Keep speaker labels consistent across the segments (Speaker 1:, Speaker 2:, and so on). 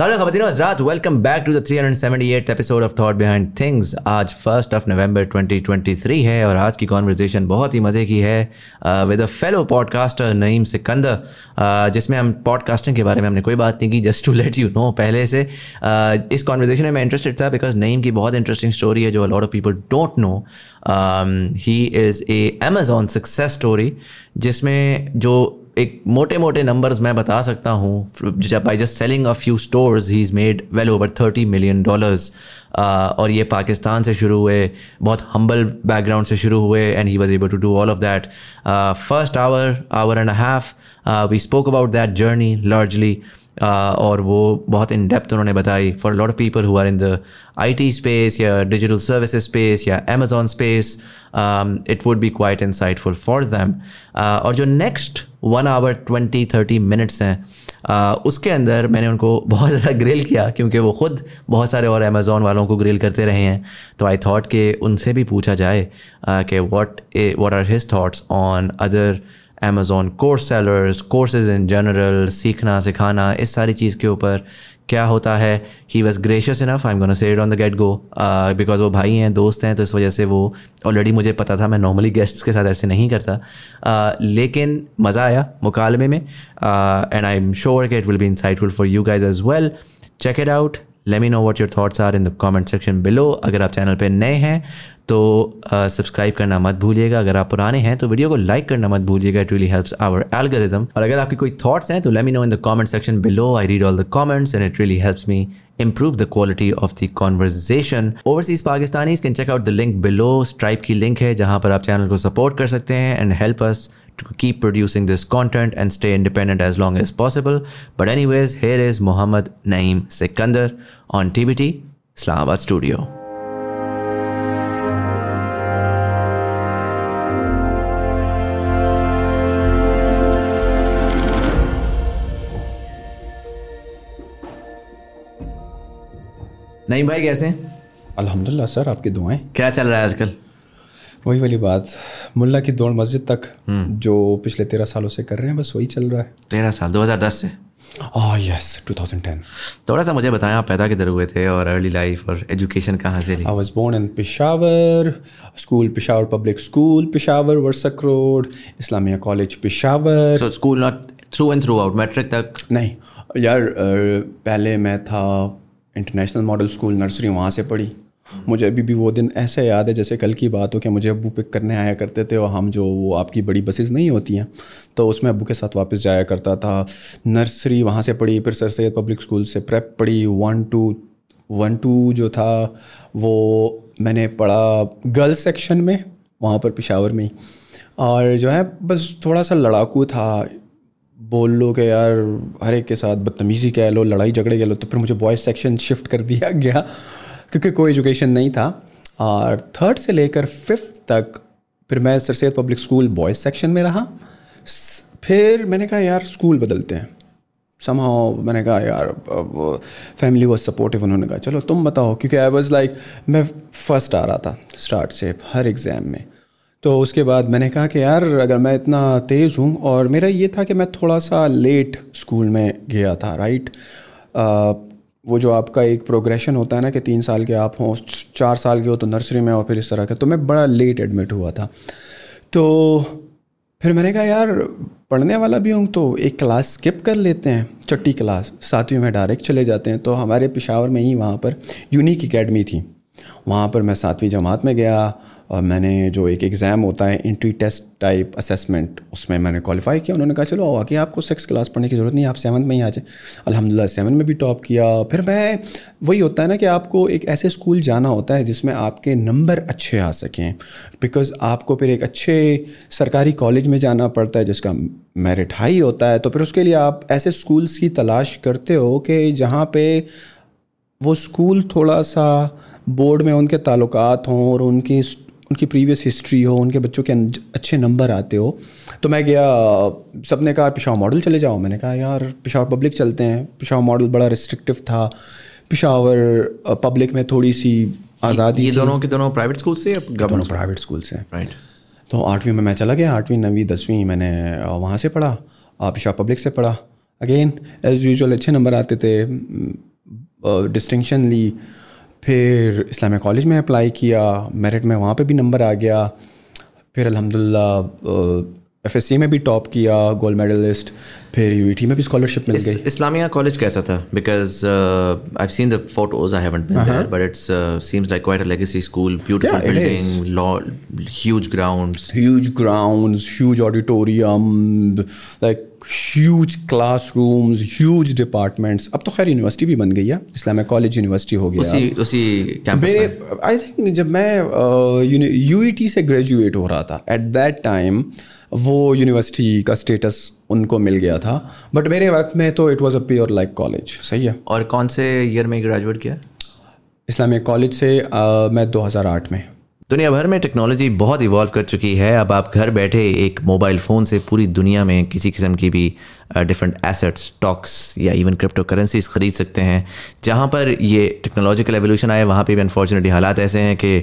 Speaker 1: सारे खबतिन हजरात welcome back to the three hundred seventy eight episode of thought behind things आज first of November twenty twenty three है और आज की कॉन्वर्जेसन बहुत ही मज़े की है with a fellow podcaster Naeem Sikand जिसमें हम पॉडकास्टिंग के बारे में हमने कोई बात नहीं की just to let you know पहले से uh, इस कॉन्वर्जेसन में मैं इंटरेस्टेड था बिकॉज नईम की बहुत इंटरेस्टिंग स्टोरी है जो a lot of people don't know he is a Amazon success story जिसमें जो एक मोटे मोटे नंबर्स मैं बता सकता हूँ by just selling a few stores he is made well over thirty million dollars और ये पाकिस्तान से शुरू हुए बहुत हम्बल बैकग्राउंड से शुरू हुए and he was able to do all of that first hour hour and half we spoke about that journey largely और वो बहुत इन डेप्थ उन्होंने बताई for lot of people who are in the I T space या digital service space या Amazon space it would be quite insightful for them और जो next one hour twenty thirty minutes हैं उसके अंदर मैंने उनको बहुत ज़्यादा ग्रिल किया क्योंकि वो ख़ुद बहुत सारे और अमेज़ोन वालों को ग्रिल करते रहे हैं तो आई थाट कि उनसे भी पूछा जाए कि what what are his thoughts on other Amazon course sellers courses in general सीखना सिखाना इस सारी चीज़ के ऊपर क्या होता है he was gracious enough I am gonna said on the get go because वो भाई हैं दोस्त हैं तो इस वजह से वो ऑलरेडी मुझे पता था मैं नॉर्मली गेस्ट्स के साथ ऐसे नहीं करता uh, लेकिन मज़ा आया मुकालमे में एंड आई एम श्योर कि it will be insightful for you guys as well check it out lemme know what your thoughts are in the comment section below अगर आप चैनल पर नए हैं तो सब्सक्राइब uh, करना मत भूलिएगा अगर आप पुराने हैं तो वीडियो को लाइक करना मत भूलिएगा it really helps our algorithm और अगर आपकी कोई थॉट्स हैं तो let me know in the comment section below I read all the comments and it really helps me improve the quality of the conversation overseas Pakistani can check out the link below Stripe की link है जहाँ पर आप channel को support कर सकते हैं and help us to keep producing this content and stay independent as long as possible but anyways here is Mohammad Naeem Sikandar on T B T Islamabad studio नहीं भाई कैसे
Speaker 2: अल्हम्दुलिल्लाह सर आपकी दुआएं
Speaker 1: क्या चल रहा है आजकल
Speaker 2: वही वाली बात मुल्ला की दौड़ मस्जिद तक हम्म। जो पिछले तेरह सालों से कर रहे हैं बस वही चल रहा है
Speaker 1: तेरह साल 2010 से ओह यस
Speaker 2: 2010
Speaker 1: थोड़ा सा मुझे बताएं आप पैदा किधर हुए थे और अर्ली लाइफ और एजुकेशन कहाँ से
Speaker 2: I was born in Peshawar school Peshawar public school Peshawar Warsak road Islamia
Speaker 1: college Peshawar so school not through and throughout matric तक नहीं यार पहले मैं था
Speaker 2: इंटरनेशनल मॉडल स्कूल नर्सरी वहाँ से पढ़ी मुझे अभी भी वो दिन ऐसा याद है जैसे कल की बात हो कि मुझे अबू पिक करने आया करते थे और हम जो वो आपकी बड़ी बसेस नहीं होती हैं तो उसमें अबू के साथ वापस जाया करता था नर्सरी वहाँ से पढ़ी फिर सर सैद पब्लिक स्कूल से प्रेप पढ़ी वन टू वन टू जो था वो मैंने पढ़ा गर्ल्स सेक्शन में वहाँ पर पिशावर में और जो है बस थोड़ा सा लड़ाकू था बोल लो कि यार हर एक के साथ बदतमीज़ी कह लो लड़ाई झगड़े कह लो तो फिर मुझे बॉयज़ सेक्शन शिफ्ट कर दिया गया क्योंकि कोई एजुकेशन नहीं था और थर्ड से लेकर फिफ्थ तक फिर मैं sir Syed public school boys section में रहा फिर मैंने कहा यार स्कूल बदलते हैं समाओ मैंने कहा यार फैमिली वॉज सपोर्टिव उन्होंने कहा चलो तुम बताओ क्योंकि आई वॉज़ लाइक मैं फर्स्ट आ रहा था स्टार्ट से हर एग्ज़ाम में तो उसके बाद मैंने कहा कि यार अगर मैं इतना तेज़ हूँ और मेरा ये था कि मैं थोड़ा सा लेट स्कूल में गया था राइट आ, वो जो आपका एक प्रोग्रेशन होता है ना कि तीन साल के आप हों चार साल के हो तो नर्सरी में और फिर इस तरह का तो मैं बड़ा लेट एडमिट हुआ था तो फिर मैंने कहा यार पढ़ने वाला भी हूँ तो एक क्लास स्किप कर लेते हैं छट्टी क्लास सातवीं में डायरेक्ट चले जाते हैं तो हमारे पिशावर में ही वहाँ पर यूनिक अकेडमी थी वहाँ पर मैं सातवीं जमात में गया और मैंने जो एक एग्ज़ाम होता है इंट्री टेस्ट टाइप असेसमेंट उसमें मैंने क्वालिफाई किया उन्होंने कहा चलो आगे आपको सिक्स क्लास पढ़ने की ज़रूरत नहीं आप सेवन में ही आ जाए अलहमदिल्ला सेवन में भी टॉप किया फिर मैं वही होता है ना कि आपको एक ऐसे स्कूल जाना होता है जिसमें आपके नंबर अच्छे आ सकें बिकॉज़ आपको फिर एक अच्छे सरकारी कॉलेज में जाना पड़ता है जिसका मेरिट हाई होता है तो फिर उसके लिए आप ऐसे स्कूल्स की तलाश करते हो कि जहाँ पे वो स्कूल थोड़ा सा बोर्ड में उनके ताल्लुकात हों और उनकी उनकी प्रीवियस हिस्ट्री हो उनके बच्चों के अच्छे नंबर आते हो तो मैं गया सब ने कहा पिशाव मॉडल चले जाओ मैंने कहा यार पिशावर पब्लिक चलते हैं पिशावर मॉडल बड़ा रिस्ट्रिक्टिव था पिशावर पब्लिक में थोड़ी सी आज़ादी
Speaker 1: ये दोनों के दोनों प्राइवेट स्कूल से दोनों प्राइवेट स्कूल से राइट तो आठवीं
Speaker 2: में मैं चला गया आठवीं नवीं दसवीं मैंने वहाँ से पढ़ा पिशावर पब्लिक से पढ़ा अगेन एज यूजल अच्छे नंबर आते थे डिस्टिंक्शन ली फिर इस्लामिक कॉलेज में अप्लाई किया मेरिट में वहाँ पे भी नंबर आ गया फिर अल्हम्दुलिल्लाह एफ में भी टॉप किया गोल्ड मेडलिस्ट फिर यू e में भी स्कॉलरशिप मिल गई
Speaker 1: इस्लामिया कॉलेज कैसा था because I seen the photos I haven't been there but it's seems like quite a legacy school beautiful building huge grounds huge
Speaker 2: grounds huge auditorium like huge classrooms huge departments अब तो खैर university भी बन गई है Islamic college university हो गया
Speaker 1: उसी उसी मेरे
Speaker 2: आई थिंक जब मैं यू uh, e से ग्रेजुएट हो रहा था एट दैट टाइम वो यूनिवर्सिटी का स्टेटस उनको मिल गया था बट मेरे वक्त में तो it was a pure like college सही है
Speaker 1: और कौन से ईयर में ग्रेजुएट किया
Speaker 2: इस्लामिक कॉलेज से uh, मैं 2008 में
Speaker 1: दुनिया भर में टेक्नोलॉजी बहुत इवॉल्व कर चुकी है अब आप घर बैठे एक मोबाइल फ़ोन से पूरी दुनिया में किसी किस्म की भी डिफरेंट एसेट्स स्टॉक्स या इवन क्रिप्टो करेंसीज ख़रीद सकते हैं जहाँ पर ये टेक्नोलॉजिकल एवोल्यूशन आया वहाँ पे भी अनफॉर्चुनेटली हालात ऐसे हैं कि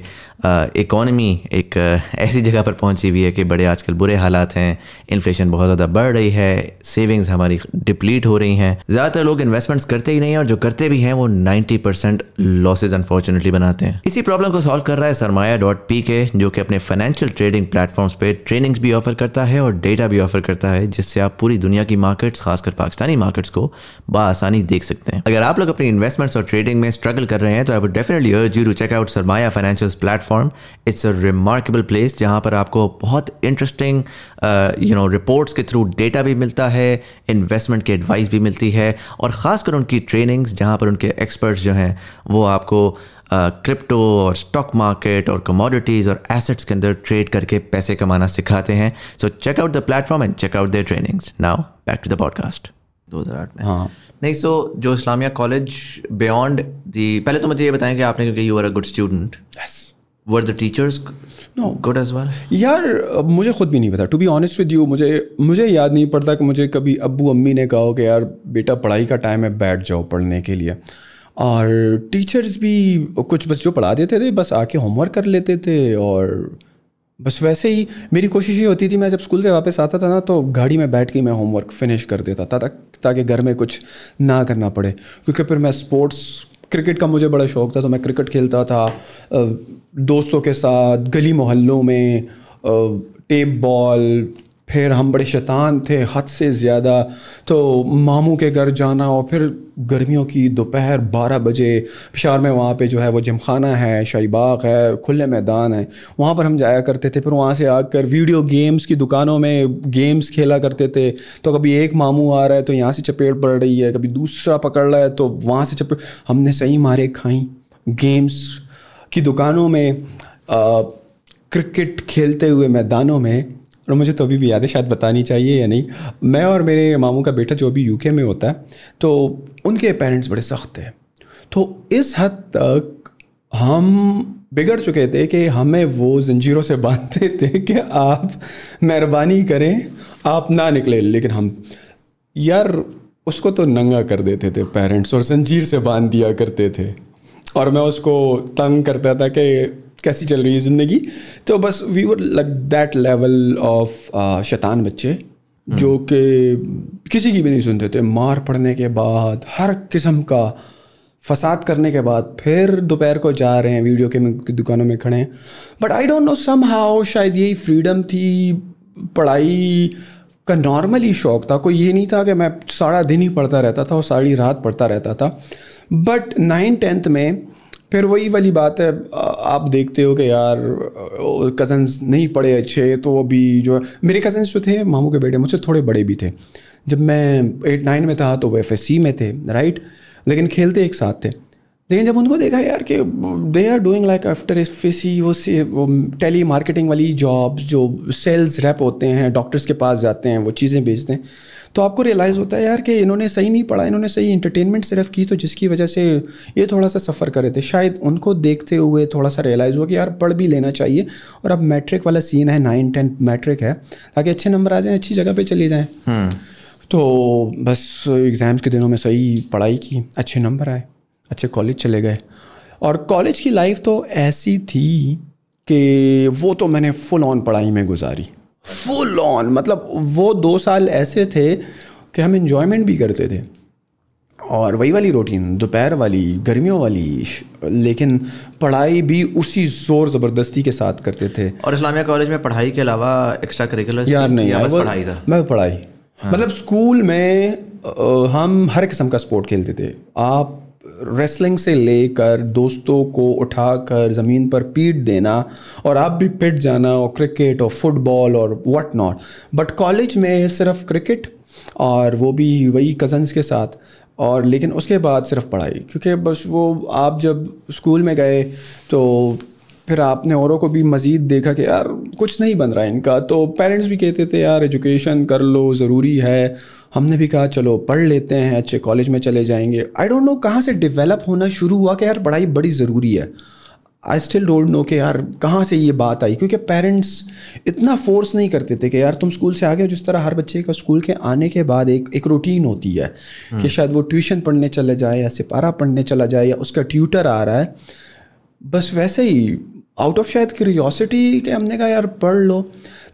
Speaker 1: इकॉनमी uh, एक uh, ऐसी जगह पर पहुँची हुई है कि बड़े आजकल बुरे हालात हैं इन्फ्लेशन बहुत ज़्यादा बढ़ रही है सेविंग्स हमारी डिप्लीट हो रही हैं ज़्यादातर लोग इन्वेस्टमेंट्स करते ही नहीं हैं और जो करते भी हैं वो नाइन्टी परसेंट लॉसेज अनफॉर्चुनेटली बनाते हैं इसी प्रॉब्लम को सॉल्व कर रहा है सरमाया डॉट पी के जो कि अपने फाइनेंशियल ट्रेडिंग प्लेटफॉर्म्स पर ट्रेनिंग्स भी ऑफर करता है और डेटा भी ऑफर करता है जिससे आप पूरी दुनिया की मार्केट मार्केट्स खासकर पाकिस्तानी मार्केट्स को बसानी देख सकते हैं अगर आप लोग अपनी इन्वेस्टमेंट्स और ट्रेडिंग में स्ट्रगल कर रहे हैं तो I would definitely urge you to check out सरमाया financial platform it's a remarkable place जहाँ पर आपको बहुत इंटरेस्टिंग यू नो रिपोर्ट्स के थ्रू डेटा भी मिलता है इन्वेस्टमेंट की एडवाइस भी मिलती है और ख़ासकर उनकी ट्रेनिंग्स जहाँ पर उनके एक्सपर्ट्स जो हैं वो आपको क्रिप्टो और स्टॉक मार्केट और कमोडिटीज़ और एसेट्स के अंदर ट्रेड करके पैसे कमाना सिखाते हैं so check out the platform and check out their trainings now back to the podcast दो हज़ार आठ में हाँ नहीं सो so, जो इस्लामिया कॉलेज बियॉन्ड दी पहले तो मुझे ये बताएं कि आपने क्योंकि you are a good student were the teachers
Speaker 2: no good as well यार मुझे खुद भी नहीं पता to be honest with you मुझे मुझे याद नहीं पड़ता कि मुझे कभी अबू अम्मी ने कहा हो कि यार बेटा पढ़ाई का टाइम है बैठ जाओ पढ़ने के लिए और टीचर्स भी कुछ बस जो पढ़ा देते थे बस आके होमवर्क कर लेते थे और बस वैसे ही मेरी कोशिश ये होती थी मैं जब स्कूल से वापस आता था ना तो गाड़ी में बैठ के मैं होमवर्क फिनिश कर देता था ताकि घर में कुछ ना करना पड़े क्योंकि फिर मैं स्पोर्ट्स क्रिकेट का मुझे बड़ा शौक था तो मैं क्रिकेट खेलता था दोस्तों के साथ गली मोहल्लों में टेप बॉल फिर हम बड़े शैतान थे हद से ज़्यादा तो मामू के घर जाना और फिर गर्मियों की दोपहर बारह बजे पिशार में वहाँ पे जो है वो जिमखाना है शाहीबाग है खुले मैदान है वहाँ पर हम जाया करते थे फिर वहाँ से आकर वीडियो गेम्स की दुकानों में गेम्स खेला करते थे तो कभी एक मामू आ रहा है तो यहाँ से चपेट पड़ रही है कभी दूसरा पकड़ रहा है तो वहाँ से चपेट हमने सही मारे खाई गेम्स की दुकानों में आ, क्रिकेट खेलते हुए मैदानों में और मुझे तो अभी भी याद है शायद बतानी चाहिए या नहीं मैं और मेरे मामू का बेटा जो अभी यूके में होता है तो उनके पेरेंट्स बड़े सख्त हैं तो इस हद तक हम बिगड़ चुके थे कि हमें वो जंजीरों से बांधते थे कि आप मेहरबानी करें आप ना निकले लेकिन हम यार उसको तो नंगा कर देते थे पेरेंट्स और जंजीर से बांध दिया करते थे और मैं उसको तंग करता था कि कैसी चल रही है ज़िंदगी तो बस we were like that level of शैतान बच्चे हम्म। जो कि किसी की भी नहीं सुनते थे मार पड़ने के बाद हर किस्म का फसाद करने के बाद फिर दोपहर को जा रहे हैं वीडियो के, दुकानों में खड़े हैं but I don't know somehow शायद यही फ्रीडम थी पढ़ाई का नॉर्मल ही शौक था कोई ये नहीं था कि मैं सारा दिन ही पढ़ता रहता था और सारी रात पढ़ता रहता था बट नाइन टेंथ में फिर वही वाली बात है आप देखते हो कि यार कज़न्स नहीं पढ़े अच्छे तो अभी जो है मेरे कज़न्स जो थे मामू के बेटे मुझसे थोड़े बड़े भी थे जब मैं एट नाइन में था तो वो एफ में थे राइट लेकिन खेलते एक साथ थे लेकिन जब उनको देखा यार कि they are doing like after F C वो से वो टेली मार्केटिंग वाली जॉब्स जो सेल्स रैप होते हैं डॉक्टर्स के पास जाते हैं वो चीज़ें बेचते हैं तो आपको रियलाइज़ होता है यार कि इन्होंने सही नहीं पढ़ा इन्होंने सही इंटरटेनमेंट सिर्फ की तो जिसकी वजह से ये थोड़ा सा सफ़र करे थे शायद उनको देखते हुए थोड़ा सा रियलाइज़ हुआ कि यार पढ़ भी लेना चाहिए और अब मैट्रिक वाला सीन है नाइन टेंथ मैट्रिक है ताकि अच्छे नंबर आ जाएँ अच्छी जगह पर चले जाएँ
Speaker 1: हम्म।
Speaker 2: तो बस एग्ज़ाम्स के दिनों में सही पढ़ाई की अच्छे नंबर आए अच्छे कॉलेज चले गए और कॉलेज की लाइफ तो ऐसी थी कि वो तो मैंने फुल ऑन पढ़ाई में गुजारी फुल ऑन मतलब वो दो साल ऐसे थे कि हम इन्जॉयमेंट भी करते थे और वही वाली रूटीन दोपहर वाली गर्मियों वाली लेकिन पढ़ाई भी उसी ज़ोर ज़बरदस्ती के साथ करते थे
Speaker 1: और इस्लामिया कॉलेज में पढ़ाई के अलावा एक्स्ट्रा करिकुलर
Speaker 2: यार नहीं या बस पढ़ाई था मैं पढ़ाई हाँ। मतलब स्कूल में हम हर किस्म का स्पोर्ट खेलते थे आप रेसलिंग से लेकर दोस्तों को उठाकर ज़मीन पर पीट देना और आप भी पिट जाना और क्रिकेट और फुटबॉल और वट नॉट बट कॉलेज में सिर्फ क्रिकेट और वो भी वही कज़न्स के साथ और लेकिन उसके बाद सिर्फ पढ़ाई क्योंकि बस वो आप जब स्कूल में गए तो फिर आपने औरों को भी मज़ीद देखा कि यार कुछ नहीं बन रहा है इनका तो पेरेंट्स भी कहते थे यार एजुकेशन कर लो ज़रूरी है हमने भी कहा चलो पढ़ लेते हैं अच्छे कॉलेज में चले जाएंगे आई डोंट नो कहाँ से डेवलप होना शुरू हुआ कि यार पढ़ाई बड़ी ज़रूरी है आई स्टिल डोंट नो कि यार कहाँ से ये बात आई क्योंकि पेरेंट्स इतना फोर्स नहीं करते थे कि यार तुम स्कूल से आ गए जिस तरह हर बच्चे का स्कूल के आने के बाद एक एक रूटीन होती है हम्म। कि शायद वो ट्यूशन पढ़ने चले जाए या सिपारा पढ़ने चला जाए या उसका ट्यूटर आ रहा है बस वैसे ही आउट ऑफ शायद क्यूरियोसिटी के हमने कहा यार पढ़ लो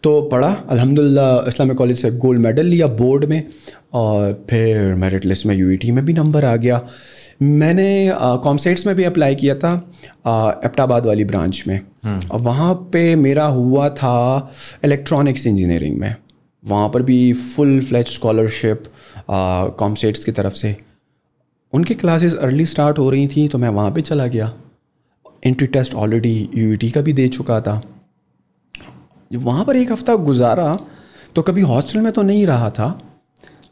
Speaker 2: तो पढ़ा अलहमदिल्ला इस्लामिक कॉलेज से गोल्ड मेडल लिया बोर्ड में और फिर मेरिट लिस्ट में यूईटी e में भी नंबर आ गया मैंने कॉमसेट्स में भी अप्लाई किया था एपटाबाद वाली ब्रांच में हम्म। और वहाँ पे मेरा हुआ था इलेक्ट्रॉनिक्स इंजीनियरिंग में वहाँ पर भी फुल फ्लैच स्कॉलरशिप कॉमसेट्स की तरफ से उनकी क्लासेस अर्ली स्टार्ट हो रही थी तो मैं वहाँ पे चला गया एंट्री टेस्ट ऑलरेडी यू का भी दे चुका था वहाँ पर एक हफ़्ता गुजारा तो कभी हॉस्टल में तो नहीं रहा था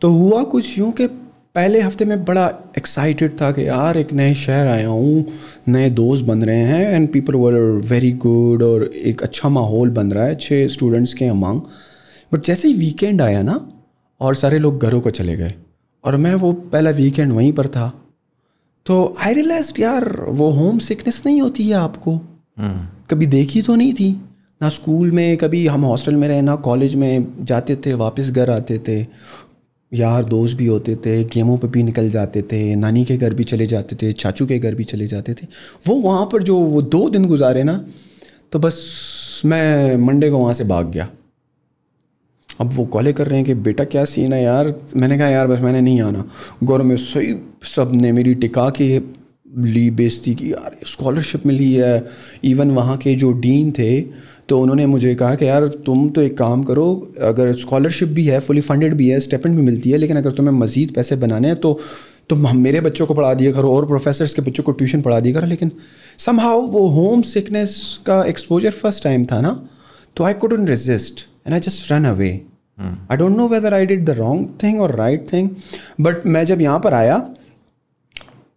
Speaker 2: तो हुआ कुछ यूँ कि पहले हफ्ते में बड़ा एक्साइटेड था कि यार एक नए शहर आया हूँ नए दोस्त बन रहे हैं and people were very good और एक अच्छा माहौल बन रहा है अच्छे स्टूडेंट्स के अमांग बट जैसे ही वीकेंड आया ना और सारे लोग घरों को चले गए और मैं वो पहला वीकेंड वहीं पर था तो आई रियलाइज यार वो होम सिकनेस नहीं होती है आपको हम्म। कभी देखी तो नहीं थी ना स्कूल में कभी हम हॉस्टल में रहे ना कॉलेज में जाते थे वापस घर आते थे यार दोस्त भी होते थे गेमों पर भी निकल जाते थे नानी के घर भी चले जाते थे चाचू के घर भी चले जाते थे वो वहाँ पर जो वो दो दिन गुजारे ना तो बस मैं मंडे को वहाँ से भाग गया अब वो कॉले कर रहे हैं कि बेटा क्या सीन है यार मैंने कहा यार बस मैंने नहीं आना गौरव में सही सब ने मेरी टिका के ली बेजती की यार स्कॉलरशिप मिली है इवन वहाँ के जो डीन थे तो उन्होंने मुझे कहा कि यार तुम तो एक काम करो अगर स्कॉलरशिप भी है फुली फंडेड भी है स्टेपेंट भी मिलती है लेकिन अगर तुम्हें मज़ीद पैसे बनाने हैं तो तुम मेरे बच्चों को पढ़ा दिया करो और प्रोफेसर्स के बच्चों को ट्यूशन पढ़ा दिया करो लेकिन सम वो होम सिकनेस का एक्सपोजर फर्स्ट टाइम था ना तो I couldn't resist and I just run away
Speaker 1: I
Speaker 2: don't know whether I did the wrong thing और राइट थिंग बट मैं जब यहाँ पर आया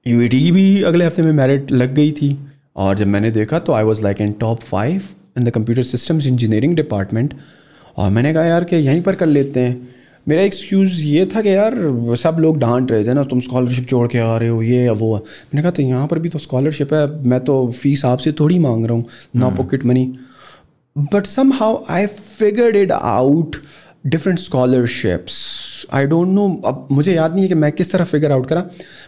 Speaker 2: यू की भी अगले हफ्ते में मेरिट लग गई थी और जब मैंने देखा तो I was like in top five in the computer systems engineering department और मैंने कहा यार कि यहीं पर कर लेते हैं मेरा एक्सक्यूज़ ये था कि यार सब लोग डांट रहे थे ना तुम स्कॉलरशिप छोड़ के आ रहे हो ये वो मैंने कहा तो यहाँ पर भी तो स्कॉलरशिप है मैं तो फ़ीस आपसे थोड़ी मांग रहा हूँ ना pocket hmm. Money but somehow I figured it out different scholarships. I don't know अब मुझे याद नहीं है कि मैं किस तरह फिगर आउट करा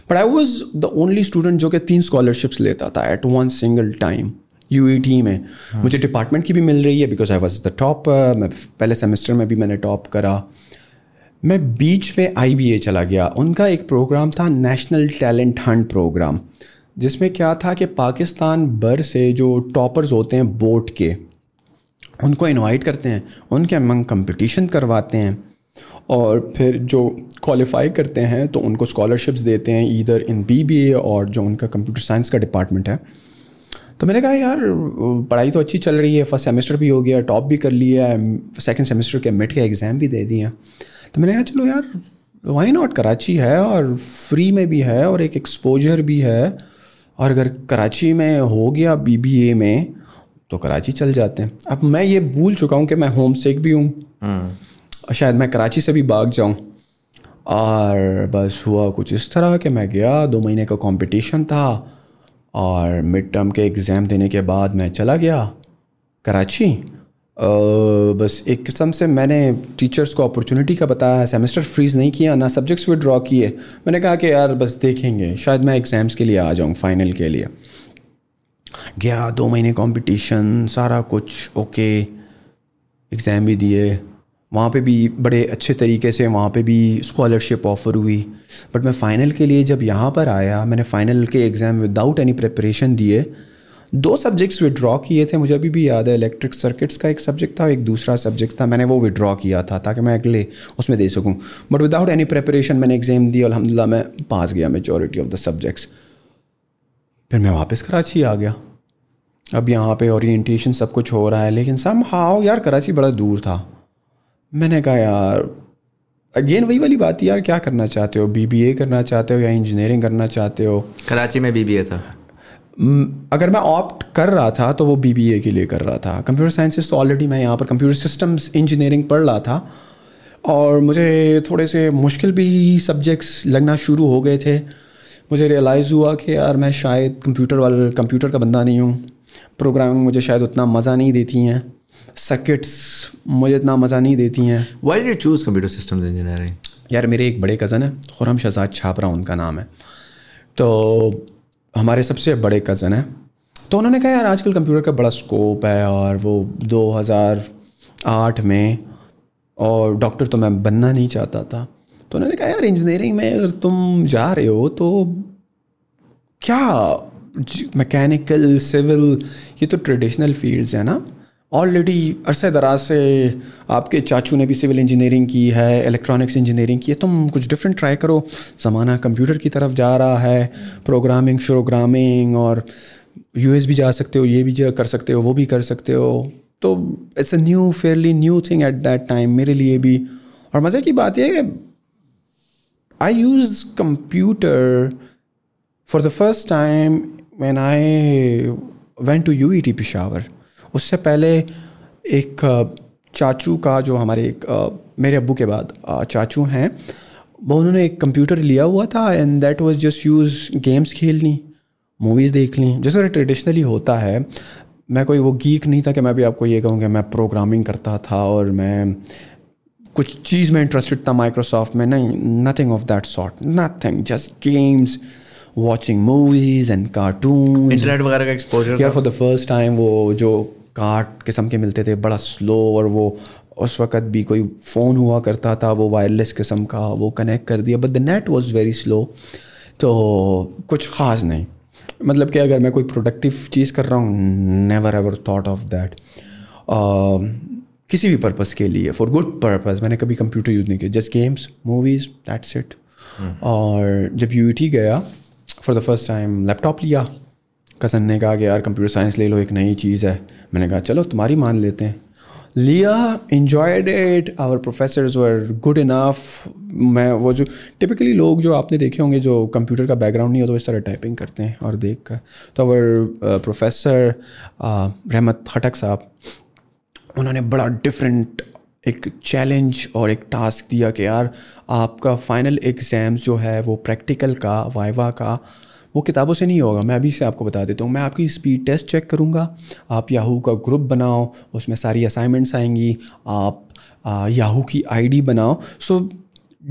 Speaker 2: but I was the only student जो कि तीन स्कॉलरशिप्स लेता था at one single time U E T में हाँ. मुझे डिपार्टमेंट की भी मिल रही है because I was the top मैं पहले सेमेस्टर में भी मैंने टॉप करा मैं बीच में आई बी ए चला गया उनका एक प्रोग्राम था नेशनल टैलेंट हंड प्रोग्राम जिसमें क्या था कि पाकिस्तान भर से जो टॉपर्स होते हैं बोट के उनको इनवाइट करते हैं उनके अमंग कंपटीशन करवाते हैं और फिर जो क्वालिफाई करते हैं तो उनको स्कॉलरशिप्स देते हैं इधर इन बी और जो उनका कंप्यूटर साइंस का डिपार्टमेंट है तो मैंने कहा यार पढ़ाई तो अच्छी चल रही है फर्स्ट सेमेस्टर भी हो गया टॉप भी कर लिया सेकेंड सेमेस्टर के मिट के एग्ज़ाम भी दे दिए तो मैंने कहा चलो यार वाई नॉट कराची है और फ्री में भी है और एक एक्सपोजर भी है और अगर कराची में हो गया बी में तो कराची चल जाते हैं अब मैं ये भूल चुका हूँ कि मैं होम सेक भी हूँ हम्म। शायद मैं कराची से भी भाग जाऊँ और बस हुआ कुछ इस तरह कि मैं गया दो महीने का कंपटीशन था और मिड टर्म के एग्ज़ाम देने के बाद मैं चला गया कराची बस एक किस्म से मैंने टीचर्स को अपॉर्चुनिटी का बताया सेमेस्टर फ्रीज़ नहीं किया ना सब्जेक्ट्स विड्रॉ किए मैंने कहा कि यार बस देखेंगे शायद मैं एग्ज़ाम्स के लिए आ जाऊँ फ़ाइनल के लिए गया दो महीने कंपटीशन सारा कुछ ओके एग्ज़ाम भी दिए वहाँ पे भी बड़े अच्छे तरीके से वहाँ पे भी स्कॉलरशिप ऑफ़र हुई बट मैं फ़ाइनल के लिए जब यहाँ पर आया मैंने फ़ाइनल के एग्ज़ाम विदाउट एनी प्रिपरेशन दिए दो सब्जेक्ट्स विड्रॉ किए थे मुझे अभी भी याद है इलेक्ट्रिक सर्किट्स का एक सब्जेक्ट था एक दूसरा सब्जेक्ट था मैंने वो विड्रॉ किया था ताकि मैं अगले उसमें दे सकूँ बट विदाउट एनी प्रपरेशन मैंने एग्ज़ाम दिया अलहमदिल्ला मैं पास गया मेजोरिटी ऑफ द सब्जेक्ट्स फिर मैं वापस कराची आ गया अब यहाँ पे ओरिएंटेशन सब कुछ हो रहा है लेकिन सब हाओ यार कराची बड़ा दूर था मैंने कहा यार अगेन वही वाली बात यार क्या करना चाहते हो बीबीए करना चाहते हो या इंजीनियरिंग करना चाहते हो
Speaker 1: कराची में बीबीए था
Speaker 2: अगर मैं ऑप्ट कर रहा था तो वो बीबीए के लिए कर रहा था कंप्यूटर साइंसिस तो ऑलरेडी मैं यहाँ पर कंप्यूटर सिस्टम्स इंजीनियरिंग पढ़ रहा था और मुझे थोड़े से मुश्किल भी सब्जेक्ट्स लगना शुरू हो गए थे मुझे रियलाइज़ हुआ कि यार मैं शायद कंप्यूटर वाले कंप्यूटर का बंदा नहीं हूँ प्रोग्रामिंग मुझे शायद उतना मज़ा नहीं देती हैं सर्किट्स मुझे इतना मज़ा नहीं देती हैं
Speaker 1: why did choose computer system engineering
Speaker 2: यार मेरे एक बड़े कज़न है खुरम शहजाद छापरा उनका नाम है तो हमारे सबसे बड़े कज़न हैं तो उन्होंने कहा यार आजकल कंप्यूटर का बड़ा स्कोप है और वो 2008 में और डॉक्टर तो मैं बनना नहीं चाहता था तो उन्होंने कहा यार इंजीनियरिंग में अगर तुम जा रहे हो तो क्या मैकेनिकल सिविल ये तो ट्रेडिशनल फील्ड्स है ना ऑलरेडी अरसे दराज से आपके चाचू ने भी सिविल इंजीनियरिंग की है इलेक्ट्रॉनिक्स इंजीनियरिंग की है तुम कुछ डिफरेंट ट्राई करो ज़माना कंप्यूटर की तरफ जा रहा है प्रोग्रामिंग शोग्रामिंग और यूएस भी जा सकते हो ये भी जा कर सकते हो वो भी कर सकते हो तो it's a new fairly new thing at that time मेरे लिए भी और मज़े की बात यह है I used computer for the first time when I went to UET Peshawar. उससे पहले एक चाचू का जो हमारे एक मेरे अबू के बाद चाचू हैं वो उन्होंने एक कंप्यूटर लिया हुआ था and that was just use games खेलनी मूवीज़ देख ली जैसे ट्रेडिशनली होता है मैं कोई वो गीक नहीं था कि मैं भी आपको ये कहूँ कि मैं प्रोग्रामिंग करता था और मैं कुछ चीज़ में इंटरेस्टेड था माइक्रोसॉफ्ट में नहीं nothing of that sort nothing just games watching movies and cartoon
Speaker 1: internet वगैरह का एक्सपोजर
Speaker 2: क्या फॉर द फर्स्ट टाइम वो जो कार्ट किस्म के मिलते थे बड़ा स्लो और वो उस वक़्त भी कोई फ़ोन हुआ करता था वो वायरलेस किस्म का वो कनेक्ट कर दिया but the net was very slow तो कुछ ख़ास नहीं मतलब कि अगर मैं कोई प्रोडक्टिव चीज़ कर रहा हूँ never ever thought of that किसी भी पर्पज़ के लिए फॉर गुड पर्पज़ मैंने कभी कंप्यूटर यूज़ नहीं किया just games movies that's it और जब यू e गया for the first time laptop लिया कसन ने कहा कि यार कंप्यूटर साइंस ले लो एक नई चीज़ है मैंने कहा चलो तुम्हारी मान लेते हैं लिया enjoyed it our professor were good enough मैं वो जो टिपिकली लोग जो आपने देखे होंगे जो कंप्यूटर का बैकग्राउंड नहीं होता वो इस तरह टाइपिंग करते हैं और देख कर तो आवर प्रोफेसर uh, uh, रहमत खटक साहब उन्होंने बड़ा डिफरेंट एक चैलेंज और एक टास्क दिया कि यार आपका फाइनल एग्ज़ाम जो है वो प्रैक्टिकल का वाइवा का वो किताबों से नहीं होगा मैं अभी से आपको बता देता हूँ मैं आपकी स्पीड टेस्ट चेक करूँगा आप याहू का ग्रुप बनाओ उसमें सारी असाइनमेंट्स आएंगी आप आ, याहू की आईडी बनाओ so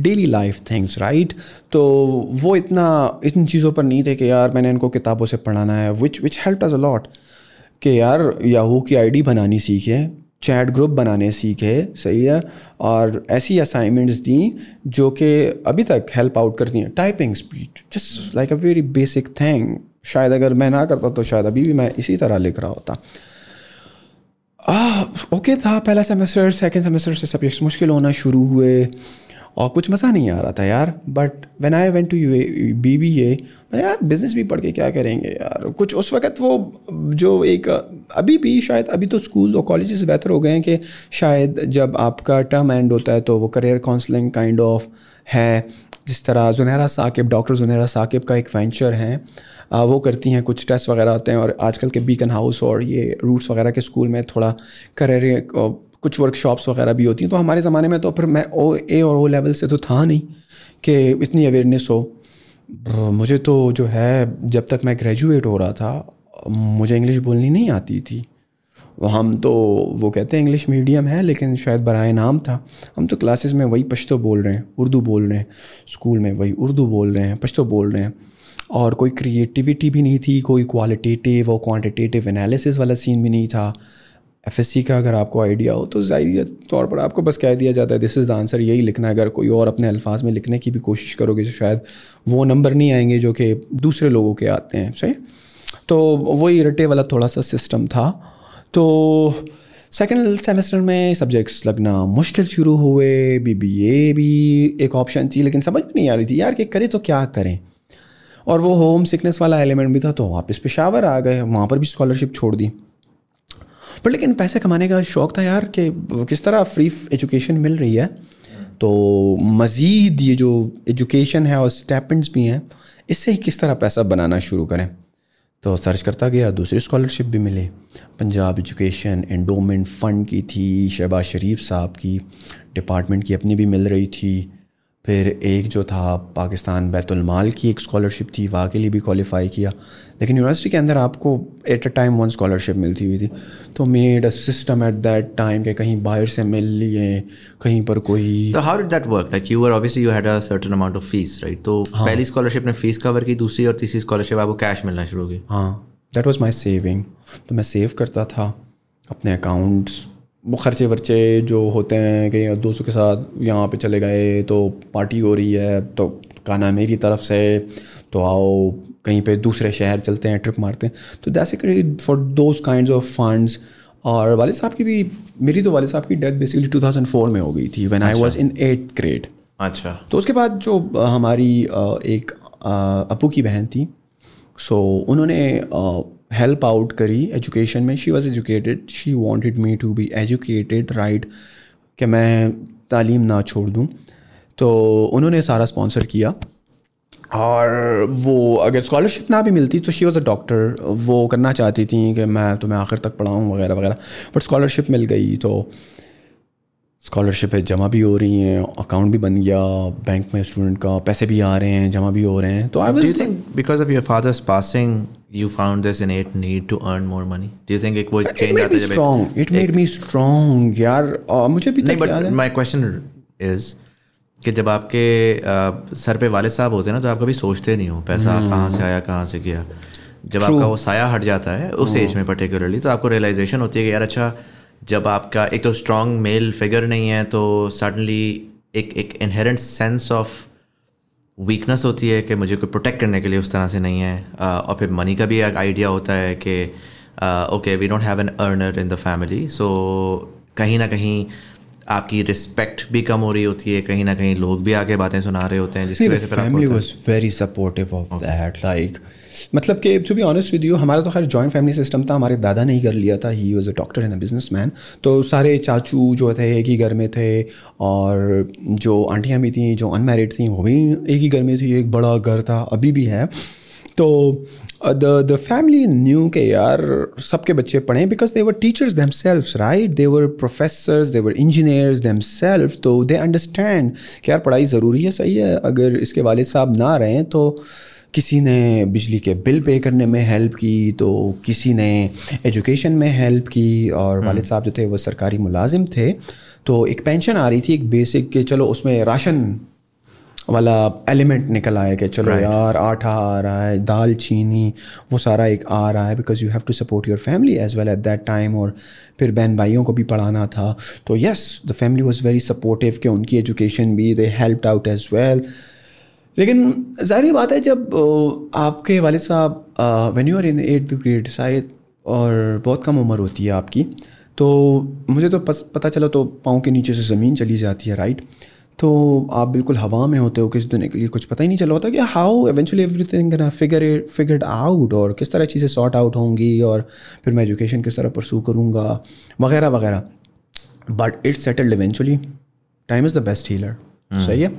Speaker 2: daily life things right तो वो इतना इन चीज़ों पर नहीं थे कि यार मैंने इनको किताबों से पढ़ाना है which which help us a lot कि यार याहू की आईडी बनानी सीखें चैट ग्रुप बनाने सीखे सही है और ऐसी असाइनमेंट्स दी जो कि अभी तक हेल्प आउट करती हैं typing speed just like a very basic thing शायद अगर मैं ना करता तो शायद अभी भी मैं इसी तरह लिख रहा होता ओके था पहला सेमेस्टर सेकेंड सेमेस्टर से सब्जेक्ट्स मुश्किल होना शुरू हुए और कुछ मज़ा नहीं आ रहा था यार but when I went to U B B A मैंने यार बिज़नेस भी पढ़ के क्या करेंगे यार कुछ उस वक्त वो जो एक अभी भी शायद अभी तो स्कूल और कॉलेज बेहतर हो गए हैं कि शायद जब आपका टर्म एंड होता है तो वो करियर काउंसलिंग काइंड ऑफ है जिस तरह जुनहरा साकिब डॉक्टर जुनहरा साकिब का एक वेंचर है आ, वो करती हैं कुछ टेस्ट वगैरह होते हैं और आजकल के बीकन हाउस और ये रूट्स वगैरह के स्कूल में थोड़ा करियर कुछ वर्कशॉप्स वगैरह भी होती हैं तो हमारे ज़माने में तो फिर मैं ओ ए और ओ लेवल से तो था नहीं कि इतनी अवेयरनेस हो मुझे तो जो है जब तक मैं ग्रेजुएट हो रहा था मुझे इंग्लिश बोलनी नहीं आती थी हम तो वो कहते हैं इंग्लिश मीडियम है लेकिन शायद बरए नाम था हम तो क्लासेस में वही पश्तो बोल रहे हैं उर्दू बोल रहे हैं स्कूल में वही उर्दू बोल रहे हैं पश्तो बोल रहे हैं और कोई क्रिएटिविटी भी नहीं थी कोई क्वालिटेटिव और क्वांटिटेटिव एनालिसिस वाला सीन भी नहीं था एफ का अगर आपको आइडिया हो तो ज़ाहिर तौर पर आपको बस कह दिया जाता है दिस इज़ द आंसर यही लिखना है अगर कोई और अपने अल्फाज में लिखने की भी कोशिश करोगे तो शायद वो नंबर नहीं आएंगे जो कि दूसरे लोगों के आते हैं सही तो वही रटे वाला थोड़ा सा सिस्टम था तो सेकेंड सेमेस्टर में सब्जेक्ट्स लगना मुश्किल शुरू हुए बी बी ए भी एक ऑप्शन थी लेकिन समझ में नहीं आ रही थी यार कि करें तो क्या करें और वो होम सिकनेस वाला एलिमेंट भी था तो वापस पेशावर आ गए वहाँ पर भी स्कॉलरशिप छोड़ दी पर लेकिन पैसे कमाने का शौक़ था यार कि किस तरह फ्री एजुकेशन मिल रही है तो मज़ीद ये जो एजुकेशन है और स्टेपेंट्स भी हैं इससे ही किस तरह पैसा बनाना शुरू करें तो सर्च करता गया दूसरी स्कॉलरशिप भी मिले पंजाब एजुकेशन एंडोमेंट फ़ंड की थी शहबाज शरीफ साहब की डिपार्टमेंट की अपनी भी मिल रही थी फिर एक जो था पाकिस्तान बैतुलमाल की एक स्कॉलरशिप थी वहाँ के लिए भी क्वालिफ़ाई किया लेकिन यूनिवर्सिटी के अंदर आपको at a time one scholarship मिलती हुई थी तो made a system at that time के कहीं बाहर से मिल लिए कहीं पर कोई
Speaker 1: तो how did that work like you are obviously you had a certain amount of fees right तो हाँ. पहली स्कॉलरशिप ने फीस कवर की दूसरी और तीसरी स्कॉलरशिप आपको कैश मिलना शुरू हो गई हाँ दैट
Speaker 2: वॉज माई सेविंग तो मैं सेव करता था अपने अकाउंट्स वो खर्चे वर्चे जो होते हैं कहीं दोस्तों के साथ यहाँ पे चले गए तो पार्टी हो रही है तो खाना मेरी तरफ से तो आओ कहीं पे दूसरे शहर चलते हैं ट्रिप मारते हैं तो that's for those kind of funds और वाले साहब की भी मेरी तो वाले साहब की डेथ बेसिकली 2004 में हो गई थी when I was in eight grade
Speaker 1: अच्छा
Speaker 2: तो उसके बाद जो हमारी एक अपू की बहन थी सो उन्होंने हेल्प आउट करी एजुकेशन में she was educated she wanted me to be educated right कि मैं तालीम ना छोड़ दूँ तो उन्होंने सारा स्पॉन्सर किया और वो अगर स्कॉलरशिप ना भी मिलती तो शी वॉज़ अ डॉक्टर वो करना चाहती थी कि मैं तो मैं आखिर तक पढ़ाऊँ वगैरह वगैरह बट स्कॉलरशिप मिल गई तो स्कॉलरशिप है जमा भी हो रही हैं अकाउंट भी बन गया बैंक में स्टूडेंट का पैसे भी आ रहे हैं जमा भी हो रहे हैं तो
Speaker 1: I think because of your father's passing you found this in eight need to earn more money do think it was change आता made
Speaker 2: strong it made me strong यार uh, मुझे भी नहीं बट
Speaker 1: माय क्वेश्चन इज कि जब आपके uh, sir पे वाले साहब होते हैं ना तो आप कभी सोचते नहीं हो पैसा hmm. कहाँ से hmm. आया कहाँ से गया जब True. आपका वो साया हट जाता है उस एज hmm. में पर्टिकुलरली तो आपको रियलाइजेशन होती है कि यार अच्छा जब आपका एक तो स्ट्रॉन्ग मेल फिगर नहीं है तो सडनली एक एक इनहेरेंट सेंस ऑफ वीकनेस होती है कि मुझे कोई प्रोटेक्ट करने के लिए उस तरह से नहीं है uh, और फिर मनी का भी एक आइडिया होता है कि okay we don't have an earner in the family so कहीं ना कहीं आपकी रिस्पेक्ट भी कम हो रही होती है कहीं ना कहीं लोग भी आके बातें सुना रहे होते हैं जिसकी वजह से family was very supportive of that
Speaker 2: like मतलब कि to be honest with you हमारा तो खैर जॉइंट फैमिली सिस्टम था हमारे दादा ने ही कर लिया था he was a doctor and a businessman तो सारे चाचू जो थे एक ही घर में थे और जो आंटियाँ भी थी जो अनमेरिड थी वो भी एक ही घर में थी एक बड़ा घर था अभी भी है तो द द फैमिली न्यू के यार सबके बच्चे पढ़े because they were teachers them self right they were professors they were engineers them self तो दे अंडरस्टैंड कि यार पढ़ाई ज़रूरी है सही है अगर इसके वाल साहब ना रहें तो किसी ने बिजली के बिल पे करने में हेल्प की तो किसी ने एजुकेशन में हेल्प की और हम्म। वालिद साहब जो थे वो सरकारी मुलाजिम थे तो एक पेंशन आ रही थी एक बेसिक के चलो उसमें राशन वाला एलिमेंट निकल आया कि चलो right. यार आटा आ रहा है दाल चीनी वो सारा एक आ रहा है because you have to support your family as well at that time और फिर बहन भाइयों को भी पढ़ाना था तो yes the family was very supportive कि उनकी एजुकेशन भी they help out as well लेकिन जाहिर बात है जब आपके वाले साहब when you are in eight grade शायद और बहुत कम उम्र होती है आपकी तो मुझे तो पता चला तो पाँव के नीचे से ज़मीन चली जाती है राइट right? तो आप बिल्कुल हवा में होते हो किस दुनिया के लिए कुछ पता ही नहीं चला होता कि how eventually everything figure figured out और किस तरह चीज़ें सॉर्ट आउट होंगी और फिर मैं एजुकेशन किस तरह परसू करूँगा वगैरह वगैरह but it's settled eventually time is the best healer सही है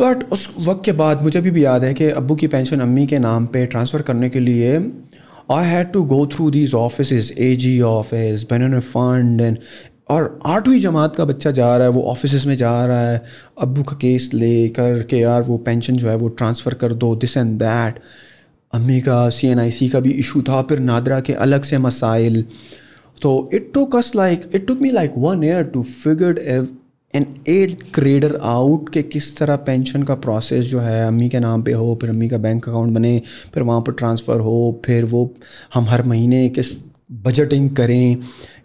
Speaker 2: बट उस वक्त के बाद मुझे अभी भी याद है कि अबू की पेंशन अम्मी के नाम पे ट्रांसफ़र करने के लिए I had to go through these office A G office banner fund and और आठवीं जमात का बच्चा जा रहा है वो ऑफिस में जा रहा है अबू का केस ले कर के यार वो पेंशन जो है वो ट्रांसफ़र कर दो दिस एंड दैट अम्मी का सी एन आई सी का भी इशू था फिर नादरा के अलग से मसाइल तो it took us like it took me like one year to figure an eight grader out के किस तरह पेंशन का प्रोसेस जो है अम्मी के नाम पे हो फिर अम्मी का बैंक अकाउंट बने फिर वहाँ पर ट्रांसफ़र हो फिर वो हम हर महीने किस बजटिंग करें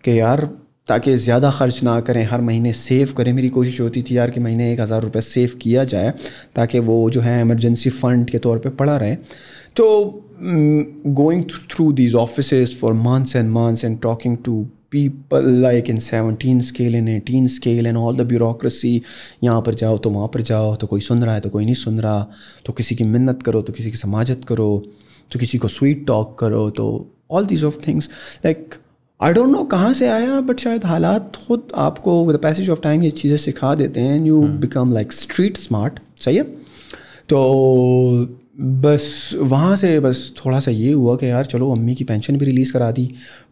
Speaker 2: कि यार ताकि ज़्यादा खर्च ना करें हर महीने सेव करें मेरी कोशिश होती थी यार कि महीने एक हज़ार रुपये सेव किया जाए ताकि वो जो है एमरजेंसी फ़ंड के तौर पे पड़ा रहे तो going through these office for months and months and talking to people like in seventeen scale in eighteen scale and all the bureaucracy यहाँ पर जाओ तो वहाँ पर जाओ तो कोई सुन रहा है तो कोई नहीं सुन रहा तो किसी की मिन्नत करो तो किसी की समाजत करो तो किसी को स्वीट टॉक करो तो all these of things like I don't know कहाँ से आया बट शायद हालात खुद आपको विद पैसेज ऑफ टाइम ये चीज़ें सिखा देते हैं you become like street smart सही है तो बस वहाँ से बस थोड़ा सा ये हुआ कि यार चलो अम्मी की पेंशन भी रिलीज़ करा दी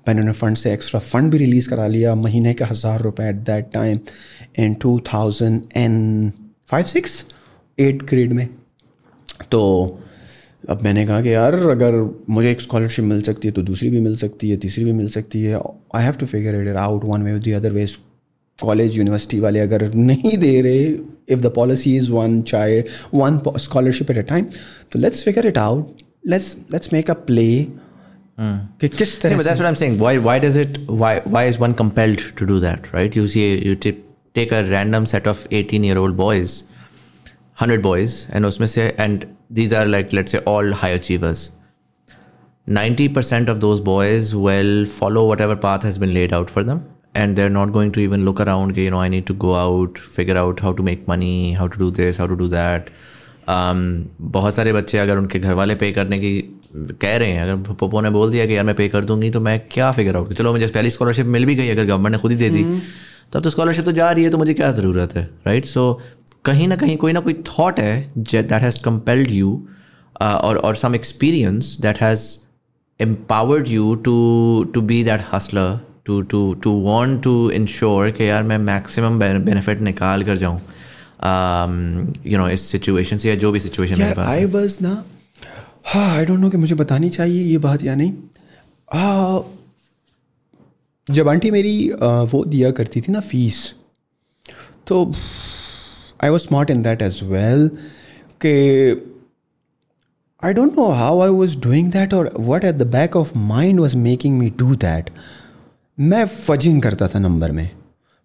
Speaker 2: मैंने उन्हें फ़ंड से एक्स्ट्रा फ़ंड भी रिलीज़ करा लिया महीने के हज़ार रुपये at that time in two thousand and five six eight grade में तो अब मैंने कहा कि यार अगर मुझे एक स्कॉलरशिप मिल सकती है तो दूसरी भी मिल सकती है तीसरी भी मिल सकती है I have to figure it out one way the other way college university वाले अगर नहीं दे रहे if the policy is one child one scholarship at a time तो let's figure it out let's let's make a play
Speaker 1: Mm. किस तरह but that's what I am Why why why does Why why why is one compelled to do that right you see take a random set of 18 year old boys, 100 boys, and उसमें से and these are like let's say all high achievers 90% of those boys will follow whatever path has been laid out for them and they're not going to even look around you know i need to go out figure out how to make money how to do this how to do that um, बहुत सारे बच्चे अगर उनके घर वाले पे करने की कह रहे हैं अगर पप्पो ने बोल दिया कि यार मैं पे कर दूंगी तो मैं क्या फिगर आउट चलो मुझे पहली स्कॉलरशिप मिल भी गई अगर गवर्नमेंट ने खुद ही दे दी तब तो स्कॉलरशिप तो जा रही है तो मुझे क्या ज़रूरत है राइट सो कहीं ना कहीं कोई ना कोई थॉट है दैट हैज़ कंपेल्ड यू और और some experience that has empowered you to to be that hustler to to to want to ensure कि यार मैं मैक्सिमम बेनिफिट निकाल कर जाऊँ यू नो इस सिचुएशन से या जो भी सिचुएशन मेरे
Speaker 2: पास आई वॉज ना हाँ आई डोंट नो कि मुझे बतानी चाहिए ये बात या नहीं आ, जब आंटी मेरी आ, वो दिया करती थी ना फीस तो I was smart in that as well के I don't know how I was doing that और what at the back of mind was making me do that मैं फजिंग करता था नंबर में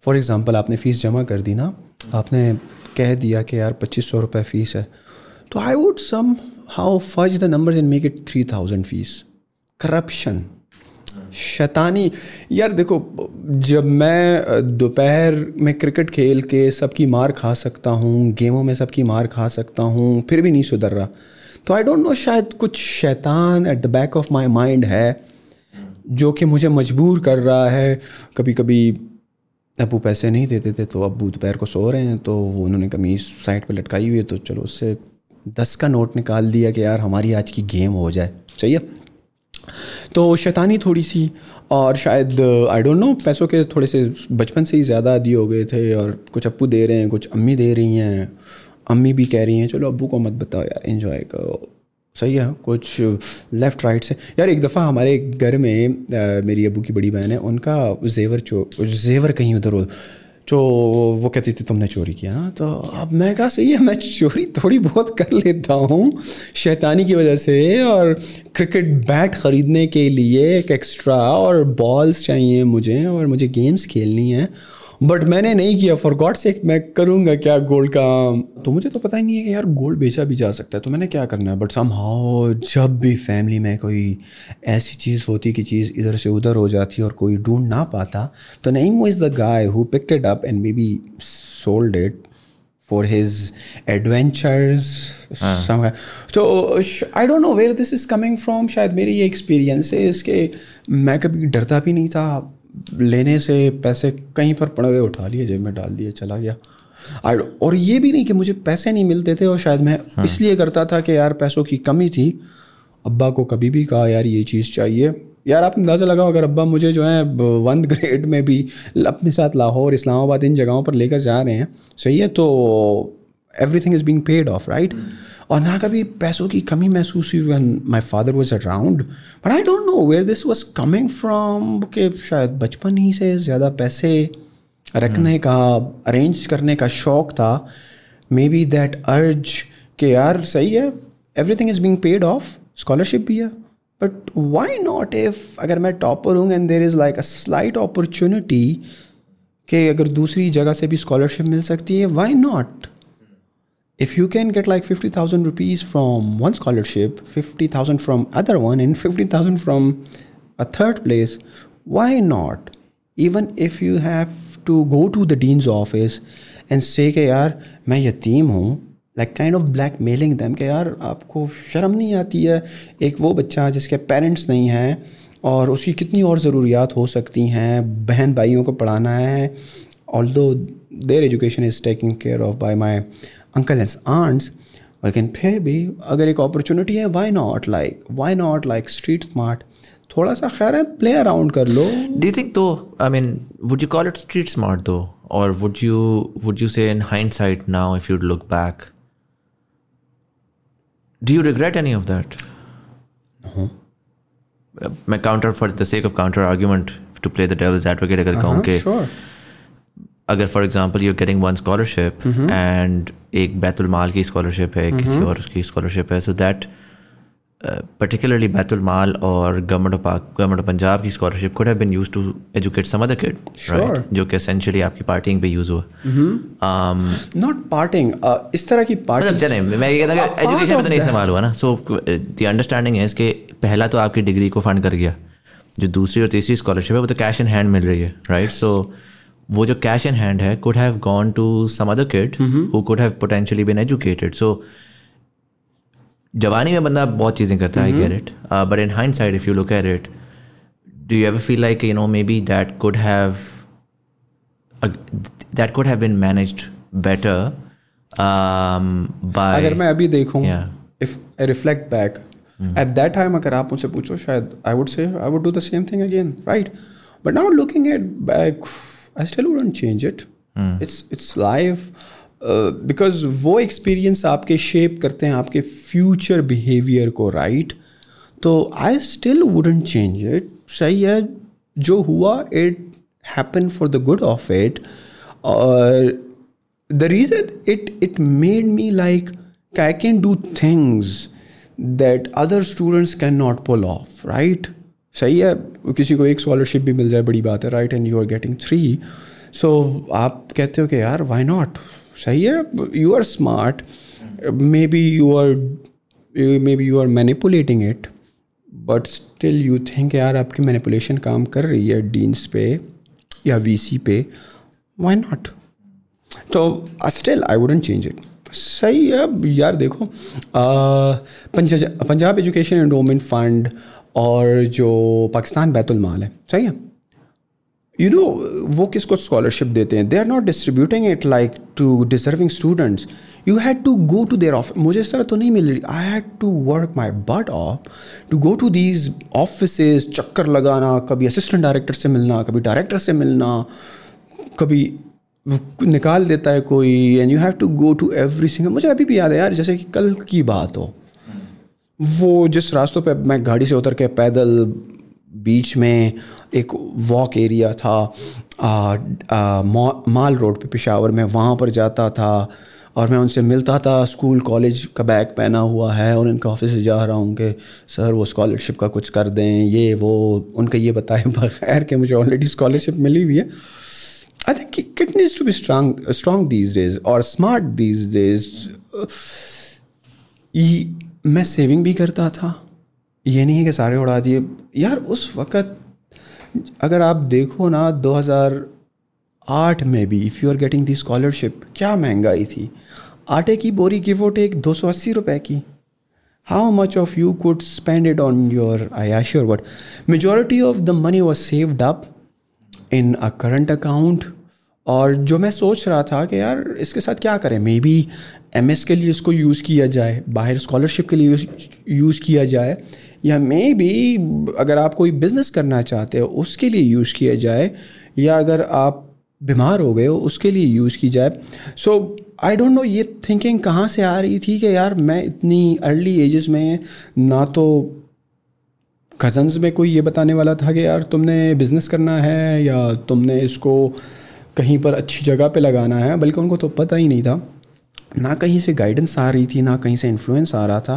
Speaker 2: फॉर एग्ज़ाम्पल आपने fees जमा कर दी ना आपने कह दिया कि यार पच्चीस सौ रुपये फ़ीस है तो I would somehow fudge the number in make it three thousand fees corruption शैतानी यार देखो जब मैं दोपहर में क्रिकेट खेल के सबकी मार खा सकता हूँ गेमों में सबकी मार खा सकता हूँ फिर भी नहीं सुधर रहा तो आई डोंट नो शायद कुछ शैतान at the back of my mind है जो कि मुझे मजबूर कर रहा है कभी कभी अबू पैसे नहीं देते थे तो अबू दोपहर को सो रहे हैं तो उन्होंने कमीज साइड पर लटकाई हुई है तो चलो उससे दस का नोट निकाल दिया कि यार हमारी आज की गेम हो जाए चाहिए तो शैतानी थोड़ी सी और शायद आई डोंट नो पैसों के थोड़े से बचपन से ही ज़्यादा आदि हो गए थे और कुछ अप्पू दे रहे हैं कुछ अम्मी दे रही हैं अम्मी भी कह रही हैं चलो अबू को मत बताओ यार इन्जॉय करो सही है कुछ लेफ़्ट राइट से यार एक दफ़ा हमारे घर में आ, मेरी अबू की बड़ी बहन है उनका जेवर चो जेवर कहीं उधर हो जो वो कहती थी तुमने चोरी किया ना तो अब मैं कहा सही है मैं चोरी थोड़ी बहुत कर लेता हूँ शैतानी की वजह से और क्रिकेट बैट ख़रीदने के लिए एक एक्स्ट्रा और बॉल्स चाहिए मुझे और मुझे गेम्स खेलनी है बट मैंने नहीं किया फॉर गॉड से मैं करूँगा क्या गोल्ड का तो मुझे तो पता ही नहीं है कि यार गोल्ड बेचा भी जा सकता है तो मैंने क्या करना है बट सम हाउ जब भी फैमिली में कोई ऐसी चीज़ होती कि चीज़ इधर से उधर हो जाती और कोई ढूंढ ना पाता तो नहीं वो is the guy who picked up and maybe sold it for his adventures तो हाँ। आई So I don't know where this is coming from. शायद मेरी ये experience है इसके मैं कभी डरता भी नहीं था लेने से पैसे कहीं पर पड़े हुए उठा लिए जेब में डाल दिए चला गया और ये भी नहीं कि मुझे पैसे नहीं मिलते थे और शायद मैं हाँ। इसलिए करता था कि यार पैसों की कमी थी अब्बा को कभी भी कहा यार ये चीज़ चाहिए यार आप अंदाज़ा लगाओ अगर अब्बा मुझे जो है वन ग्रेड में भी अपने साथ लाहौर इस्लामाबाद इन जगहों पर लेकर जा रहे हैं सही है तो everything is being paid off right और ना कभी पैसों की कमी महसूस हुई when my father was around but I don't know where this was coming from के शायद बचपन ही से ज़्यादा पैसे रखने hmm. का अरेंज करने का शौक़ था मे बी दैट अर्ज के यार सही है everything is being paid off scholarship भी है बट वाई नॉट इफ अगर मैं टॉपर हूँ and there is like a slight opportunity कि अगर दूसरी जगह से भी स्कॉलरशिप मिल सकती है why not if you can get like 50000 rupees from one scholarship 50000 from other one and 50000 from a third place why not even if you have to go to the dean's office and say ke yaar main yatim hu like kind of blackmailing them ke yaar aapko sharam nahi aati hai ek wo bachcha jiske parents nahi hain aur uski kitni aur zaruriyat ho sakti hain behan bhaiyon ko padhana hai although their education is taken care of by my uncle has aunts I can फे भी अगर एक opportunity है why not like why not like street smart थोड़ा सा खैर है play around कर लो
Speaker 1: डी think though I mean would you call it street smart though और would you would you say in hindsight now if you look back do you regret any of that मैं counter for the sake of counter argument to play the devil's advocate अगर कहूँ uh-huh, कि अगर for example you getting one scholarship and एक बैतुलमाल की scholarship है किसी mm-hmm. और उसकी स्कॉलरशिप है सो दैट पर्टिकुलरली बैतुलमाल और government of government of Punjab की scholarship could have been used to educate some other kid right जो कि एसेंशियली आपकी पार्टिंग पे यूज हुआ not
Speaker 2: mm-hmm. Partying um, uh, इस तरह की पार्टिंग मतलब
Speaker 1: चलें मैं ये कहता हूं एजुकेशन में तो नहीं इस्तेमाल हुआ ना सो द अंडरस्टैंडिंग इज के
Speaker 2: पहला तो आपकी
Speaker 1: डिग्री को फंड कर गया जो दूसरी और तीसरी स्कॉलरशिप है वो तो कैश इन हैंड मिल रही है राइट सो right? so, वो जो कैश इन हैंड है could have gone to some other kid who could have potentially been educated so जवानी में बंदा बहुत चीज़ें करता है I get it but in hindsight if you look at it do you ever feel like you know may be that could have that could have been managed
Speaker 2: better अगर मैं अभी देखूं if I reflect back at that time अगर आप मुझसे पूछो शायद I would say I would do the same thing again right but now looking at back I still wouldn't change it it's it's life because वो experience आपके shape करते हैं आपके फ्यूचर बिहेवियर को राइट तो I still wouldn't change it सही है जो हुआ it happen for the good of it और the reason it it made me like I can do things that other students can not pull off right सही है किसी को एक स्कॉलरशिप भी मिल जाए बड़ी बात है right and you are getting three so आप कहते हो कि यार वाई नॉट सही है you are smart maybe you are maybe you are manipulating it but still you think यार आपकी मैनिपुलेशन काम कर रही है डीन्स पे या वी सी पे वाई नॉट तो still I wouldn't change it सही है यार देखो uh, Punjab education endowment fund और जो पाकिस्तान बैतुलमाल है सही है यू you नो know, वो किसको स्कॉलरशिप देते हैं they are not distributing it like to deserving students you had to go to their off मुझे इस तरह तो नहीं मिल रही I had to work my butt off to go to these office चक्कर लगाना कभी असिस्टेंट डायरेक्टर से मिलना कभी डायरेक्टर से मिलना कभी निकाल देता है कोई and you have to go to every single मुझे अभी भी याद है यार जैसे कि कल की बात हो वो जिस रास्तों पे मैं गाड़ी से उतर के पैदल बीच में एक वॉक एरिया था आ, आ, माल रोड पे पिशावर में वहाँ पर जाता था और मैं उनसे मिलता था स्कूल कॉलेज का बैग पहना हुआ है और इनके ऑफिस से जा रहा हूँ कि सर वो स्कॉलरशिप का कुछ कर दें ये वो उनका ये बताएं बगैर कि मुझे ऑलरेडी स्कॉलरशिप मिली हुई है I think kid needs to be strong strong these days और स्मार्ट दीज डेज मैं सेविंग भी करता था ये नहीं है कि सारे उड़ा दिए यार उस वक़्त अगर आप देखो ना 2008 में भी if you are getting the scholarship क्या महंगाई थी आटे की बोरी गिव वो टेक दो सौ अस्सी रुपये की how much of you could spend it on your I are sure what majority of the money was saved up in a current account और जो मैं सोच रहा था कि यार इसके साथ क्या करें मे बी एम के लिए इसको यूज़ किया जाए बाहर स्कॉलरशिप के लिए यूज़ किया जाए या मे बी अगर आप कोई बिज़नेस करना चाहते हो उसके लिए यूज़ किया जाए या अगर आप बीमार हो गए हो उसके लिए यूज़ की जाए सो आई डोंट नो ये थिंकिंग कहाँ से आ रही थी कि यार मैं इतनी अर्ली एजेस में ना तो कज़न्स में कोई ये बताने वाला था कि यार तुमने बिज़नेस करना है या तुमने इसको कहीं पर अच्छी जगह पे लगाना है बल्कि उनको तो पता ही नहीं था ना कहीं से गाइडेंस आ रही थी ना कहीं से इन्फ्लुएंस आ रहा था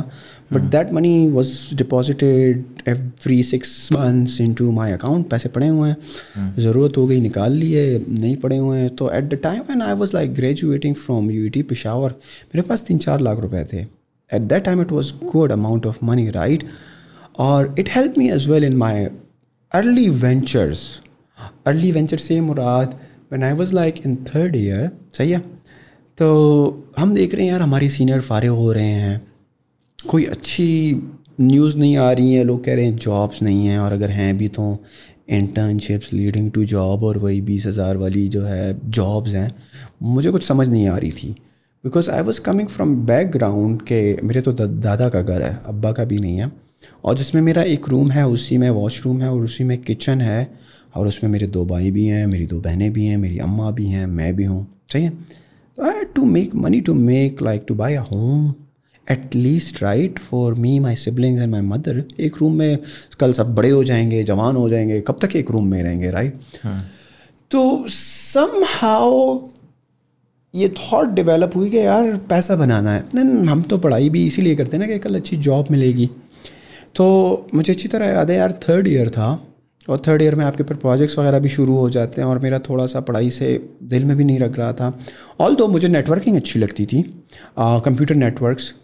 Speaker 2: but that money was deposited every six months into my account पैसे पड़े हुए हैं hmm. ज़रूरत हो गई निकाल लिए नहीं पड़े हुए हैं तो at the time and I was like graduating from U T Peshawar मेरे पास तीन चार लाख रुपए थे at that time it was good amount of money right और it help me as well in my early ventures early venture से मुराद one I was like in third year सही है तो हम देख रहे हैं यार हमारी सीनियर फारिग हो रहे हैं कोई अच्छी न्यूज़ नहीं आ रही है लोग कह रहे हैं जॉब्स नहीं हैं और अगर हैं भी तो इंटर्नशिप्स लीडिंग टू जॉब और वही बीस हज़ार वाली जो है जॉब्स हैं मुझे कुछ समझ नहीं आ रही थी because I was coming from background के मेरे तो दादा का घर है अब्बा का भी नहीं है और जिसमें मेरा एक रूम है उसी में वॉशरूम है और उसी में किचन है और उसमें मेरे दो भाई भी हैं मेरी दो बहनें भी हैं मेरी अम्मा भी हैं मैं भी हूँ सही है I to make money to make like to buy a home at least right for me my siblings and my mother एक रूम में कल सब बड़े हो जाएंगे जवान हो जाएंगे कब तक एक रूम में रहेंगे राइट right? हाँ। तो सम हाउ ये थॉट डेवलप हुई कि यार पैसा बनाना है देन हम तो पढ़ाई भी इसीलिए करते हैं ना कि कल अच्छी जॉब मिलेगी तो मुझे अच्छी तरह याद है यार थर्ड ईयर था और थर्ड ईयर में आपके पर प्रोजेक्ट्स वगैरह भी शुरू हो जाते हैं और मेरा थोड़ा सा पढ़ाई से दिल में भी नहीं रख रहा था ऑल दो मुझे नेटवर्किंग अच्छी लगती थी कंप्यूटर नेटवर्क्स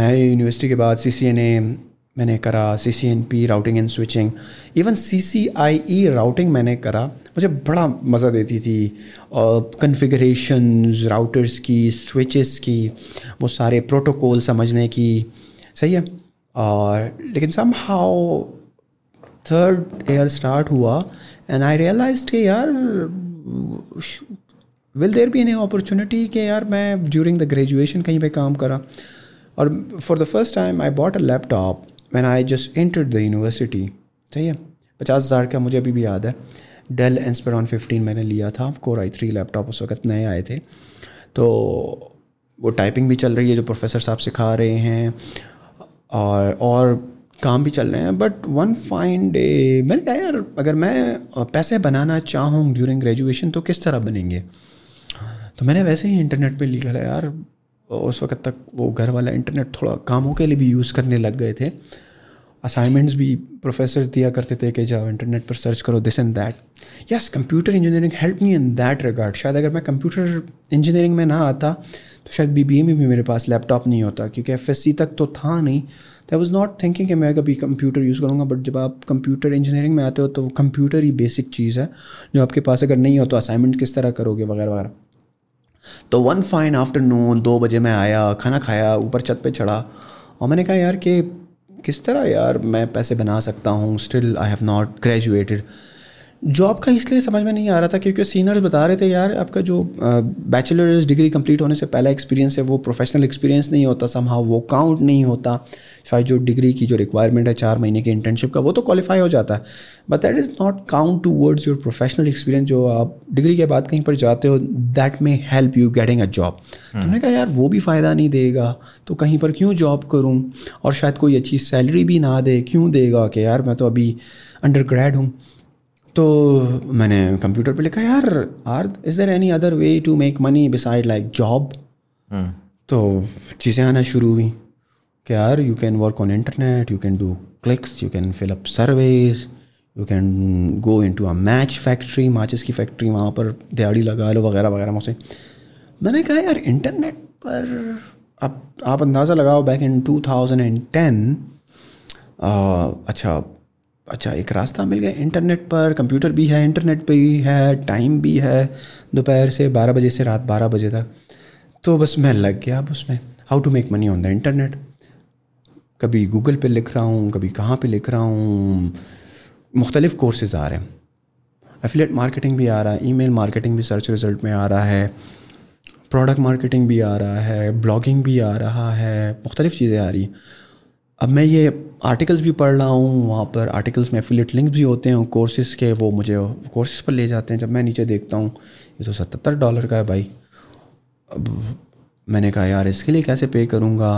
Speaker 2: मैं यूनिवर्सिटी के बाद सी सी एन ए मैंने करा C C N P routing and switching even C C I E routing मैंने करा मुझे बड़ा मज़ा देती थी और कन्फिग्रेशन राउटर्स की स्विचेस की वो सारे प्रोटोकॉल समझने की सही है और लेकिन somehow third year start हुआ एंड आई रियलाइज के यार will there be any opportunity के यार मैं ड्यूरिंग द ग्रेजुएशन कहीं पे काम करा और for the first time I bought a laptop when I just enter the university ठीक है पचास हज़ार का मुझे अभी भी याद है डेल एंसपेरॉन फिफ्टीन मैंने लिया था कोर आई थ्री लैपटॉप उस वक्त नए आए थे तो वो टाइपिंग भी चल रही है जो प्रोफेसर साहब सिखा रहे हैं और और काम भी चल रहे हैं बट वन फाइन डे मैंने कहा यार अगर मैं पैसे बनाना चाहूँ ड्यूरिंग ग्रेजुएशन तो किस तरह बनेंगे तो मैंने वैसे ही इंटरनेट पे लिखा है यार उस वक्त तक वो घर वाला इंटरनेट थोड़ा कामों के लिए भी यूज़ करने लग गए थे असाइनमेंट्स भी प्रोफेसर दिया करते थे कि जाओ इंटरनेट पर सर्च करो this and that yes computer engineering help me in that regard शायद अगर मैं कंप्यूटर इंजीनियरिंग में ना आता तो शायद बी बी ए में भी मेरे पास लैपटॉप नहीं होता क्योंकि एफ एस सी तक तो था नहीं आई वॉज नॉट थिंकिंग कि मैं कभी कंप्यूटर यूज़ करूँगा बट जब आप कंप्यूटर इंजीनियरिंग में आते हो तो कंप्यूटर ही बेसिक चीज़ है जो आपके पास अगर नहीं हो तो असाइनमेंट किस तरह करोगे वगैरह वगैरह तो वन फाइन आफ्टरनून दो बजे मैं आया खाना खाया ऊपर छत पे चढ़ा और मैंने कहा यार कि किस तरह यार मैं पैसे बना सकता हूँ still I have not graduated job का इसलिए समझ में नहीं आ रहा था क्योंकि सीनियर्स बता रहे थे यार आपका जो बैचलर्स डिग्री कंप्लीट होने से पहला एक्सपीरियंस है वो प्रोफेशनल एक्सपीरियंस नहीं होता समहा वो काउंट नहीं होता शायद जो डिग्री की जो रिक्वायरमेंट है चार महीने के इंटर्नशिप का वो तो क्वालिफाई हो जाता है but that is not count towards your professional experience जो आप डिग्री के बाद कहीं पर जाते हो that may help you getting a job हमने कहा यार वो भी फ़ायदा नहीं देगा तो कहीं पर क्यों जॉब करूँ और शायद कोई अच्छी सैलरी भी ना दे क्यों देगा कि यार मैं तो अभी अंडर ग्रेड हूँ तो मैंने कंप्यूटर पे लिखा यार or is there any other way to make money beside like job तो चीज़ें आना शुरू हुई कि यार you can work on internet you can do clicks you can fill up surveys you can go into a match factory माचिस की factory वहाँ पर दिहाड़ी लगा लो वगैरह वगैरह मुझसे मैंने कहा यार इंटरनेट पर आप आप अंदाज़ा लगाओ back in two thousand and ten
Speaker 3: अच्छा अच्छा एक रास्ता मिल गया इंटरनेट पर कंप्यूटर भी है इंटरनेट पर भी है टाइम भी है दोपहर से बारह बजे से रात बारह बजे तक तो बस मैं लग गया अब उसमें how to make money on the internet कभी गूगल पे लिख रहा हूँ कभी कहाँ पे लिख रहा हूँ मुख्तलिफ़ कोर्सेज आ रहे हैं एफिलेट मार्केटिंग भी आ रहा है ईमेल मार्केटिंग भी सर्च रिज़ल्ट में आ रहा है प्रोडक्ट मार्केटिंग भी आ रहा है ब्लॉगिंग भी आ रहा है मुख्तलिफ़ चीज़ें आ रही हैं अब मैं ये आर्टिकल्स भी पढ़ रहा हूँ वहाँ पर आर्टिकल्स में एफिलेट लिंक्स भी होते हैं कोर्सेज़ के वो मुझे कोर्सेज़ पर ले जाते हैं जब मैं नीचे देखता हूँ ये तो सतहत्तर डॉलर का है भाई अब मैंने कहा यार इसके लिए कैसे पे करूँगा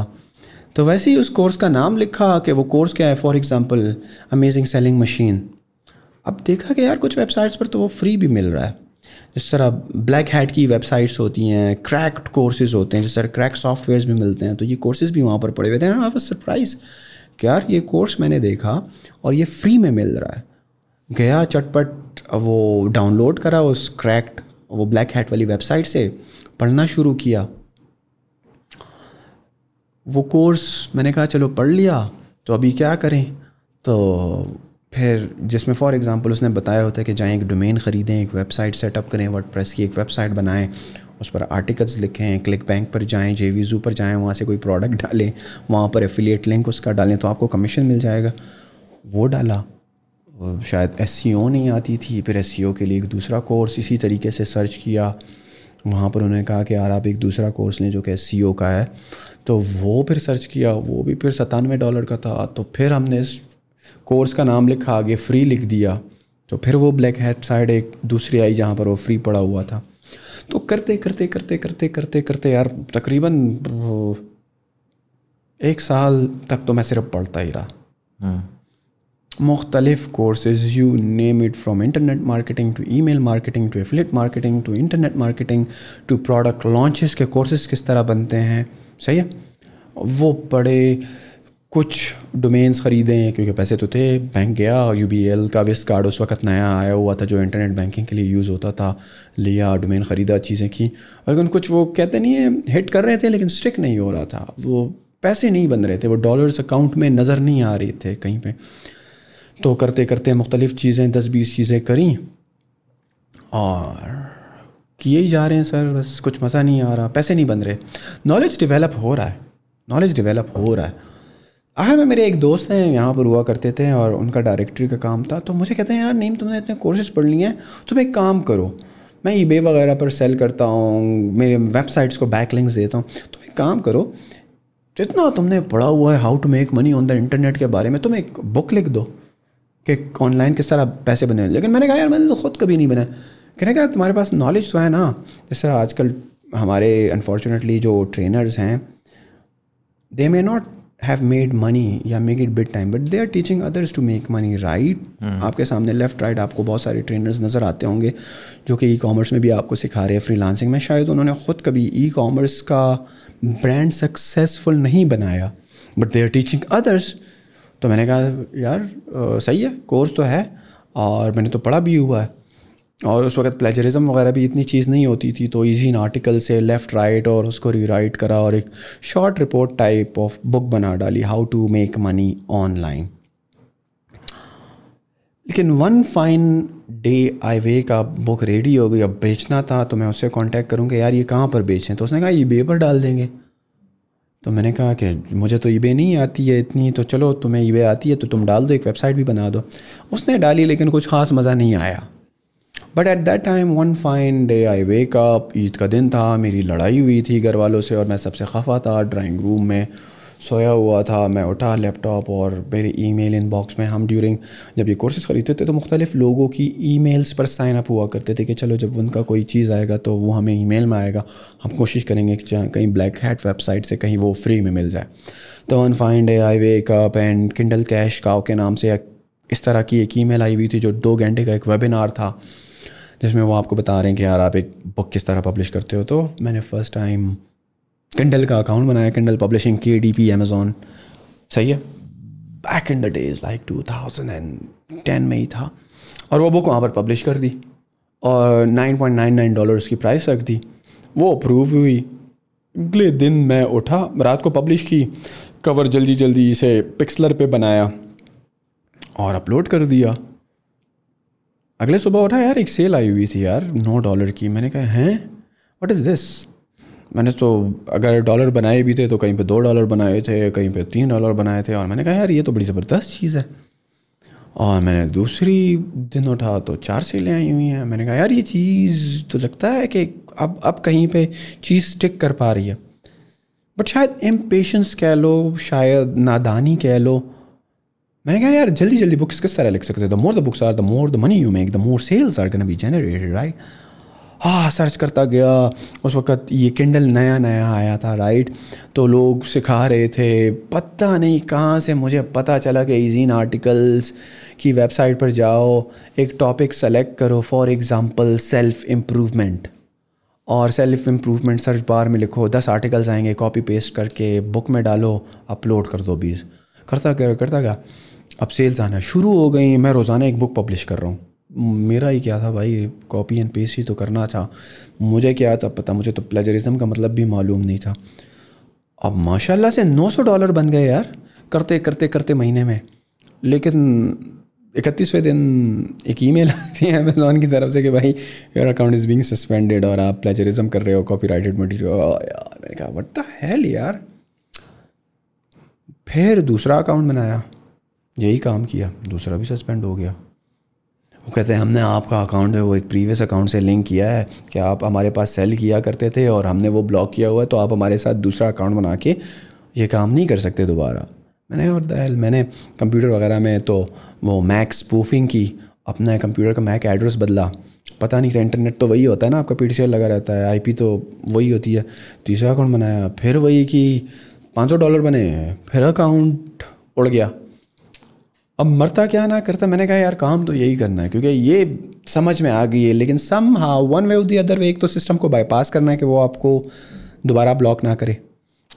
Speaker 3: तो वैसे ही उस कोर्स का नाम लिखा कि वो कोर्स क्या है for example amazing selling machine अब देखा कि यार कुछ वेबसाइट्स पर तो वो फ्री भी मिल रहा है जिस तरह ब्लैक हैड की वेबसाइट्स होती हैं क्रैक्ड कोर्सेज होते हैं जिस तरह क्रैक सॉफ्टवेयर भी मिलते हैं तो ये कोर्सेज भी वहाँ पर पड़े हुए थे आई वाज सरप्राइज यार ये कोर्स मैंने देखा और ये फ्री में मिल रहा है गया चटपट वो डाउनलोड करा उस क्रैक्ड वो ब्लैक हैट वाली वेबसाइट से पढ़ना शुरू किया वो कोर्स मैंने कहा चलो पढ़ लिया तो अभी क्या करें तो फिर जिसमें फॉर एग्ज़ाम्पल उसने बताया होता है कि जाएँ एक डोमेन ख़रीदें एक वेबसाइट सेटअप करें वर्ड की एक वेबसाइट बनाएं उस पर आर्टिकल्स लिखें क्लिक बैंक पर जाएं जे वी जू पर जाएं वहाँ से कोई प्रोडक्ट डालें वहाँ पर एफिलिएट लिंक उसका डालें तो आपको कमीशन मिल जाएगा वो डाला शायद एस सी ओ नहीं आती थी फिर एस सी ओ के लिए एक दूसरा कोर्स इसी तरीके से सर्च किया वहाँ पर उन्होंने कहा कि यार आप एक दूसरा कोर्स लें जो कि एस सी ओ का है तो वो फिर सर्च किया वो भी फिर सतानवे डॉलर का था तो फिर हमने इस कोर्स का नाम लिखा आगे फ्री लिख दिया तो फिर वो ब्लैक हेड साइड एक दूसरी आई जहाँ पर वो फ्री पड़ा हुआ था तो करते करते करते करते करते करते यार तकरीबन एक साल तक तो मैं सिर्फ पढ़ता ही रहा हाँ। मुख्तलिफ courses you name it from internet marketing to email marketing to affiliate marketing to internet marketing to product launches के कोर्सेज किस तरह बनते हैं सही है वो पढ़े कुछ डोमेन्स ख़रीदें क्योंकि पैसे तो थे बैंक गया यू बी एल का विस्ट कार्ड उस वक्त नया आया हुआ था जो इंटरनेट बैंकिंग के लिए यूज़ होता था लिया डोमेन ख़रीदा चीज़ें की लेकिन कुछ वो कहते नहीं है हिट कर रहे थे लेकिन स्ट्रिक नहीं हो रहा था वो पैसे नहीं बन रहे थे वो डॉलर्स अकाउंट में नज़र नहीं आ रहे थे कहीं पर तो करते करते मुख्तलिफ़ चीज़ें दस बीस चीज़ें करी और किए ही जा रहे हैं सर बस कुछ मज़ा नहीं आ रहा पैसे नहीं बन रहे नॉलेज डिवेलप हो रहा है नॉलेज डिवेलप हो रहा है आखिर में मेरे एक दोस्त हैं यहाँ पर हुआ करते थे और उनका डायरेक्टरी का काम था तो मुझे कहते हैं यार नीम तुमने इतने कोर्सेज पढ़ लिए हैं तुम एक काम करो मैं ई वगैरह पर सेल करता हूँ मेरे वेबसाइट्स को बैक लिंक्स देता हूँ तुम एक काम करो जितना तुमने पढ़ा हुआ है how to make money on the internet के बारे में तुम एक बुक लिख दो कि ऑनलाइन किस तरह पैसे बने लेकिन मैंने कहा यार मैंने तो खुद कभी नहीं बनाया कहने कहा तुम्हारे पास नॉलेज तो है ना जिस तरह आजकल हमारे अनफॉर्चुनेटली जो ट्रेनर्स हैं they may not have made money या make it big time but they are teaching others to make money right आपके सामने लेफ्ट राइट आपको बहुत सारे ट्रेनर्स नज़र आते होंगे जो कि ई कॉमर्स में भी आपको सिखा रहे हैं फ्रीलांसिंग में शायद उन्होंने ख़ुद कभी ई कॉमर्स का ब्रांड सक्सेसफुल नहीं बनाया but they are teaching others तो मैंने कहा यार आ, सही है कोर्स तो है और मैंने तो पढ़ा भी हुआ है और उस वक्त प्लेजरिज्म वगैरह भी इतनी चीज़ नहीं होती थी तो इजी इन आर्टिकल से लेफ़्ट राइट और उसको रीराइट करा और एक short report type of book बना डाली how to make money online लेकिन वन फाइन डे आई वे का बुक रेडी हो गई अब बेचना था तो मैं उससे कांटेक्ट करूँगा यार ये कहाँ पर बेचें तो उसने कहा ई पर डाल देंगे तो मैंने कहा कि मुझे तो ई नहीं आती है इतनी तो चलो तुम्हें ई आती है तो तुम डाल दो एक वेबसाइट भी बना दो उसने डाली लेकिन कुछ ख़ास मज़ा नहीं आया but at that time one fine day I wake up Eid का दिन था मेरी लड़ाई हुई थी घर वालों से और मैं सबसे खफा था ड्राइंग रूम में सोया हुआ था मैं उठा लैपटॉप और मेरे ई इन इनबॉक्स में हम ड्यूरिंग जब ये कोर्सेज ख़रीदते थे तो मुख्तलिफ लोगों की ई मेल्स पर साइन अप हुआ करते थे कि चलो जब उनका कोई चीज़ आएगा तो वो हमें ई मेल में आएगा हम कोशिश करेंगे कि कहीं ब्लैक हैट वेबसाइट से कहीं वो फ्री में मिल जाए तो one day I wake up and Kindle cash cow के नाम से इस तरह की एक ईमेल आई हुई थी जो दो घंटे का एक वेबिनार था जिसमें वो आपको बता रहे हैं कि यार आप एक बुक किस तरह पब्लिश करते हो तो मैंने फ़र्स्ट टाइम किंडल का अकाउंट बनाया किंडल पब्लिशिंग के डी पी अमेज़ोन सही है back in the days like two thousand and ten में ही था और वो बुक वहाँ पर पब्लिश कर दी और nine point nine nine dollar उसकी प्राइस रख दी वो अप्रूव हुई अगले दिन मैं उठा रात को पब्लिश की कवर जल्दी जल्दी इसे पिक्सलर पे बनाया और अपलोड कर दिया अगले सुबह उठा यार एक सेल आई हुई थी यार नौ डॉलर की मैंने कहा हैं वट इज़ दिस मैंने तो अगर डॉलर बनाए भी थे तो कहीं पे दो डॉलर बनाए थे कहीं पे तीन डॉलर बनाए थे और मैंने कहा यार ये तो बड़ी ज़बरदस्त चीज़ है और मैंने दूसरी दिन उठा तो चार सेलें आई हुई हैं मैंने कहा यार ये चीज़ तो लगता है कि अब अब कहीं पे चीज़ स्टिक कर पा रही है बट शायद एम्पेशंस कह लो शायद नादानी कह लो मैंने कहा यार जल्दी जल्दी बुक्स किस तरह लिख सकते हो the more the books are the more the money you make the more sales are can be generated right हाँ सर्च करता गया उस वक्त ये किंडल नया नया आया था राइट तो लोग सिखा रहे थे पता नहीं कहाँ से मुझे पता चला कि इजीन आर्टिकल्स की वेबसाइट पर जाओ एक टॉपिक सेलेक्ट करो फॉर एग्ज़ाम्पल सेल्फ़ इम्प्रूवमेंट और सेल्फ़ इम्प्रूवमेंट सर्च बार में लिखो दस आर्टिकल्स आएंगे कॉपी पेस्ट करके बुक में डालो अपलोड कर दो बीज करता गया करता गया अब सेल्स आना शुरू हो गई मैं रोज़ाना एक बुक पब्लिश कर रहा हूँ मेरा ही क्या था भाई कॉपी एंड पेस्ट ही तो करना था मुझे क्या था पता मुझे तो प्लेजरिज्म का मतलब भी मालूम नहीं था अब माशाल्लाह से 900 डॉलर बन गए यार करते करते करते महीने में लेकिन इकतीसवें दिन एक ईमेल आती है अमेजोन की तरफ से कि भाई your account is being suspended और आप प्लेजरिज्म कर रहे हो कॉपी राइटेड यार मैंने कहा वट द हेल यार फिर दूसरा अकाउंट बनाया यही काम किया दूसरा भी सस्पेंड हो गया वो कहते हैं हमने आपका अकाउंट है वो एक प्रीवियस अकाउंट से लिंक किया है कि आप हमारे पास सेल किया करते थे और हमने वो ब्लॉक किया हुआ है तो आप हमारे साथ दूसरा अकाउंट बना के ये काम नहीं कर सकते दोबारा मैंने और दहल मैंने कंप्यूटर वगैरह में तो वो मैक स्पूफिंग की अपना कंप्यूटर का मैक एड्रेस बदला पता नहीं इंटरनेट तो वही होता है ना आपका पी लगा रहता है आई तो वही होती है तीसरा अकाउंट बनाया फिर वही कि पाँच सौ डॉलर बने फिर अकाउंट उड़ गया अब मरता क्या ना करता मैंने कहा यार काम तो यही करना है क्योंकि ये समझ में आ गई है लेकिन somehow one way the other way एक तो सिस्टम को बाईपास करना है कि वो आपको दोबारा ब्लॉक ना करे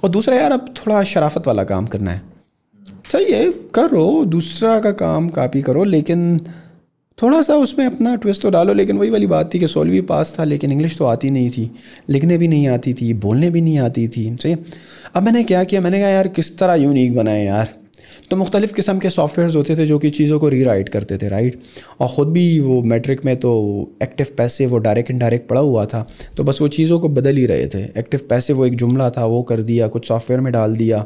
Speaker 3: और दूसरा यार अब थोड़ा शराफत वाला काम करना है सही तो है करो दूसरा का काम कापी करो लेकिन थोड़ा सा उसमें अपना ट्विस्ट तो डालो लेकिन वही वाली बात थी कि सोलवी पास था लेकिन इंग्लिश तो आती नहीं थी लिखने भी नहीं आती थी बोलने भी नहीं आती थी सही अब मैंने क्या किया मैंने कहा यार किस तरह यूनिक बनाए यार तो मुख्तलिफ़ किस्म के सॉफ्टवेयर होते थे जो कि चीज़ों को री राइट करते थे राइट और ख़ुद भी वो मेट्रिक में तो एक्टिव पैसे वो डायरेक्ट डायरेक्ट पड़ा हुआ था तो बस वो चीज़ों को बदल ही रहे थे एक्टिव पैसे वो एक जुमला था वो कर दिया कुछ सॉफ्टवेयर में डाल दिया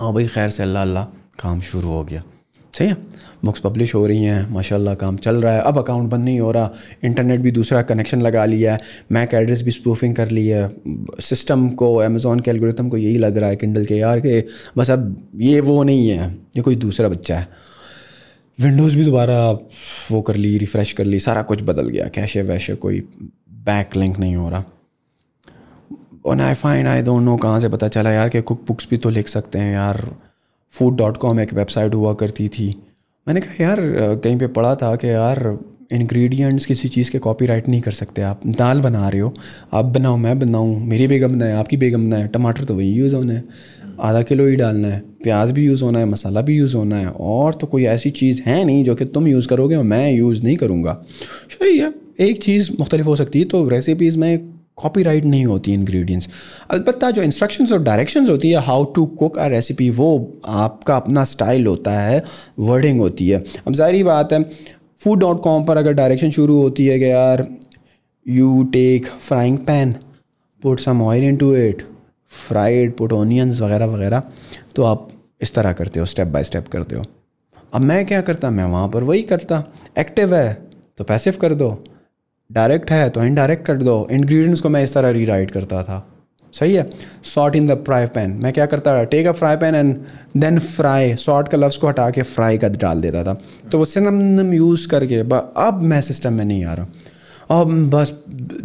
Speaker 3: हाँ भाई खैर से अल्लाह अल्लाह काम शुरू हो गया सही है बुक्स पब्लिश हो रही हैं माशाल्लाह काम चल रहा है अब अकाउंट बंद नहीं हो रहा इंटरनेट भी दूसरा कनेक्शन लगा लिया है मैक एड्रेस भी स्प्रूफिंग कर ली है सिस्टम को अमेज़ोन के एलगोरिथम को यही लग रहा है किंडल के यार के बस अब ये वो नहीं है ये कोई दूसरा बच्चा है विंडोज़ भी दोबारा वो कर ली रिफ़्रेश कर ली सारा कुछ बदल गया कैशे वैशे कोई बैक लिंक नहीं हो रहा और I fine I don't know कहाँ से पता चला यार कि कुक बुक्स भी तो लिख सकते हैं यार फूड डॉट कॉम एक वेबसाइट हुआ करती थी मैंने कहा यार कहीं पे पढ़ा था कि यार इंग्रेडिएंट्स किसी चीज़ के कॉपीराइट नहीं कर सकते आप दाल बना रहे हो आप बनाओ मैं बनाऊँ मेरी बेगम बनाए आपकी बेगम बनाए टमाटर तो वही यूज़ होना है आधा किलो ही डालना है प्याज भी यूज़ होना है मसाला भी यूज़ होना है और तो कोई ऐसी चीज़ है नहीं जो कि तुम यूज़ करोगे और मैं यूज़ नहीं करूँगा सही है एक चीज़ मुख्तलिफ हो सकती है तो रेसिपीज़ में कॉपीराइट नहीं होती इंग्रेडिएंट्स अलबत्त जो इंस्ट्रक्शंस और डायरेक्शंस होती है how to cook a recipe वो आपका अपना स्टाइल होता है वर्डिंग होती है अब जाहिर बात है फूड डॉट कॉम पर अगर डायरेक्शन शुरू होती है कि यार you take frying pan put some oil into it fried put onions वगैरह वगैरह तो आप इस तरह करते हो स्टेप बाय स्टेप करते हो अब मैं क्या करता मैं वहाँ पर वही करता एक्टिव है तो पैसिव कर दो डायरेक्ट है तो इनडायरेक्ट कर दो इंग्रेडिएंट्स को मैं इस तरह रीराइट करता था सही है sauté in the fry pan मैं क्या करता था take a fry pan and then fry sauté का लफ्ज़ को हटा के फ्राई का डाल देता था तो वो सिनम यूज़ करके अब मैं सिस्टम में नहीं आ रहा अब बस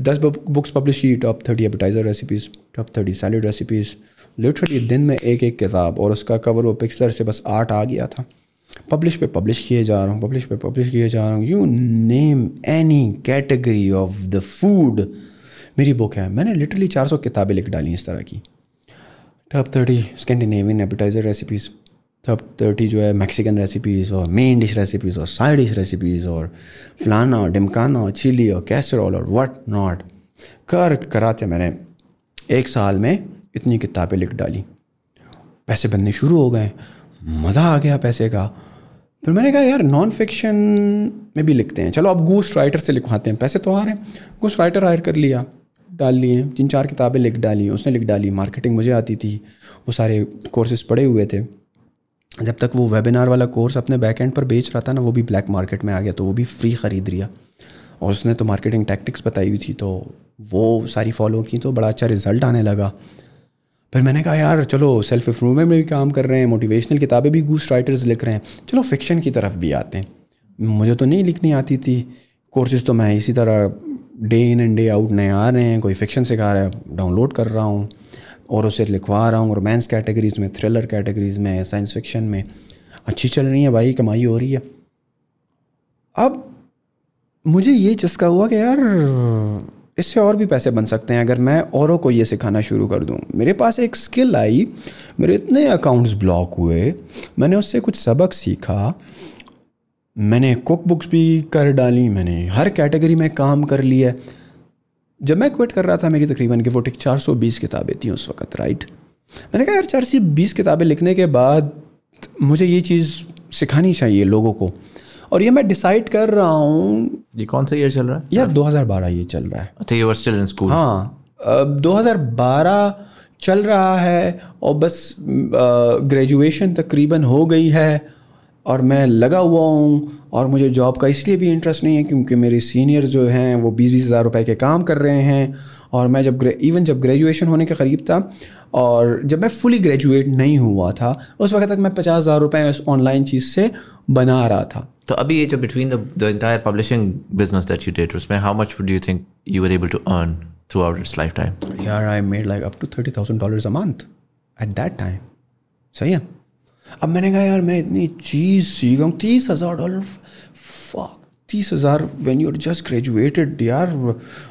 Speaker 3: दस बुक्स पब्लिश की top thirty advertiser recipes top thirty salad recipes literally दिन में एक एक किताब और उसका कवर वो पिक्सलर से बस आर्ट आ गया था पब्लिश पे पब्लिश किए जा रहा हूँ पब्लिश पे पब्लिश किए जा रहा हूँ you name any category of the food मेरी बुक है मैंने लिटरली 400 किताबें लिख डाली इस तरह की top thirty Scandinavian appetizer recipes top thirty जो है मैक्सिकन रेसिपीज़ और मेन डिश रेसिपीज़ और साइड डिश रेसिपीज़ और फलाना और डिमकाना और चिली और कैसरोल और वट नॉट कर कराते मैंने एक साल में इतनी किताबें लिख डाली पैसे बनने शुरू हो गए मज़ा आ गया पैसे का फिर मैंने कहा यार नॉन फिक्शन में भी लिखते हैं चलो अब गूस राइटर से लिखवाते हैं पैसे तो आ रहे हैं गूस राइटर हायर कर लिया डाल लिए तीन चार किताबें लिख डाली उसने लिख डाली मार्केटिंग मुझे आती थी वो सारे कोर्सेज पड़े हुए थे जब तक वो वेबिनार वाला कोर्स अपने बैक एंड पर बेच रहा था ना वो भी ब्लैक मार्केट में आ गया तो वो भी फ्री ख़रीद लिया और उसने तो मार्केटिंग टैक्टिक्स बताई हुई थी तो वो सारी फॉलो की तो बड़ा अच्छा रिज़ल्ट आने लगा फिर मैंने कहा यार चलो सेल्फ इम्प्रूवमेंट में भी काम कर रहे हैं मोटिवेशनल किताबें भी गूस राइटर्स लिख रहे हैं चलो फिक्शन की तरफ भी आते हैं मुझे तो नहीं लिखनी आती थी कोर्सेज तो मैं इसी तरह day in and day out नए आ रहे हैं कोई फिक्शन सिखा रहा है डाउनलोड कर रहा हूँ और उसे लिखवा रहा हूँ रोमांस कैटेगरीज में थ्रिलर कैटेगरीज में साइंस फिक्शन में अच्छी चल रही है भाई कमाई हो रही है अब मुझे ये चस्का हुआ कि यार इससे और भी पैसे बन सकते हैं अगर मैं औरों को ये सिखाना शुरू कर दूँ मेरे पास एक स्किल आई मेरे इतने अकाउंट्स ब्लॉक हुए मैंने उससे कुछ सबक सीखा मैंने कुक बुक्स भी कर डाली मैंने हर कैटेगरी में काम कर लिया जब मैं क्विट कर रहा था मेरी तकरीबन की फोटिक चार सौ बीस किताबें थी उस वक्त राइट मैंने कहा यार चार सौ बीस किताबें लिखने के बाद मुझे ये चीज़ सिखानी चाहिए लोगों को और ये मैं डिसाइड कर रहा हूँ
Speaker 4: ये कौन सा ईयर चल रहा है
Speaker 3: यार 2012 ये चल रहा है
Speaker 4: अच्छा you are still in school
Speaker 3: हाँ दो चल रहा है और बस ग्रेजुएशन तकरीबन हो गई है और मैं लगा हुआ हूँ और मुझे जॉब का इसलिए भी इंटरेस्ट नहीं है क्योंकि मेरे सीनियर जो हैं वो बीस बीस हज़ार रुपये के काम कर रहे हैं और मैं जब इवन जब ग्रेजुएशन होने के करीब था और जब मैं फुली ग्रेजुएट नहीं हुआ था उस वक्त तक मैं पचास हज़ार रुपये उस ऑनलाइन चीज़ से बना रहा था
Speaker 4: तो अभी ये जो between the entire publishing business that you did उसमें how much would you think you were able to earn throughout its lifetime यार I made like up to
Speaker 3: thirty thousand dollar a month at that time सही है अब मैंने कहा यार मैं इतनी चीज़ सीख रहा हूँ तीस हज़ार डॉलर फाक तीस हज़ार when you are just graduated यार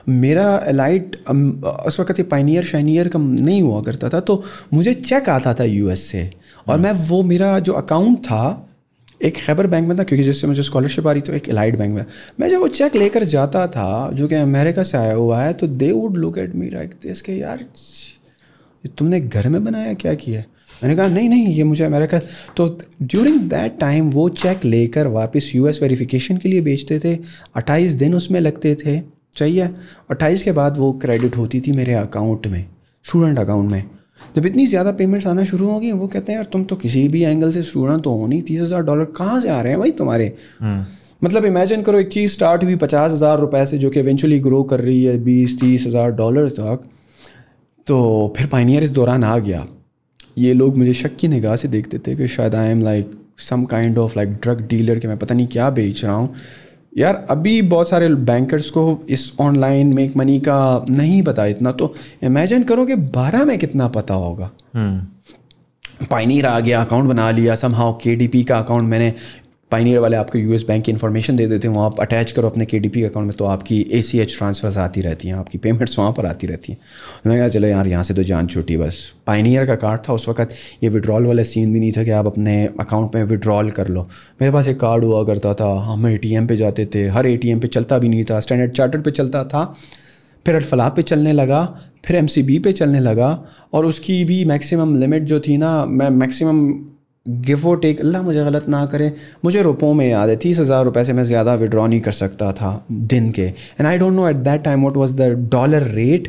Speaker 3: मेरा एलाइट उस वक्त ये पाइनियर शाइनियर का नहीं हुआ करता था तो मुझे चेक आता था एस से और मैं वो मेरा जो अकाउंट था एक खैबर बैंक में था क्योंकि जिससे मुझे स्कॉलरशिप आ रही तो एक एलाइट बैंक में मैं जब वो चेक लेकर जाता था जो कि अमेरिका से आया हुआ है तो they would look at me like this के यार तुमने घर में बनाया क्या किया मैंने कहा नहीं नहीं ये मुझे अमेरिका तो ड्यूरिंग दैट टाइम वो चेक लेकर वापस यूएस वेरिफिकेशन के लिए बेचते थे 28 दिन उसमें लगते थे चाहिए 28 के बाद वो क्रेडिट होती थी मेरे अकाउंट में स्टूडेंट अकाउंट में जब इतनी ज़्यादा पेमेंट्स आना शुरू हो गई वो कहते हैं यार तुम तो किसी भी एंगल से स्टूडेंट तो हो नहीं तीस हज़ार डॉलर कहाँ से आ रहे हैं भाई तुम्हारे हम्म। मतलब इमेजिन करो एक चीज़ स्टार्ट हुई पचास हज़ार रुपये से जो कि इवेंचुअली ग्रो कर रही है बीस तीस हज़ार डॉलर तक तो फिर पाइनियर इस दौरान आ गया ये लोग मुझे शक की निगाह से देखते थे कि शायद I am like some kind of like drug dealer के मैं पता नहीं क्या बेच रहा हूँ यार अभी बहुत सारे बैंकर्स को इस ऑनलाइन मेक मनी का नहीं पता इतना तो इमेजिन करो कि बारह में कितना पता होगा पाइनियर हम्म। आ गया अकाउंट बना लिया somehow K D P का अकाउंट मैंने पाइनियर वाले आपको यूएस बैंक की इन्फॉर्मेशन दे देते हैं वहाँ आप अटैच करो अपने के अकाउंट में तो आपकी ए सी एच ट्रांसफर्स आती रहती हैं आपकी पेमेंट्स वहाँ पर आती रहती हैं तो मैंने कहा चलो यार यहाँ से तो जान छोटी बस पाइनियर का कार्ड था उस वक्त ये विड्रॉल वाला सीन भी नहीं था कि आप अपने अकाउंट में विड्रॉल कर लो मेरे पास एक कार्ड हुआ करता था हम ए टी एम पर जाते थे हर ए टी एम पर चलता भी नहीं था स्टैंडर्ड चार्टर पर चलता था फिर अटफला पे चलने लगा फिर एम सी बी पे चलने लगा और उसकी भी मैक्सिमम लिमिट जो थी ना मैं मैक्सिमम गिव और टेक अल्लाह मुझे गलत ना करें मुझे रुपयों में याद है तीस हज़ार रुपये से मैं ज़्यादा विड्रॉ नहीं कर सकता था दिन के end I don't know at that time what was the dollar rate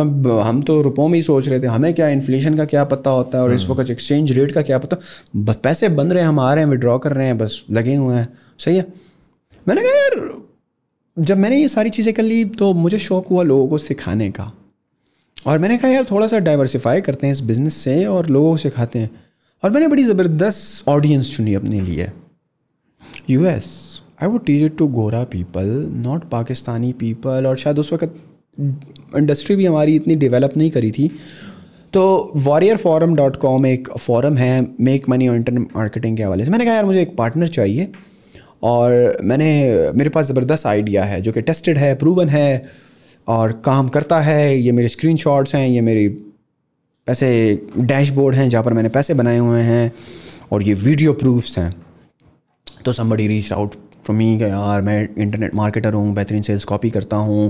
Speaker 3: हम तो रुपयों में ही सोच रहे थे हमें क्या इन्फ्लेशन का क्या पता होता है और इस हम्म। वक्त एक्सचेंज रेट का क्या पता बस पैसे बन रहे हैं हम आ रहे हैं विड्रॉ कर रहे हैं बस लगे हुए हैं सही है मैंने कहा यार जब मैंने ये सारी चीज़ें कर ली तो मुझे शौक़ हुआ लोगों को सिखाने का और मैंने कहा यार थोड़ा सा डाइवर्सिफाई करते हैं इस बिज़नेस से और लोगों को सिखाते हैं और मैंने बड़ी ज़बरदस्त ऑडियंस चुनी अपने लिए U S I would teach it to गोरा पीपल नॉट पाकिस्तानी पीपल और शायद उस वक्त इंडस्ट्री भी हमारी इतनी डेवलप नहीं करी थी तो वॉरियर फॉरम डॉट कॉम एक फॉरम है मेक मनी और इंटरनेट मार्केटिंग के हवाले से मैंने कहा यार मुझे एक पार्टनर चाहिए और मैंने मेरे पास ज़बरदस्त आइडिया है जो कि टेस्टेड है प्रूवन है और काम करता है ये मेरे स्क्रीन हैं ये मेरी पैसे डैशबोर्ड हैं जहाँ पर मैंने पैसे बनाए हुए हैं और ये वीडियो प्रूफ्स हैं तो somebody reach out from me यार मैं इंटरनेट मार्केटर हूँ बेहतरीन सेल्स कॉपी करता हूँ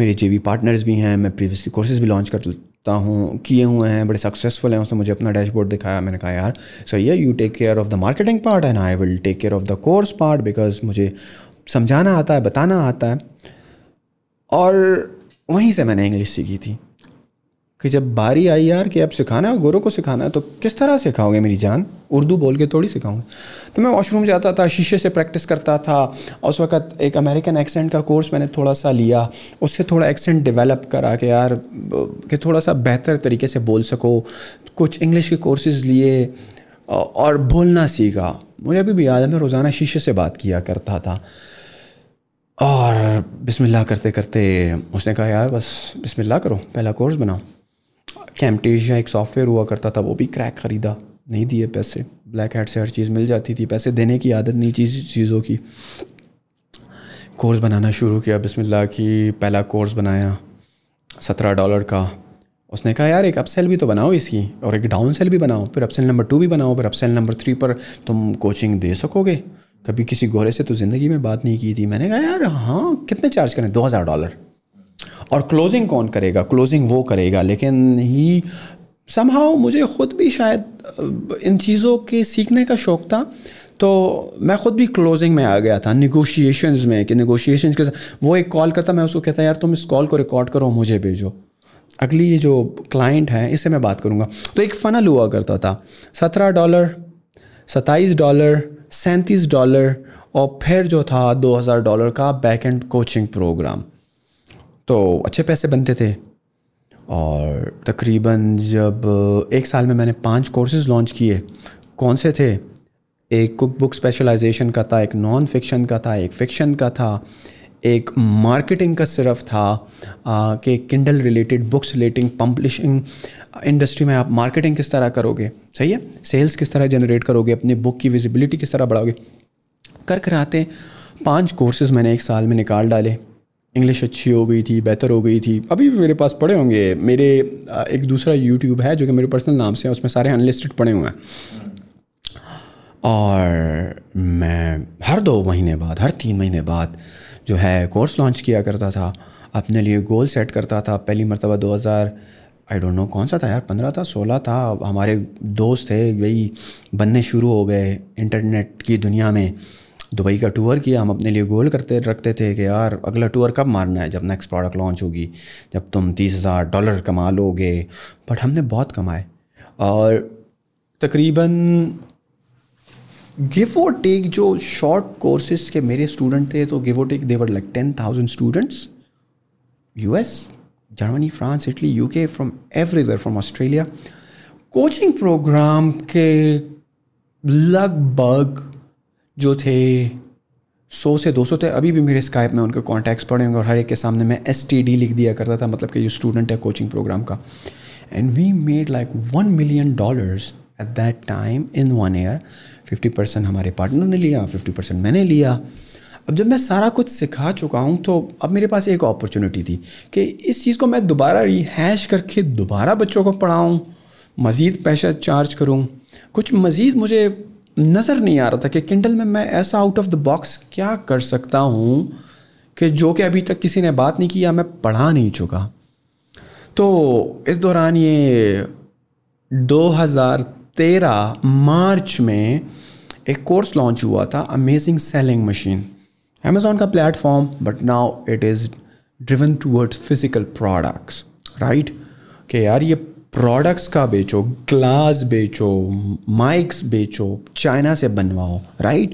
Speaker 3: मेरे जे पार्टनर्स भी हैं मैं प्रीवियसली कोर्सेज भी लॉन्च करता हूँ किए हुए हैं बड़े सक्सेसफुल हैं उसने मुझे अपना डैशबोर्ड दिखाया मैंने कहा यार सही है you take care of the marketing part and I will take care of the course part because मुझे समझाना आता है बताना आता है और वहीं से मैंने इंग्लिश सीखी थी कि जब बारी आई यार कि अब सिखाना है गोरों को सिखाना है तो किस तरह सिखाओगे मेरी जान उर्दू बोल के थोड़ी सिखाऊंगे तो मैं वॉशरूम जाता था शीशे से प्रैक्टिस करता था और उस वक्त एक अमेरिकन एक्सेंट का कोर्स मैंने थोड़ा सा लिया उससे थोड़ा एक्सेंट डेवलप करा कि यार कि थोड़ा सा बेहतर तरीके से बोल सको कुछ इंग्लिश के कोर्सेज़ लिए और बोलना सीखा मुझे अभी भी याद है मैं रोज़ाना शीशे से बात किया करता था और बिस्मिल्लाह करते करते उसने कहा यार बस बिस्मिल्लाह करो पहला कोर्स बनाओ कैमटेशिया एक सॉफ्टवेयर हुआ करता था वो भी क्रैक ख़रीदा नहीं दिए पैसे ब्लैक हेड से हर चीज़ मिल जाती थी पैसे देने की आदत नहीं चीज चीज़ों की कोर्स बनाना शुरू किया बिस्मिल्लाह की पहला कोर्स बनाया सत्रह डॉलर का उसने कहा यार एक अपसेल भी तो बनाओ इसकी और एक डाउन सेल भी बनाओ फिर अपसेल नंबर टू भी बनाओ फिर अपसेल नंबर थ्री पर तुम कोचिंग दे सकोगे कभी किसी गोरे से तो ज़िंदगी में बात नहीं की थी मैंने कहा यार हाँ कितने चार्ज करें दो हज़ार डॉलर और क्लोजिंग कौन करेगा क्लोजिंग वो करेगा लेकिन ही समहाउ मुझे ख़ुद भी शायद इन चीज़ों के सीखने का शौक़ था तो मैं ख़ुद भी क्लोजिंग में आ गया था निगोशिएशंस में कि निगोशिएशंस के वो एक कॉल करता मैं उसको कहता यार तुम इस कॉल को रिकॉर्ड करो मुझे भेजो अगली ये जो क्लाइंट है इससे मैं बात करूँगा तो एक फ़नल हुआ करता था सत्रह डॉलर सत्ताईस डॉलर सैंतीस डॉलर और फिर जो था दो हज़ार डॉलर का बैक एंड कोचिंग प्रोग्राम तो अच्छे पैसे बनते थे और तकरीबन जब एक साल में मैंने पांच कोर्सेज लॉन्च किए कौन से थे एक कुक बुक स्पेशलाइजेशन का था एक नॉन फिक्शन का था एक फिक्शन का था एक मार्केटिंग का सिर्फ था कि Kindle related books relating publishing industry में आप मार्केटिंग किस तरह करोगे सही है सेल्स किस तरह जनरेट करोगे अपनी बुक की विजिबिलिटी किस तरह बढ़ाओगे कर कराते पांच कोर्सेज मैंने एक साल में निकाल डाले इंग्लिश अच्छी हो गई थी बेहतर हो गई थी अभी भी मेरे पास पड़े होंगे मेरे एक दूसरा यूट्यूब है जो कि मेरे पर्सनल नाम से है उसमें सारे अनलिस्टेड पड़े हुए हैं और मैं हर दो महीने बाद हर तीन महीने बाद जो है कोर्स लॉन्च किया करता था अपने लिए गोल सेट करता था पहली मरतबा 2000 आई डोंट नो कौन सा था यार पंद्रह था सोलह था हमारे दोस्त थे वही बनने शुरू हो गए इंटरनेट की दुनिया में दुबई का टूर किया हम अपने लिए गोल करते रखते थे कि यार अगला टूर कब मारना है जब नेक्स्ट प्रोडक्ट लॉन्च होगी जब तुम तीस हज़ार डॉलर कमा लोगे बट हमने बहुत कमाए और तकरीबन गिव और टेक जो शॉर्ट कोर्सेज के मेरे स्टूडेंट थे तो गिव और take they were like ten thousand students U S Germany France Italy U K from everywhere from Australia coaching program के लगभग जो थे सौ से दो सौ थे अभी भी मेरे स्काइप में उनके कॉन्टैक्ट्स पड़े होंगे और हर एक के सामने मैं एस लिख दिया करता था मतलब कि ये स्टूडेंट है कोचिंग प्रोग्राम का and we made like one million dollars at that time in one year fifty percent हमारे पार्टनर ने लिया फिफ्टी परसेंट मैंने लिया अब जब मैं सारा कुछ सिखा चुका हूँ तो अब मेरे पास एक अपॉर्चुनिटी थी कि इस चीज़ को मैं दोबारा रिहैश करके दोबारा बच्चों को पढ़ाऊँ मज़ीद पैसा चार्ज करूँ कुछ मज़ीद मुझे नज़र नहीं आ रहा था कि किंडल में मैं ऐसा आउट ऑफ द बॉक्स क्या कर सकता हूँ कि जो कि अभी तक किसी ने बात नहीं की या मैं पढ़ा नहीं चुका तो इस दौरान ये 2013 मार्च में एक कोर्स लॉन्च हुआ था अमेजिंग सेलिंग मशीन अमेज़ोन का platform but now it is driven towards physical products right कि यार ये प्रोडक्ट्स का बेचो ग्लास बेचो माइक्स बेचो चाइना से बनवाओ राइट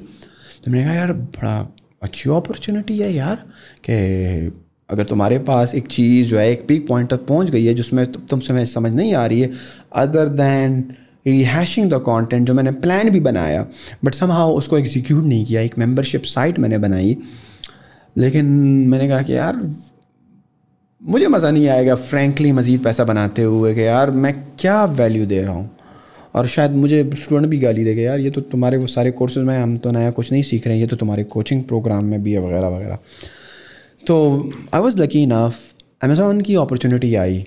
Speaker 3: तो मैंने कहा यार बड़ा अच्छी अपॉर्चुनिटी है यार कि अगर तुम्हारे पास एक चीज़ जो है एक पीक पॉइंट तक पहुंच गई है जिसमें तुम समय समझ नहीं आ रही है other than rehashing the content जो मैंने प्लान भी बनाया बट सम उसको एग्जीक्यूट नहीं किया एक मेंबरशिप साइट मैंने बनाई लेकिन मैंने कहा कि यार मुझे मज़ा नहीं आएगा फ्रेंकली मज़ीद पैसा बनाते हुए कि यार मैं क्या वैल्यू दे रहा हूँ और शायद मुझे स्टूडेंट भी गाली देगा यार ये तो तुम्हारे वो सारे कोर्सेज में हम तो नया कुछ नहीं सीख रहे हैं ये तो तुम्हारे कोचिंग प्रोग्राम में भी है वगैरह वगैरह तो I was lucky enough Amazon की अपॉर्चुनिटी आई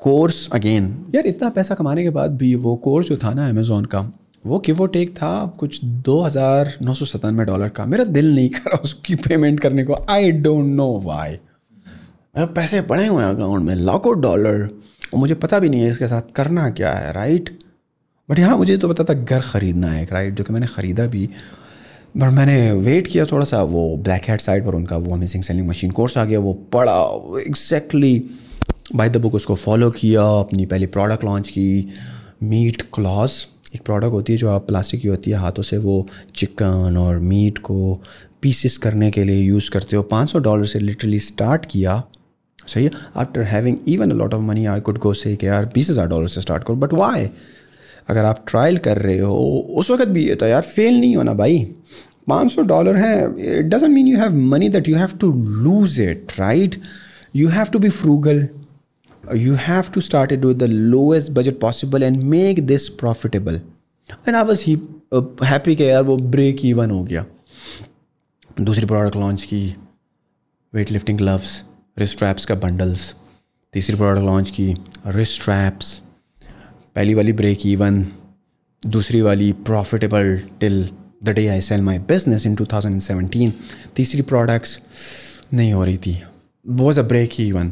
Speaker 3: कोर्स अगेन यार इतना पैसा कमाने के बाद भी वो कोर्स जो था ना अमेज़ोन का वो कि वो टेक था कुछ दो हज़ार नौ सौ सतानवे डॉलर का मेरा दिल नहीं करा उसकी पेमेंट करने को आई डोंट नो वाई पैसे पड़े हुए हैं अकाउंट में लाखों डॉलर और मुझे पता भी नहीं है इसके साथ करना क्या है राइट बट यहाँ मुझे तो पता था घर ख़रीदना है एक राइट जो कि मैंने ख़रीदा भी बट मैंने वेट किया थोड़ा सा वो ब्लैक हेड साइड पर उनका वो अमेजिंग सेलिंग मशीन कोर्स आ गया वो पढ़ा एग्जैक्टली बाई द बुक उसको फॉलो किया अपनी पहली प्रोडक्ट लॉन्च की मीट क्लॉस एक प्रोडक्ट होती है जो आप प्लास्टिक की होती है हाथों से वो चिकन और मीट को पीसेस करने के लिए यूज़ करते हो 500 डॉलर से लिटरली स्टार्ट किया सही है after having even a lot of money I could go से यार बीस हज़ार डॉलर से स्टार्ट करो बट वाई अगर आप ट्रायल कर रहे हो उस वक्त भी ये तो यार फेल नहीं होना भाई पाँच सौ डॉलर है it doesn't mean you have money that you have to lose it right you have to be frugal you have to start it with the lowest budget possible and make this profitable and I was he happy के यार वो break even हो गया दूसरी product launch की weight lifting gloves wrist का bundles तीसरी product launch की रिस्ट पहली वाली ब्रेक इवन दूसरी वाली profitable till the day I sell my business in 2017 तीसरी प्रोडक्ट्स नहीं हो रही थी was a break even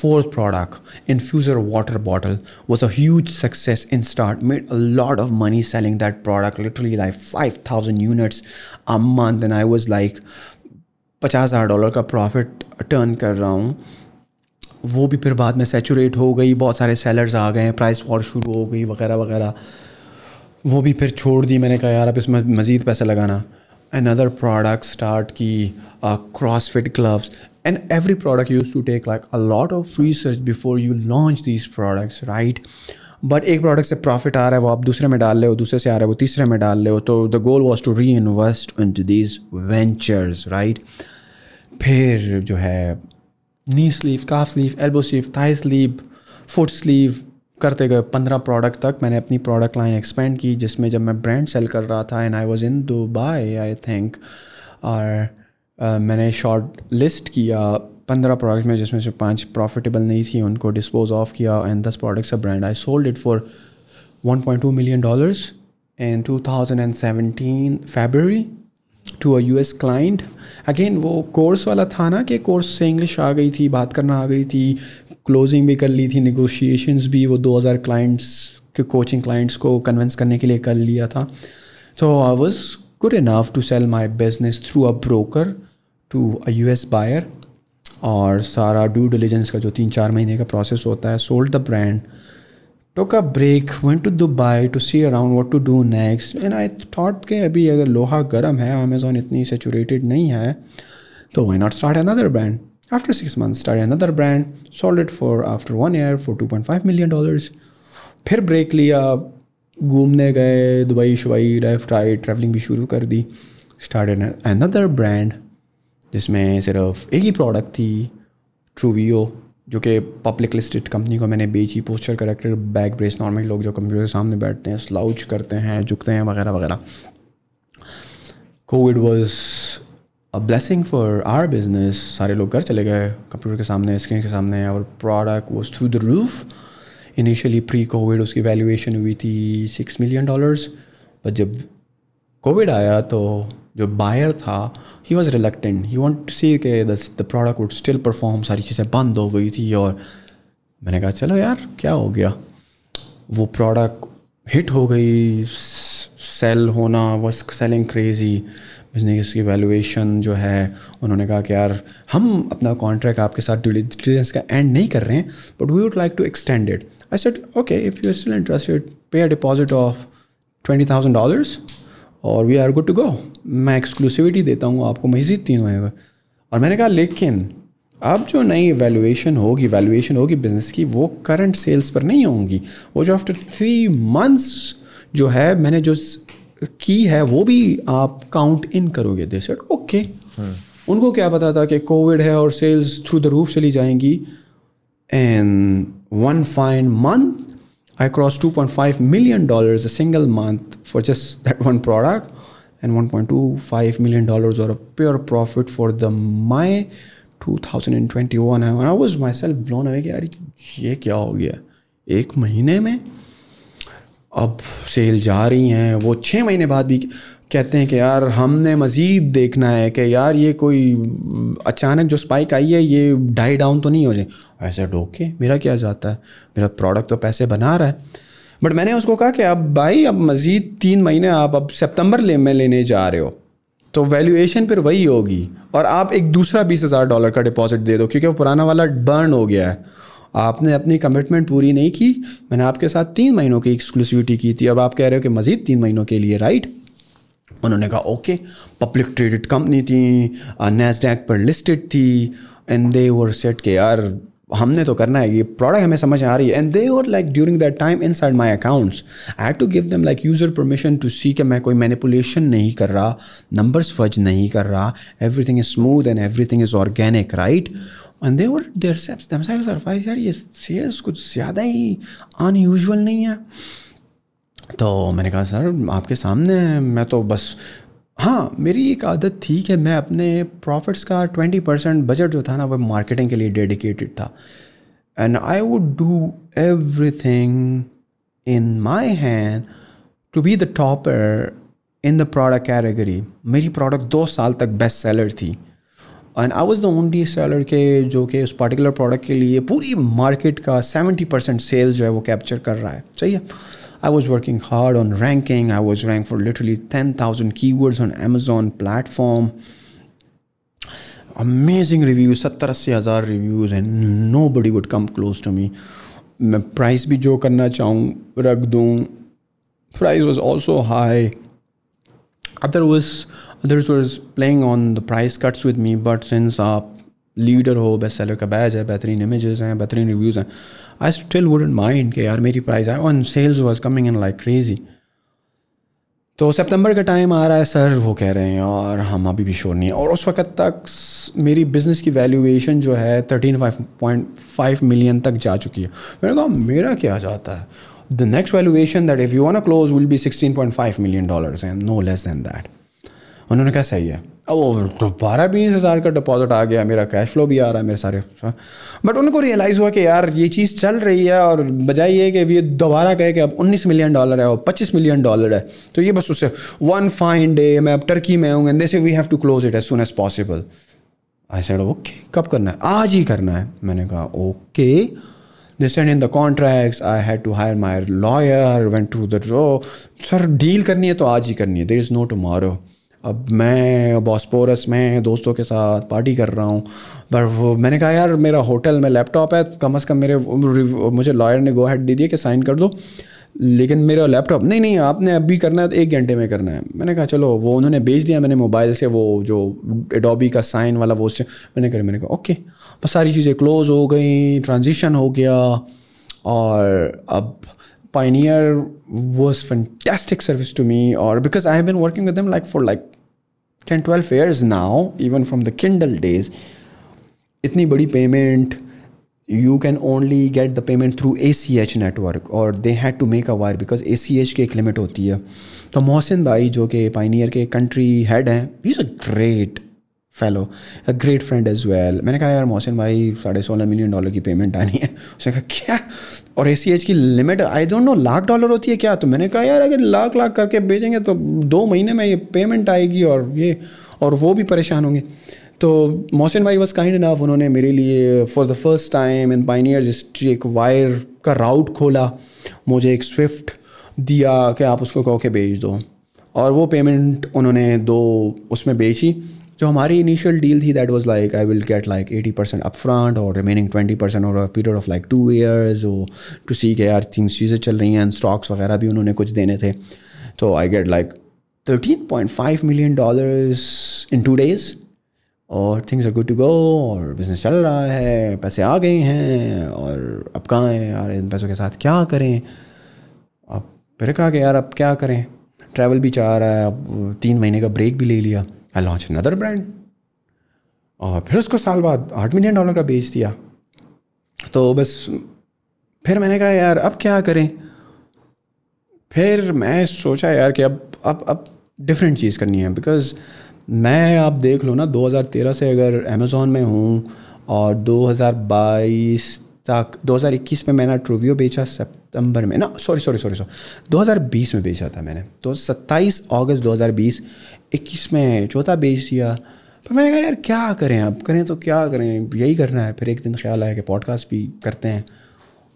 Speaker 3: fourth product infuser water bottle was a huge success in start made a lot of money selling that product literally like five thousand units a month and I was like पचास हज़ार dollar का profit turn कर रहा हूँ वो भी फिर बाद में सेचूरेट हो गई बहुत सारे सेलर्स आ गए प्राइस वॉर शुरू हो गई वगैरह वगैरह वो भी फिर छोड़ दी मैंने कहा यार अब इसमें मज़ीद पैसा लगाना एंड अदर प्रोडक्ट स्टार्ट की cross fit gloves and every product use to take like a lot of research before you launch these products right but एक प्रोडक्ट से प्रॉफिट आ रहा है वो आप दूसरे में डाल रहे हो दूसरे से आ रहा है वो तीसरे में डाल रहे हो तो the goal was to reinvest into these ventures right फिर जो है knee sleeve calf sleeve elbow sleeve thigh sleeve foot sleeve करते गए पंद्रह प्रोडक्ट तक मैंने अपनी प्रोडक्ट लाइन एक्सपेंड की जिसमें जब मैं ब्रांड सेल कर रहा था and I was in Dubai I think और मैंने शॉर्ट लिस्ट किया पंद्रह प्रोडक्ट्स में जिसमें से पाँच प्रॉफिटेबल नहीं थी उनको डिस्पोज ऑफ किया एंड दस प्रोडक्ट्स का brand I sold it for one point two million dollars in two thousand and February to a U S client again वो कोर्स वाला था ना कि कोर्स से इंग्लिश आ गई थी बात करना आ गई थी क्लोजिंग भी कर ली थी निगोशिएशंस भी वो दो हज़ार क्लाइंट्स के कोचिंग क्लाइंट्स को कन्विंस करने के लिए कर लिया था तो I was good enough to sell my business through a broker to a U S buyer और सारा ड्यू डिलीजेंस का जो तीन चार महीने का प्रोसेस होता है sold the brand took a break went to Dubai to see around what to do next and I thought के अभी अगर लोहा गर्म है अमेजोन इतनी सेचूरेटेड नहीं है तो why not start another brand after six month start another brand sold for after one year for two point five million dollars फिर ब्रेक लिया घूमने गए दुबई शुबई लेफ्ट राइट ट्रैवलिंग भी शुरू कर दी स्टार्ट अनदर ब्रांड जिसमें सिर्फ एक ही प्रोडक्ट थी ट्रूवियो जो कि पब्लिक लिस्टेड कंपनी को मैंने बेची posture corrector back brace normal लोग जो कंप्यूटर के सामने बैठते हैं स्लाउच करते हैं झुकते हैं वगैरह वगैरह COVID was a blessing for our business सारे लोग घर चले गए कंप्यूटर के सामने स्क्रीन के सामने और product was through the roof initially pre COVID उसकी वैल्यूएशन हुई थी सिक्स मिलियन डॉलर्स पर जब कोविड आया तो जो बायर था he was reluctant he want to see के the product would still perform सारी चीज़ें बंद हो गई थी और मैंने कहा चलो यार क्या हो गया वो प्रोडक्ट हिट हो गई सेल होना वॉज सेलिंग क्रेजी बिजनेस की वैल्यूएशन जो है उन्होंने कहा कि यार हम अपना कॉन्ट्रैक्ट आपके साथ डिलीजेंस का एंड नहीं कर रहे हैं but we would like to extend it I said okay if you still interested pay a deposit of twenty thousand dollars और we are good to go मैं एक्सक्लूसिविटी देता हूँ आपको मजीद तीन महीने पर और मैंने कहा लेकिन अब जो नई वैल्यूएशन होगी वैल्यूएशन होगी बिज़नेस की वो करंट सेल्स पर नहीं होंगी वो जो आफ्टर थ्री मंथ्स जो है मैंने जो की है वो भी आप काउंट इन करोगे दे सेट ओके उनको क्या पता था कि कोविड है और सेल्स थ्रू द रूफ चली जाएंगी and one fine month I cross two point five million dollars single month for just that one product and 1.25 million dollars or a pure profit for the my 2021 and I was myself blown away कि यार ये क्या हो गया एक महीने में अब सेल जा रही हैं वो छः महीने बाद भी कहते हैं कि यार हमने मज़ीद देखना है कि यार ये कोई अचानक जो स्पाइक आई है ये डाई डाउन तो नहीं हो जाए ऐसे डोके मेरा क्या जाता है मेरा प्रोडक्ट तो पैसे बना रहा है बट मैंने उसको कहा कि अब भाई अब मज़ीद तीन महीने आप अब सितंबर ले में लेने जा रहे हो तो वैल्यूएशन फिर वही होगी और आप एक दूसरा बीस हज़ार डॉलर का डिपॉजिट दे दो क्योंकि वो पुराना वाला बर्न हो गया है आपने अपनी कमिटमेंट पूरी नहीं की मैंने आपके साथ तीन महीनों की एक्सक्लूसिविटी की थी अब आप कह रहे हो कि मज़ीद तीन महीनों के लिए राइट उन्होंने कहा ओके पब्लिक ट्रेडेड कंपनी थी नेस्डैक uh, पर लिस्टेड थी एंड दे वर सेट के यार हमने तो करना है ये प्रोडक्ट हमें समझ आ रही है एंड दे और like during that time inside my accounts I had to give them like user permission to see के मैं कोई मैनिपुलेशन नहीं कर रहा नंबर्स फर्ज नहीं कर रहा everything is smooth and every thing is organic right and there there ceps यार ये सेल्स कुछ ज़्यादा ही अनयूजल नहीं है तो मैंने कहा सर आपके सामने मैं तो बस हाँ मेरी एक आदत थी कि मैं अपने प्रॉफिट्स का ट्वेंटी परसेंट बजट जो था ना वो मार्केटिंग के लिए डेडिकेटेड था and I would do everything in my hand to be the topper in the product category मेरी प्रोडक्ट दो साल तक बेस्ट सेलर थी and I was the only seller के जो कि उस पर्टिकुलर प्रोडक्ट के लिए पूरी मार्केट का सेवेंटी परसेंट सेल जो है वो कैप्चर कर रहा है सही है I was working hard on ranking. I was ranked for literally 10,000 keywords on Amazon platform. Amazing reviews, 70,000 reviews, and nobody would come close to me. My price bhi jo karna chaung, rag Price was also high. Other others was playing on the price cuts with me, but since uh, leader or bestseller ka badge hai, images hai, reviews hai, I still wouldn't mind कि यार मेरी price I on sales was coming in like crazy तो सितंबर का time आ रहा है sir वो कह रहे हैं और हम अभी भी शोर नहीं है और उस वक्त तक मेरी बिज़नेस की वैल्यूएशन जो है thirteen five point five million तक जा चुकी है मैंने कहा मेरा क्या जाता है the next valuation that if you want close will be sixteen point five million dollars and no less than that उन्होंने कहा सही है अब दोबारा बीस हज़ार का डिपॉजिट आ गया मेरा कैश फ्लो भी आ रहा है मेरे सारे बट उनको रियलाइज़ हुआ कि यार ये चीज़ चल रही है और बजाय ये कि ये दोबारा कहे कि अब 19 मिलियन डॉलर है और 25 मिलियन डॉलर है तो ये बस उससे वन फाइन डे मैं अब टर्की में हूँ and this we have to close it as soon as possible I said okay कब करना है आज ही करना है मैंने कहा okay they send in the contracts I had to hire my lawyer went to the sir deal करनी है तो आज ही करनी है देर इज़ नो टमारो अब मैं बॉस्पोरस में दोस्तों के साथ पार्टी कर रहा हूँ पर वो मैंने कहा यार मेरा होटल में लैपटॉप है कम अज़ कम मेरे मुझे लॉयर ने गो हेड दे दिया कि साइन कर दो लेकिन मेरा लैपटॉप नहीं नहीं आपने अभी करना है तो एक घंटे में करना है मैंने कहा चलो वो उन्होंने भेज दिया मैंने मोबाइल से वो जो एडोबी का साइन वाला वो से मैंने कहा मैंने कहा ओके बस सारी चीज़ें क्लोज़ हो गई ट्रांजिशन हो गया और अब Payoneer was fantastic service to me और because I have been working with them like for like ten twelve years now even from the Kindle days इतनी बड़ी payment you can only get the payment through A C H network और they had to make a wire because A C H की एक limit होती है तो मोहसिन भाई जो कि पाइनियर के कंट्री हेड हैं is a great fellow a great friend as well मैंने कहा यार मोहसिन भाई साढ़े सोलह मिलियन डॉलर की पेमेंट आनी है उसने कहा क्या और ए की limit I don't know lakh dollar होती है क्या तो मैंने कहा यार अगर लाख लाख करके भेजेंगे तो दो महीने में ये पेमेंट आएगी और ये और वो भी परेशान होंगे तो मोहसिन भाई वॉज काइंड इनाफ उन्होंने मेरे लिए for the first time in Payoneer history एक वायर का राउट खोला मुझे एक स्विफ्ट दिया कि आप उसको कह के भेज दो और वो पेमेंट उन्होंने दो उसमें बेची जो हमारी इनिशियल डील थी that was like I will get like eighty percent up front और रिमेनिंग ट्वेंटी परसेंट और period of like two years और टू सी के यार थिंग्स चीज़ें चल रही हैं स्टॉक्स वगैरह भी उन्होंने कुछ देने थे तो I get like thirteen point five million dollars in two days और things are good to go और बिज़नेस चल रहा है पैसे आ गए हैं और अब कहाँ हैं यार इन पैसों के साथ क्या करें अब फिर कहा कि यार अब क्या करें ट्रैवल भी चाह रहा है अब तीन महीने का ब्रेक भी ले लिया आई लॉन्च अनदर ब्रांड और फिर उसको साल बाद आठ मिलियन डॉलर का बेच दिया तो बस फिर मैंने कहा यार अब क्या करें फिर मैं सोचा यार कि अब अब अब डिफरेंट चीज़ करनी है बिकॉज़ मैं आप देख लो ना 2013 से अगर अमेज़ोन में हूँ और 2022 तक 2021 में मैंने ट्रोवियो बेचा सब सितंबर में ना सॉरी सॉरी सॉरी सॉरी 2020 में बेचा था मैंने तो 27 अगस्त 2020 21 में चौथा बेच दिया पर मैंने कहा यार क्या करें अब करें तो क्या करें यही करना है फिर एक दिन ख्याल आया कि पॉडकास्ट भी करते हैं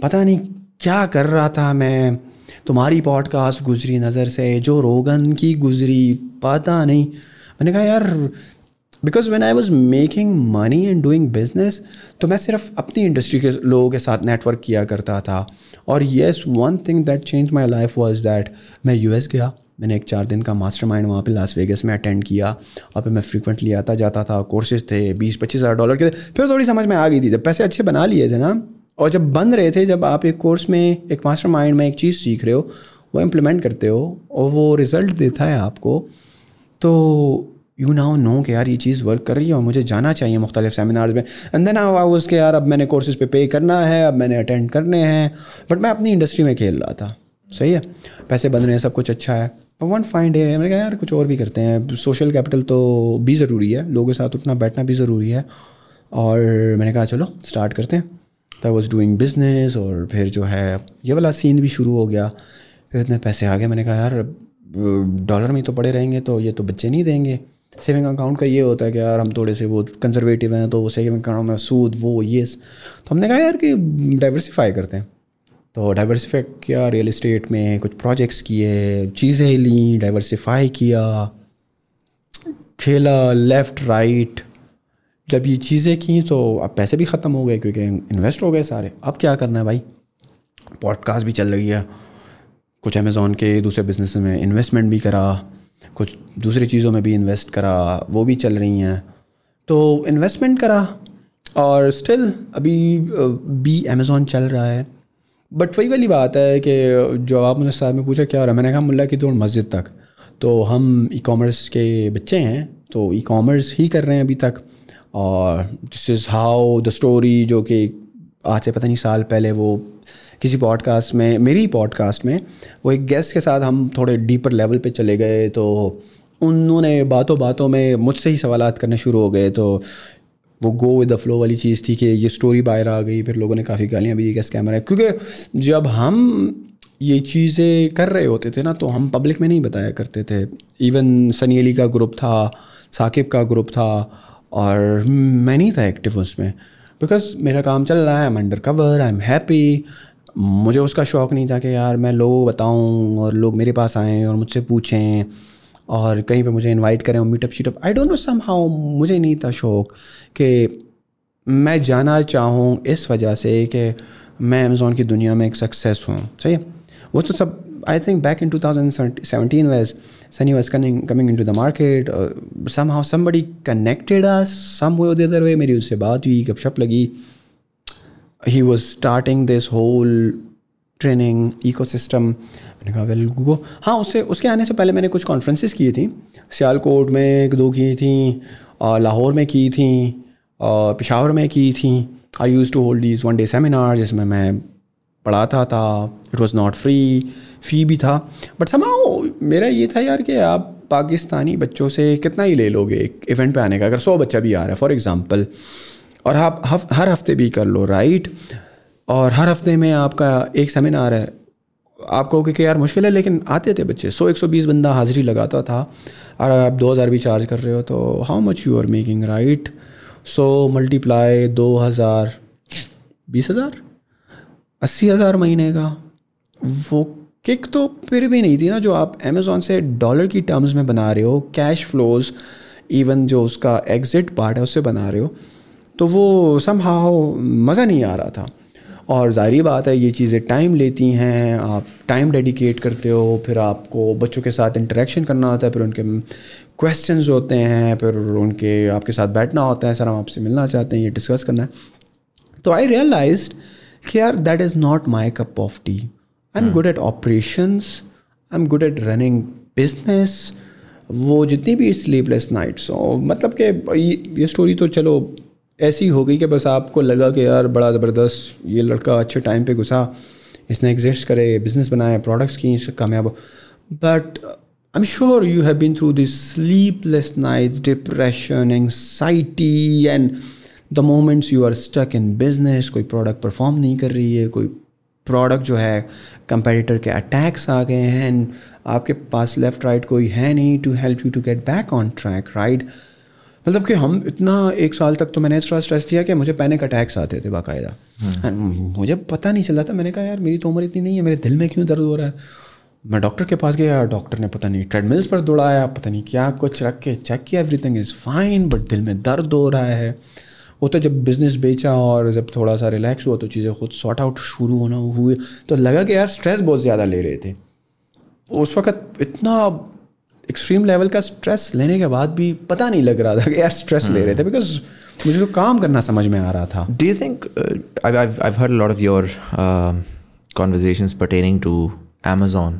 Speaker 3: पता नहीं क्या कर रहा था मैं तुम्हारी पॉडकास्ट गुजरी नज़र से जो रोगन की गुजरी पता नहीं मैंने कहा यार because when I was making money and doing business तो मैं सिर्फ अपनी इंडस्ट्री के लोगों के साथ नेटवर्क किया करता था और yes one thing that change my life was that मैं यू एस गया मैंने एक चार दिन का मास्टर माइंड वहाँ पर लास वेगस में अटेंड किया और फिर मैं फ्रिक्वेंटली आता जाता था कोर्सेज थे बीस पच्चीस हज़ार डॉलर के फिर थोड़ी समझ में आ गई थी जब पैसे अच्छे बना लिए थे ना और जब बन रहे थे जब आप एक कोर्स में एक मास्टर माइंड में एक चीज़ सीख रहे हो वो इम्प्लीमेंट करते हो और वो रिज़ल्ट देता है आपको तो यू नाउ नो कि यार ये चीज़ वर्क कर रही है और मुझे जाना चाहिए मुख्तलिफ सेमिनार्स में एंड देन आई वाज के यार अब मैंने कोर्सेज पे पे करना है अब मैंने अटेंड करने हैं बट मैं अपनी इंडस्ट्री में खेल रहा था सही है पैसे बन रहे हैं सब कुछ अच्छा है पर वन फाइंड है मैंने कहा यार कुछ और भी करते हैं सोशल कैपिटल तो भी ज़रूरी है लोगों के साथ उठना बैठना भी ज़रूरी है और मैंने कहा चलो स्टार्ट करते हैं तो आई वॉज़ डूइंग बिजनेस और फिर जो है ये वाला सीन भी शुरू हो गया फिर इतने पैसे आ गए मैंने कहा यार डॉलर में तो पड़े रहेंगे तो ये तो बच्चे नहीं देंगे सेविंग अकाउंट का ये होता है कि यार हम थोड़े से वो कंजर्वेटिव हैं तो सेविंग अकाउंट में सूद वो ये तो हमने कहा यार कि डाइवर्सीफाई करते हैं तो डाइवर्सीफाई किया रियल इस्टेट में कुछ प्रोजेक्ट्स किए चीज़ें ली डाइवर्सीफाई किया खेला लेफ़्ट राइट जब ये चीज़ें की तो अब पैसे भी ख़त्म हो गए क्योंकि इन्वेस्ट हो गए सारे अब क्या करना है भाई पॉडकास्ट भी चल रही है कुछ अमेज़ोन के दूसरे बिजनेस में इन्वेस्टमेंट भी करा कुछ दूसरी चीज़ों में भी इन्वेस्ट करा वो भी चल रही हैं तो इन्वेस्टमेंट करा और स्टिल अभी भी अमेज़ोन चल रहा है बट वही वाली बात है कि जो आप मुझे साथ में पूछा क्या हो रहा है मैंने कहा मुल्ला की दौड़ मस्जिद तक तो हम ई कॉमर्स के बच्चे हैं तो ई कॉमर्स ही कर रहे हैं अभी तक और this is how the story जो कि आज से पता नहीं साल पहले वो किसी पॉडकास्ट में मेरी पॉडकास्ट में वो एक गेस्ट के साथ हम थोड़े डीपर लेवल पे चले गए तो उन्होंने बातों बातों में मुझसे ही सवाल करने शुरू हो गए तो वो गो विद द फ्लो वाली चीज़ थी कि ये स्टोरी बाहर आ गई फिर लोगों ने काफ़ी गालियाँ भी दी गैस कैमरा है क्योंकि जब हम ये चीज़ें कर रहे होते थे ना तो हम पब्लिक में नहीं बताया करते थे इवन सनी अली का ग्रुप था साकिब का ग्रुप था और मैं नहीं था एक्टिव उसमें बिकॉज मेरा काम चल रहा है I am under cover I am happy मुझे उसका शौक़ नहीं था कि यार मैं लोगों को बताऊँ और लोग मेरे पास आएँ और मुझसे पूछें और कहीं पे मुझे इनवाइट करें और मीटअप शीटअप I don't know somehow मुझे नहीं था शौक़ कि मैं जाना चाहूँ इस वजह से कि मैं अमेज़ोन की दुनिया में एक सक्सेस हूँ सही है वो तो सब I think back in two thousand seventeen was Sunny coming coming the market. The market somehow somebody connected uh some the उधर वे मेरी उससे बात हुई गपशप लगी he was starting this whole training ecosystem मैंने कहा वेल गो हाँ उससे उसके आने से पहले मैंने कुछ कॉन्फ्रेंसिस की थी सियालकोट में एक दो की थी लाहौर में की थी पिशावर में की थी I use to hold these one day seminar जिसमें मैं पढ़ाता था it was not free fee भी था बट समाओ मेरा ये था यार कि आप पाकिस्तानी बच्चों से कितना ही ले लोगे एक इवेंट पर आने का अगर सौ बच्चा भी आ रहा है फॉर एग्ज़ाम्पल और आप हफ, हर हफ्ते भी कर लो राइट और हर हफ्ते में आपका एक सेमिनार है आपको कि यार मुश्किल है लेकिन आते थे बच्चे सौ एक सौ बीस बंदा हाज़िरी लगाता था और आप दो हज़ार भी चार्ज कर रहे हो तो how much you are making right so multiply दो हज़ार बीस हज़ार अस्सी हज़ार महीने का वो किक तो फिर भी नहीं थी ना जो आप अमेज़ोन से डॉलर की टर्म्स में बना रहे हो कैश फ्लोज इवन जो उसका एग्ज़िट पार्ट है उससे बना रहे हो तो वो सम मज़ा नहीं आ रहा था और ज़ाहरी बात है ये चीज़ें टाइम लेती हैं आप टाइम डेडिकेट करते हो फिर आपको बच्चों के साथ इंटरेक्शन करना होता है फिर उनके क्वेश्चंस होते हैं फिर उनके आपके साथ बैठना होता है सर हम आपसे मिलना चाहते हैं ये डिस्कस करना है तो आई रियलाइज कि यार that is not my cup of tea I am good at operations I am good at running business वो जितनी भी स्लीपलेस नाइट्स हो मतलब कि ये, ये स्टोरी तो चलो ऐसी हो गई कि बस आपको लगा कि यार बड़ा ज़बरदस्त ये लड़का अच्छे टाइम पे घुसा इसने एग्जिस्ट करे बिजनेस बनाए प्रोडक्ट्स की कामयाब but I am sure you have been through this sleepless nights depression anxiety and the moments you are stuck in business कोई प्रोडक्ट परफॉर्म नहीं कर रही है कोई प्रोडक्ट जो है कंपेटिटर के अटैक्स आ गए हैं एंड आपके पास लेफ़्ट राइट right कोई है नहीं to help you to get back on track right मतलब कि हम इतना एक साल तक तो मैंने इतना स्ट्रेस दिया कि मुझे पैनिक अटैक्स आते थे बाकायदा हम्म। मुझे पता नहीं चला था मैंने कहा यार मेरी तो उम्र इतनी नहीं है मेरे दिल में क्यों दर्द हो रहा है मैं डॉक्टर के पास गया डॉक्टर ने पता नहीं ट्रेडमिल्स पर दौड़ाया पता नहीं क्या कुछ रख के चेक किया एवरीथिंग इज़ फाइन बट दिल में दर्द हो रहा है वो तो जब बिज़नेस बेचा और जब थोड़ा सा रिलैक्स हुआ तो चीज़ें खुद सॉर्ट आउट शुरू होना हुए तो लगा कि यार स्ट्रेस बहुत ज़्यादा ले रहे थे उस वक्त इतना एक्सट्रीम लेवल का स्ट्रेस लेने के बाद भी पता नहीं लग रहा था कि यार स्ट्रेस ले रहे थे बिकॉज hmm. मुझे तो काम करना समझ में आ रहा था
Speaker 5: do you think I heard lot of your conversation pertaining to Amazon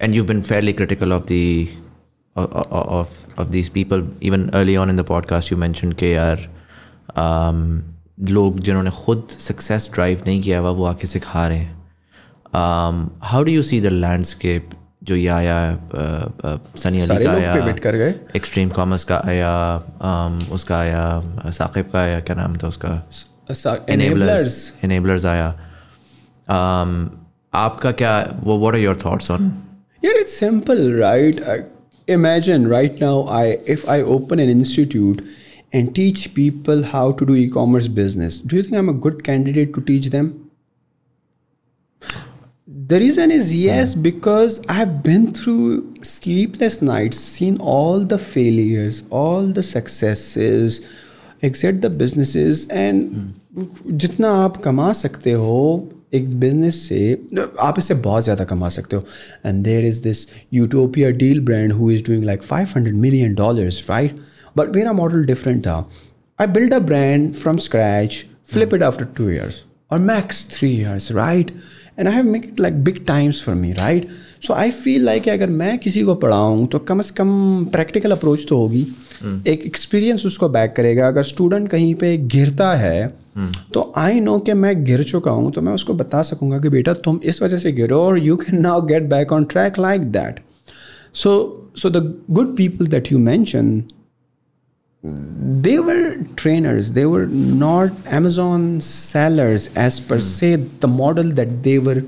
Speaker 5: and you been fairly critical of the the of, of of these people even early on in the podcast you mentioned के are um, लोग जिन्होंने खुद success drive नहीं किया हुआ वो आके सिखा रहे हैं how do you see the landscape जो ये आया सनी अली का आया कर एक्सट्रीम कॉमर्स का आया उसका आया साकिब का आया क्या नाम था उसका Enablers Enablers आया आपका क्या वो are your thoughts on?
Speaker 3: Yeah, it's simple, right? imagine right now i if i open an institute and teach people how to do e-commerce business do you think i'm a good candidate to teach them the reason is hmm. yes because i have been through sleepless nights seen all the failures all the successes exit the businesses and jitna aap kama sakte ho ek business se aap isse bahut zyada kama ho and there is this utopia deal brand who is doing like 500 million dollars right but we're a model different tha i built a brand from scratch flip hmm. it after 2 years or max 3 years right and I have make it like big times for me right so I feel like अगर मैं किसी को पढ़ाऊँ तो कम अज़ कम practical approach तो होगी hmm. एक एक्सपीरियंस उसको बैक करेगा अगर स्टूडेंट कहीं पे गिरता है hmm. तो आई नो कि मैं गिर चुका हूँ तो मैं उसको बता सकूँगा कि बेटा तुम इस वजह से गिरो और you can now get back on track like that so so the good people that you mention they were trainers they were not amazon sellers as per hmm. se the model that they were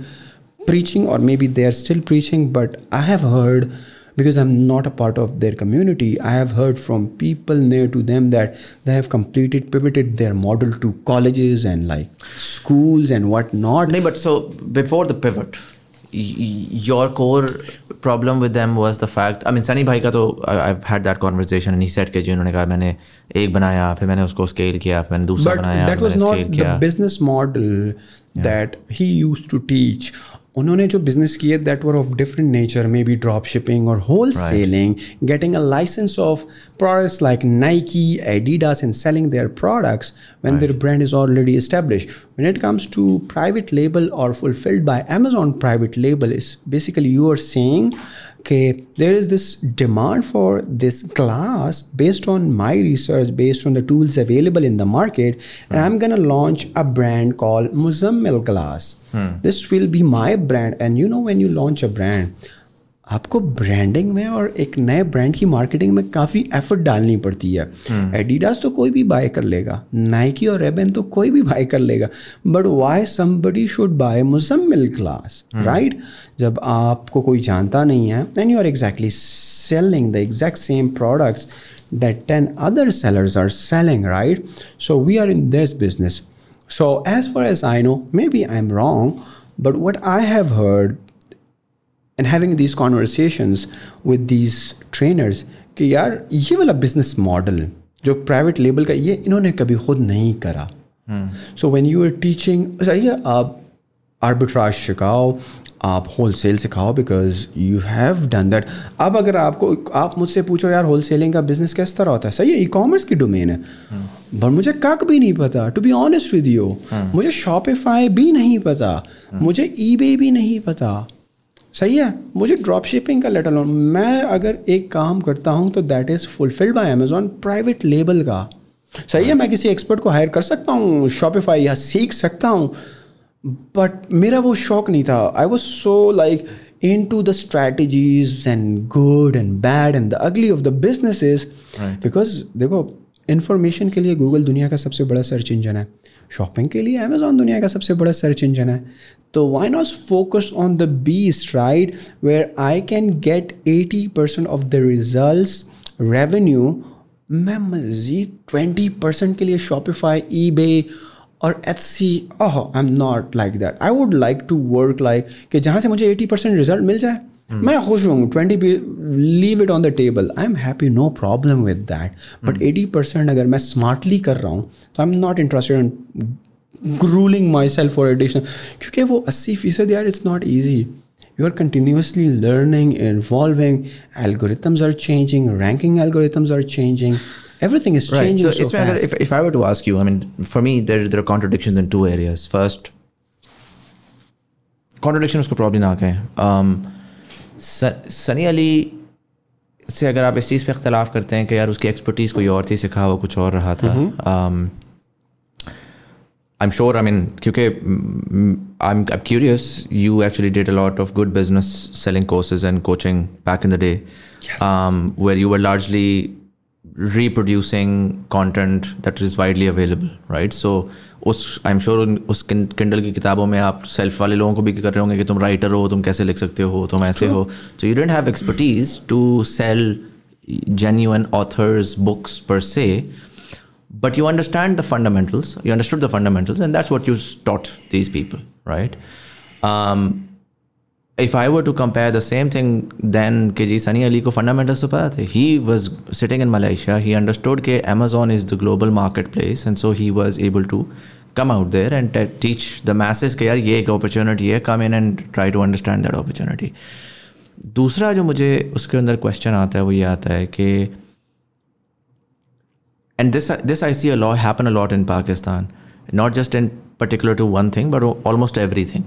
Speaker 3: preaching or maybe they are still preaching but i have heard because i'm not a part of their community i have heard from people near to them that they have completed pivoted their model to colleges and like schools and whatnot
Speaker 5: no, but so before the pivot your core problem with them was the fact I mean Sunny भाई का तो I've had that conversation and he said
Speaker 3: कि जी उन्होंने कहा
Speaker 5: मैंने एक बनाया
Speaker 3: फिर मैंने
Speaker 5: उसको scale किया
Speaker 3: फिर मैंने दूसरा But बनाया that was not the business model yeah. that he used to teach उन्होंने जो बिजनेस किए that were of different nature may be drop shipping और wholesaling getting a licence of products like Nike Adidas and selling their products when their brand is already established. When it comes to private label or fulfilled by Amazon private label, is basically you are saying okay there is this demand for this glass based on my research based on the tools available in the market mm. and i'm going to launch a brand called muzammil glass mm. this will be my brand and you know when you launch a brand आपको branding में और एक नए brand की marketing में काफ़ी effort डालनी पड़ती है एडिडास हम्म। तो कोई भी बाय कर लेगा नाइकी और रेबेन तो कोई भी बाय कर लेगा but why somebody should buy Muzammil class right जब आपको कोई जानता नहीं है then you are exactly selling the exact same products that ten other sellers are selling right so we are in this business so as far as I know may be I am wrong but what I have heard and having these conversations with these trainers कि यार ये वाला business model जो private label का ये इन्होंने कभी खुद नहीं करा so when you are teaching चाहिए आप आर्बिट्राज सिखाओ आप होल सेल सिखाओ because you have done that अब अगर आपको आप मुझसे पूछो यार होल सेलिंग का बिजनेस किस तरह होता है सही है ई कॉमर्स की डोमेन है हम्म। पर मुझे कक भी नहीं पता to be honest with you मुझे शॉपिफाई भी नहीं पता हम्म। मुझे ई भी नहीं पता सही है मुझे ड्रॉप शिपिंग का लेटर लोन मैं अगर एक काम करता हूँ तो that is fulfilled by Amazon private label का सही है मैं किसी एक्सपर्ट को हायर कर सकता हूँ शॉपिफाई या सीख सकता हूँ बट मेरा वो शौक नहीं था I was so like in to the strategies and good and bad and the ugly of the business because देखो इन्फॉर्मेशन के लिए गूगल दुनिया का सबसे बड़ा सर्च इंजन है शॉपिंग के लिए अमेजोन दुनिया का सबसे बड़ा सर्च इंजन है तो why not focus on the बीस ride where I can get eighty percent of the result revenue मैं मज़ीद ट्वेंटी परसेंट के लिए शॉपिफाई ई बे और H C oh I am not like that I would like to work like कि जहाँ से मुझे एटी परसेंट रिजल्ट मिल जाए Hmm. मैं खुश हूँ twenty leave it on the table I am happy no problem with that but eighty percent अगर मैं स्मार्टली कर रहा हूँ तो I am not interested in gruelling myself for addition क्योंकि वो अस्सी फीसद यार it's not easy you are continuously learning evolving algorithms are changing ranking algorithms are changing everything is changing so, fast.
Speaker 5: If, i were to ask you i mean for me there, are contradictions in two areas first contradictions probably not okay um, Sunny Ali से अगर आप इस चीज़ पे इख्तलाफ करते हैं कि यार उसकी एक्सपर्टीज़ कोई और थी सिखा हुआ कुछ और रहा था I am sure I mean क्योंकि I am curious you actually did a lot of good business selling courses and coaching back in the day where you are largely reproducing content that is widely available, right? So उस I am sure उस Kindle की किताबों में आप self वाले लोगों को भी कर रहे होंगे कि तुम राइटर हो तुम कैसे लिख सकते हो तुम ऐसे हो so you didn't have expertise to sell genuine authors books पर से but you understand the fundamentals you understood the fundamentals and that's what you taught these people right if I were to compare the same thing then के जी सनी अली को fundamentals तो पता थे he was sitting in Malaysia he understood के Amazon is the global marketplace and so he was able to come out there and teach the message के यार ये एक अपॉर्चुनिटी है come in and try to understand that opportunity दूसरा जो मुझे उसके अंदर क्वेश्चन आता है वो ये आता है कि and this this I see a lot happen a lot in Pakistan not just in particular to one thing but almost everything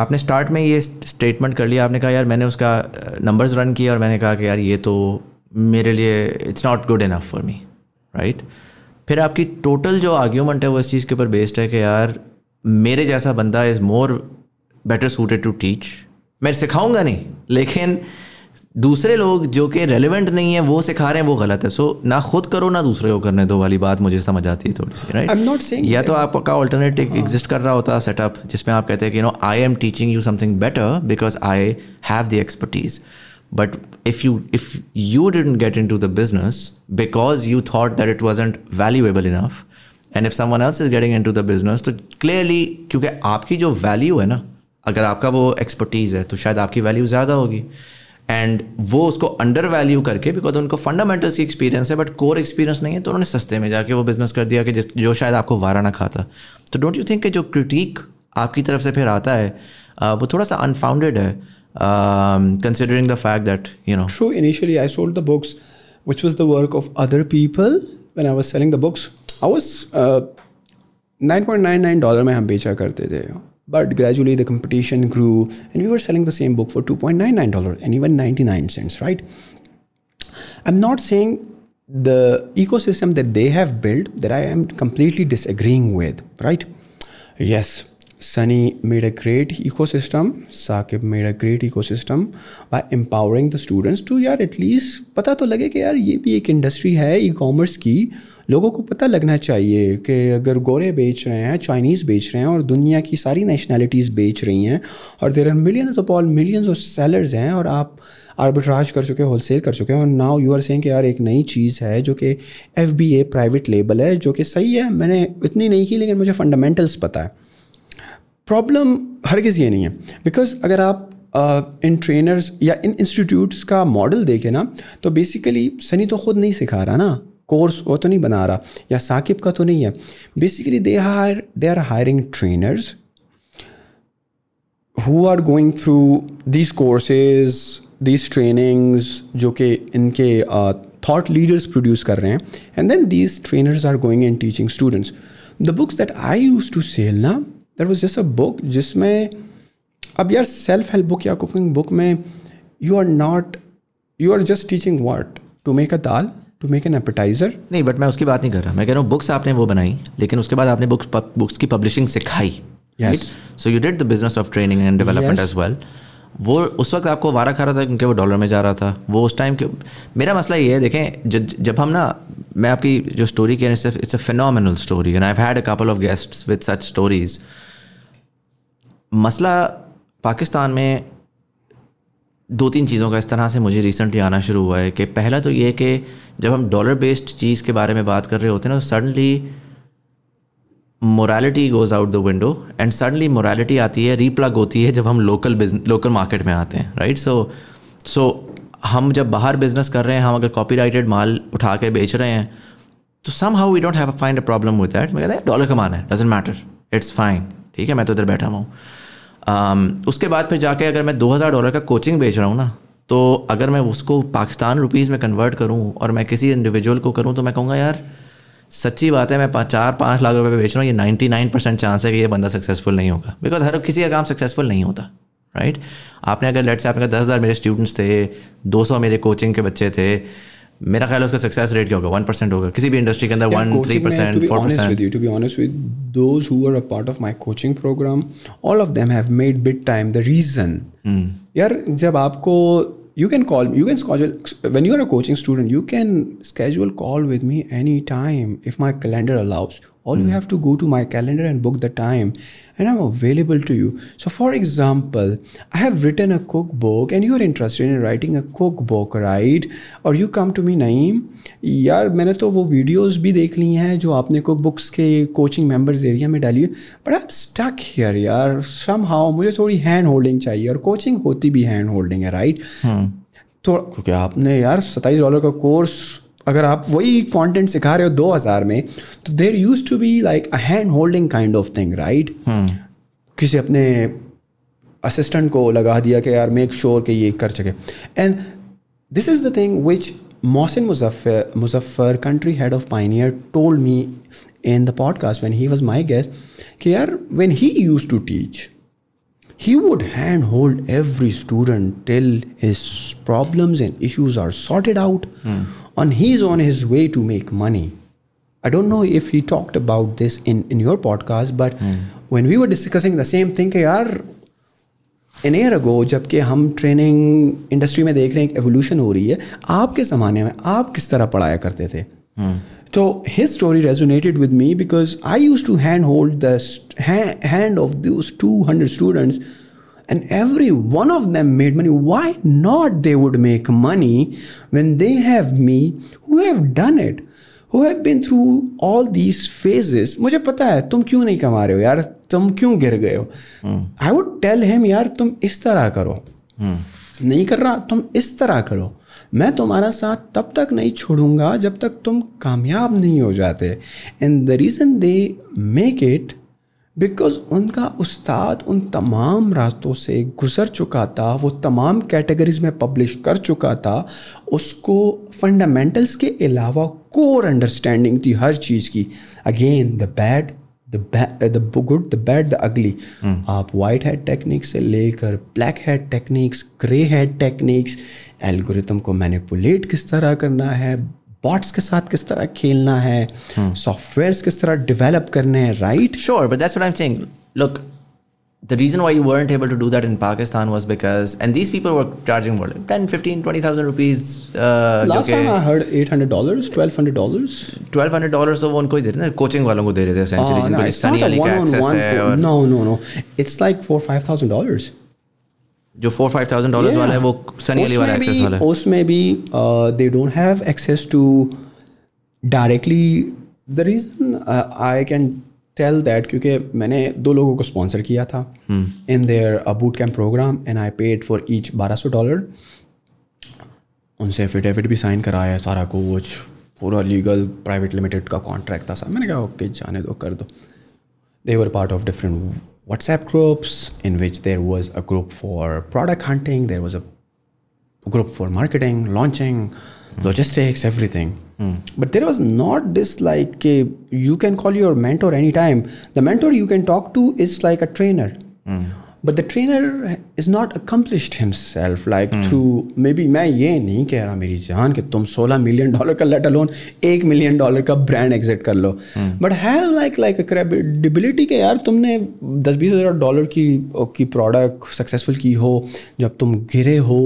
Speaker 5: आपने स्टार्ट में ये स्टेटमेंट कर लिया आपने कहा यार मैंने उसका नंबर्स रन किया और मैंने कहा कि यार ये तो मेरे लिए it's not good enough for me right फिर आपकी टोटल जो आर्ग्यूमेंट है वो इस चीज़ के ऊपर बेस्ड है कि यार मेरे जैसा बंदा is more better suited to teach मैं सिखाऊंगा नहीं लेकिन दूसरे लोग जो कि रेलिवेंट नहीं है वो सिखा रहे हैं वो गलत है सो so, ना खुद करो ना दूसरे को करने दो वाली बात मुझे समझ आती है थोड़ी सी
Speaker 3: राइट
Speaker 5: या तो आपका ऑल्टरनेटिव एग्जिस्ट कर रहा होता सेटअप जिसमें आप कहते हैं कि you know I am teaching you something better because I have the expertise but if you if you didn't get in to the business because you thought that it wasn't valuable enough and if someone else is getting in to the business तो clearly क्योंकि आपकी जो value है ना अगर आपका वो expertise है तो शायद आपकी वैल्यू ज़्यादा होगी एंड वो उसको अंडर वैल्यू करके बिकॉज उनको फंडामेंटल्स की एक्सपीरियंस है बट कोर एक्सपीरियंस नहीं है तो उन्होंने सस्ते में जाके वो बिज़नेस कर दिया कि जिस जो शायद आपको वारा ना खाता तो डोंट यू थिंक जो क्रिटिक आपकी तरफ से फिर आता है uh, वो थोड़ा सा अनफाउंडेड है considering the
Speaker 3: fact that you know true initially I sold the books which was the work of other people when I was selling the books I was nine point nine nine dollar में हम बेचा करते थे But gradually the competition grew and we were selling the same book for $2.99 and even 99 cents, right? I'm not saying the ecosystem that they have built that I am completely disagreeing with, right? Yes, Sunny made a great ecosystem, Saqib made a great ecosystem by empowering the students to Yeah, at least पता तो लगे कि यार ये भी एक industry e e-commerce की लोगों को पता लगना चाहिए कि अगर गोरे बेच रहे हैं चाइनीज़ बेच रहे हैं और दुनिया की सारी नेशनैलिटीज़ बेच रही हैं और there are millions all millions of sellers हैं और आप आर्बिट्राज कर चुके हैं होलसेल कर चुके हैं और नाउ यू आर सेइंग कि यार एक नई चीज़ है जो कि F B A private label है जो कि सही है मैंने इतनी नहीं की लेकिन मुझे फंडामेंटल्स पता है प्रॉब्लम हर किसी ये नहीं है बिकॉज़ अगर आप इन uh, ट्रेनर्स या इन इंस्टीट्यूट्स का मॉडल देखें ना तो बेसिकली सनी तो ख़ुद नहीं सिखा रहा ना कोर्स वो तो नहीं बना रहा या साकिब का तो नहीं है basically they hire they are hiring trainers who are going through these courses these trainings जो कि इनके थाट लीडर्स प्रोड्यूस कर रहे हैं and then these trainers are going and teaching students the books that I use to sell ना that was just a book जिसमें अब यार सेल्फ हेल्प बुक या कुकिंग बुक में you are not you are just teaching what to make a dal to make an एपरटाइजर
Speaker 5: नहीं but मैं उसकी बात नहीं कर रहा मैं कह रहा हूँ बुक्स आपने वो बनाई लेकिन उसके बाद आपने बुक्स बुक्स की पब्लिशिंग सिखाई so you did the business of training and development as well वो उस वक्त आपको वारा खा रहा था क्योंकि वो डॉलर में जा रहा था वो उस टाइम के मेरा मसला ये है देखें ज, जब हम ना मैं आपकी जो स्टोरी कह रहे it's a final story and I had a couple of guests with such stories मसला पाकिस्तान में दो तीन चीज़ों का इस तरह से मुझे रिसेंटली आना शुरू हुआ है कि पहला तो ये कि जब हम डॉलर बेस्ड चीज़ के बारे में बात कर रहे होते हैं ना तो suddenly morality goes out the window and suddenly morality आती है रीप्लग होती है जब हम लोकल बिजनेस लोकल मार्केट में आते हैं राइट सो सो हम जब बाहर बिजनेस कर रहे हैं हम अगर कॉपी माल उठा के बेच रहे हैं तो somehow we don't have find a problem with that मैं कहते हैं डॉलर कमाना है डजेंट मैटर इट्स फाइन ठीक है मैं तो इधर बैठा हुआ हूँ Um, उसके बाद फिर जाके अगर मैं 2000 डॉलर का कोचिंग बेच रहा हूँ ना तो अगर मैं उसको पाकिस्तान रुपीज़ में कन्वर्ट करूँ और मैं किसी इंडिविजुअल को करूँ तो मैं कहूँगा यार सच्ची बात है मैं पा, चार पाँच लाख रुपये बेच रहा हूँ ये नाइन्टी नाइन परसेंट चांस है कि ये बंदा सक्सेसफुल नहीं होगा बिकॉज हर किसी का काम सक्सेसफुल नहीं होता राइट right? आपने अगर लेट से आपने दस हज़ार मेरे स्टूडेंट्स थे दो सौ मेरे कोचिंग के बच्चे थे मेरा ख्याल उसका सक्सेस रेट क्या होगा वन परसेंट होगा किसी भी इंडस्ट्री के अंदर one three percent
Speaker 3: four
Speaker 5: percent
Speaker 3: you to be honest with those who are a part of my coaching program all of them have made big time the reason यार जब आपको you can call you can स्कॉज schedule you are a coaching student you can can call with me any time if my calendar allows All you hmm. have to go to my calendar and book the time, and I'm available to you. So, for example, I have written a cookbook, and you are interested in writing a cookbook, right? Or you come to me, Naeem, yar, maine to wo videos bhi dekh liye hain jo aapne cookbooks ke coaching members area mein dali but I'm stuck here, yar. Somehow, mujhe thodi hand holding chahiye, aur coaching hoti bhi hand holding hai, right? Hmm. तो क्योंकि आपने यार सत्ताईस dollar का course अगर आप वही content सिखा रहे हो दो हज़ार में तो there use to be like a hand holding kind of thing right किसी अपने असिस्टेंट को लगा दिया कि यार मेक श्योर sure कि ये कर सके and this is the thing which Mohsin Muzaffar Muzaffar country head of pioneer told me in the podcast when he was my guest कि यार when he use to teach He would handhold every student till his problems and issues are sorted out, mm. and he's on his way to make money. I don't know if he talked about this in, in your podcast, but mm. when we were discussing the same thing, yaar, an year ago जबकि हम training industry में देख रहे हैं evolution हो रही है आपके ज़माने में आप किस तरह पढ़ाया करते थे so his story resonated with me because I used to handhold the hand of those 200 students and every one of them made money why not they would make money when they have me who have done it who have been through all these phases मुझे पता है तुम क्यों नहीं कमा रहे हो यार तुम क्यों गिर गए हो आई वुड टेल हिम यार तुम इस तरह करो hmm. नहीं कर रहा तुम इस तरह करो मैं तुम्हारा साथ तब तक नहीं छोड़ूंगा जब तक तुम कामयाब नहीं हो जाते and the reason they make it because उनका उस्ताद उन तमाम रास्तों से गुज़र चुका था वो तमाम कैटेगरीज में पब्लिश कर चुका था उसको फंडामेंटल्स के अलावा कोर अंडरस्टैंडिंग थी हर चीज़ की again the bad the good the bad the ugly आप वाइट हेड टेक्निक से लेकर black head techniques grey head techniques algorithm को मैनिपुलेट किस तरह करना है बॉट्स के साथ किस तरह खेलना है सॉफ्टवेयर्स hmm. किस तरह डिवेलप करने हैं right
Speaker 5: sure but that's what I am saying look the reason why you weren't able to do that in Pakistan was because, and these people were charging what, 10, 15, 20,000 rupees. Uh, Last time I heard $800, $1,200. $1,200 तो वो उनको ही
Speaker 3: दे रहे
Speaker 5: ना
Speaker 3: coaching वालों
Speaker 5: को दे essentially ah, जिनको पाकिस्तानी वाली
Speaker 3: का access no, no. No no no it's 4
Speaker 5: $5000 जो फोर फाइव थाउजेंड डॉलर वाला है वो सनी अली वाला एक्सेस वाला है
Speaker 3: उसमें भी they don't have access to directly the reason I can tell that क्योंकि मैंने दो लोगों को स्पॉन्सर किया था in their boot camp program and I paid for each बारह सौ डॉलर उनसे एफिडेविट भी साइन कराया सारा कुछ पूरा लीगल प्राइवेट लिमिटेड का कॉन्ट्रैक्ट था सर मैंने कहा ओके जाने दो कर दो were part of different WhatsApp groups in which there was a group for product hunting there was a group for marketing launching logistics, everything. Mm. But there was not this like a, you can call your mentor anytime. The mentor you can talk to is like a trainer. Mm. But the trainer is not accomplished himself like through maybe मैं ये नहीं कह रहा मेरी जान कि तुम सोलह मिलियन डॉलर का लेट अलोन एक मिलियन डॉलर का ब्रांड एग्जिट कर लो but have like like credibility के यार तुमने दस बीस हज़ार डॉलर की की प्रोडक्ट सक्सेसफुल की हो जब तुम गिरे हो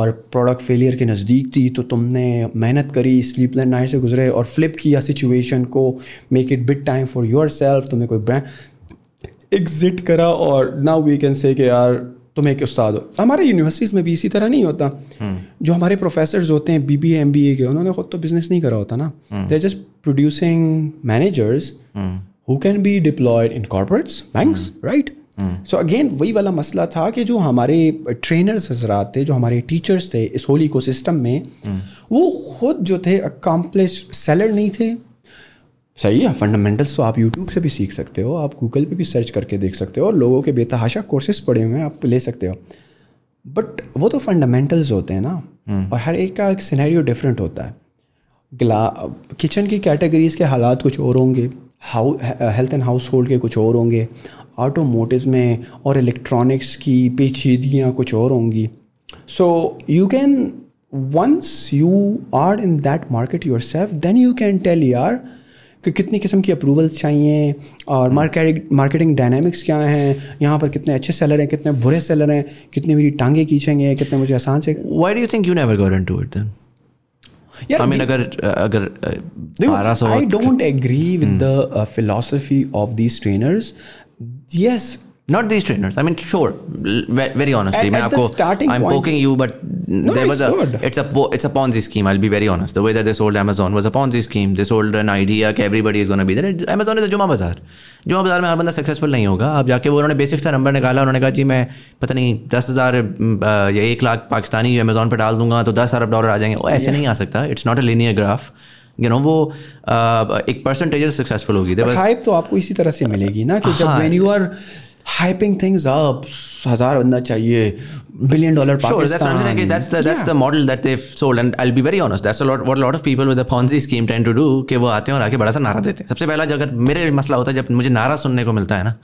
Speaker 3: और प्रोडक्ट फेलियर के नज़दीक थी तो तुमने मेहनत करी स्लीपलेस नाइट से गुजरे और फ्लिप किया सिचुएशन को make it big time for yourself तुम्हें कोई ब्रांड एग्ज़िट करा और ना वी कैन से यार तुम एक उस्ताद हो हमारे यूनिवर्सिटीज़ में भी इसी तरह नहीं होता हम्म। जो हमारे प्रोफेसर होते हैं B B M B A के उन्होंने खुद तो बिज़नेस नहीं करा होता ना they just producing managers who can be deployed in corporates banks right so again वही वाला मसला था कि जो हमारे ट्रेनर्स हजरात थे जो हमारे टीचर्स थे इस होल सिस्टम में हम्म। वो खुद जो थे अकम्पलिश सेलर नहीं थे सही है फंडामेंटल्स तो आप यूट्यूब से भी सीख सकते हो आप गूगल पे भी सर्च करके देख सकते हो और लोगों के बेतहाशा कोर्सेज पड़े हुए हैं आप ले सकते हो बट वो तो फंडामेंटल्स होते हैं ना हम्म। और हर एक का एक सिनेरियो डिफरेंट होता है ग्ला किचन की कैटेगरीज़ के हालात कुछ और होंगे how health and household के कुछ और होंगे ऑटोमोटिव में और इलेक्ट्रॉनिक्स की पेचीदियाँ कुछ और होंगी so you can once you are in that market yourself then you can tell are कि कितनी किस्म की अप्रूवल चाहिए और मार्केटिंग मार्केटिंग डायनामिक्स क्या हैं यहाँ पर कितने अच्छे सेलर हैं कितने बुरे सेलर हैं कितने मेरी टांगे खींचेंगे कितने मुझे आसान से
Speaker 5: why do think you never got into it then Yeah, I mean, अगर अगर
Speaker 3: I don't agree with hmm. the uh, philosophy of these trainers. Yes,
Speaker 5: not these trainers i mean sure very honestly at, at the starting i'm point, poking you but no, there was it's a good. it's a po- it's a ponzi scheme i'll be very honest the way that they sold amazon was a ponzi scheme they sold an idea that everybody is going to be there amazon is a juma bazaar juma bazaar mein har banda successful nahi hoga ab jaake wo unhone basic sa number nikala unhone kaha ji main pata nahi 10000 ya 1 lakh pakistani Pakistani Amazon पर डाल दूंगा तो दस अरब dollar आ जाएंगे वो ऐसे nahi aa sakta it's not a linear graph You know, वो uh, एक परसेंटेज सक्सेसफुल होगी तो आपको इसी तरह से मिलेगी ना कि
Speaker 3: जब when you are hyping things up हजार बनना चाहिए billion dollar Pakistan. Sure, that's what
Speaker 5: I'm saying. Okay, that's the that's yeah. the model that they've sold, and I'll be very honest. That's a lot what a lot of people with the Ponzi scheme tend to do. कि वो आते हैं और आके बड़ा सा नारा देते हैं सबसे पहला जगह मेरे मसला होता है जब मुझे नारा सुनने को मिलता है ना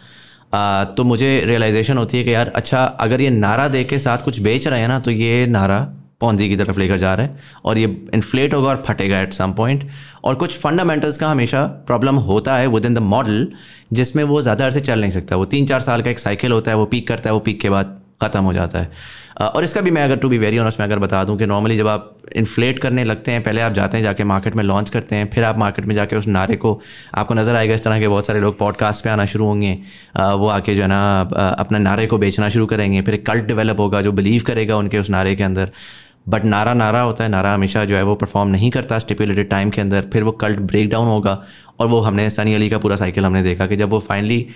Speaker 5: आ, तो मुझे रियलाइजेशन होती है कि यार अच्छा अगर ये नारा दे के साथ कुछ बेच रहे हैं ना तो ये नारा पौधी की तरफ लेकर जा रहा है और ये इन्फ्लेट होगा और फटेगा एट सम पॉइंट और कुछ फंडामेंटल्स का हमेशा प्रॉब्लम होता है विद इन द मॉडल जिसमें वो ज़्यादा अरसे चल नहीं सकता वो तीन चार साल का एक साइकिल होता है वो पीक करता है वो पीक के बाद ख़त्म हो जाता है और इसका भी मैं अगर टू बी वेरी ऑनर्स मैं अगर बता दूं कि नॉर्मली जब आप इन्फ्लेट करने लगते हैं पहले आप जाते हैं जाके मार्केट में लॉन्च करते हैं फिर आप मार्केट में जाके उस नारे को आपको नज़र आएगा इस तरह के बहुत सारे लोग पॉडकास्ट पे आना शुरू होंगे वो आके जो है ना अपने नारे को बेचना शुरू करेंगे फिर कल्ट डेवलप होगा जो बिलीव करेगा उनके उस नारे के अंदर बट नारा नारा होता है नारा हमेशा जो है वो परफॉर्म नहीं करता स्टिपुलेटेड टाइम के अंदर फिर वो कल्ट ब्रेक डाउन होगा और वो हमने सनी अली का पूरा साइकिल हमने देखा कि जब वो फाइनली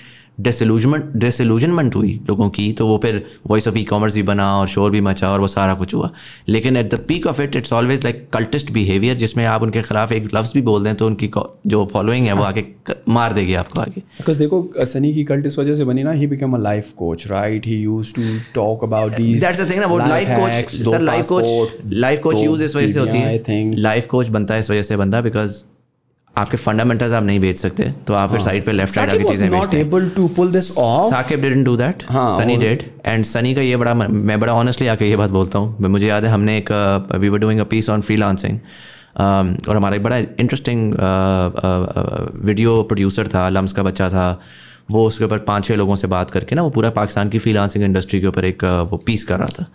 Speaker 5: डिसलूजमेंट डिसलूजनमेंट हुई लोगों की तो वो फिर वॉइस ऑफ ई कॉमर्स भी बना और शोर भी मचा और वो सारा कुछ हुआ लेकिन at the peak of it it's always like cultist behaviour जिसमें आप उनके खिलाफ एक लफ्ज़ भी बोल दें तो उनकी जो फॉलोइंग है वो आके मार देगी
Speaker 3: आपको
Speaker 5: आगे
Speaker 3: बिकॉज देखो सनी की कल्ट इस वजह से बनी ना he become a life coach right he use to talk about these
Speaker 5: that's the thing ना वो life coach sir life coach life coach use इस वजह से होती है लाइफ कोच बनता है इस वजह से बंदा बिकॉज आपके फंडामेंटल्स आप नहीं बेच सकते तो आप फिर साइड हाँ। पे लेफ्ट साइड की चीजें भेजते
Speaker 3: able to pull this
Speaker 5: off Saqib didn't do that Sunny did and Sunny का ये बड़ा मैं बड़ा ऑनेस्टली आके ये बात बोलता हूँ मुझे याद है हमने एक we were doing a piece on freelancing और हमारा एक बड़ा इंटरेस्टिंग वीडियो प्रोड्यूसर था लम्स का बच्चा था वो उसके ऊपर पाँच छः लोगों से बात करके ना वो पूरा पाकिस्तान की फ्रीलांसिंग इंडस्ट्री के ऊपर एक uh, वो पीस कर रहा था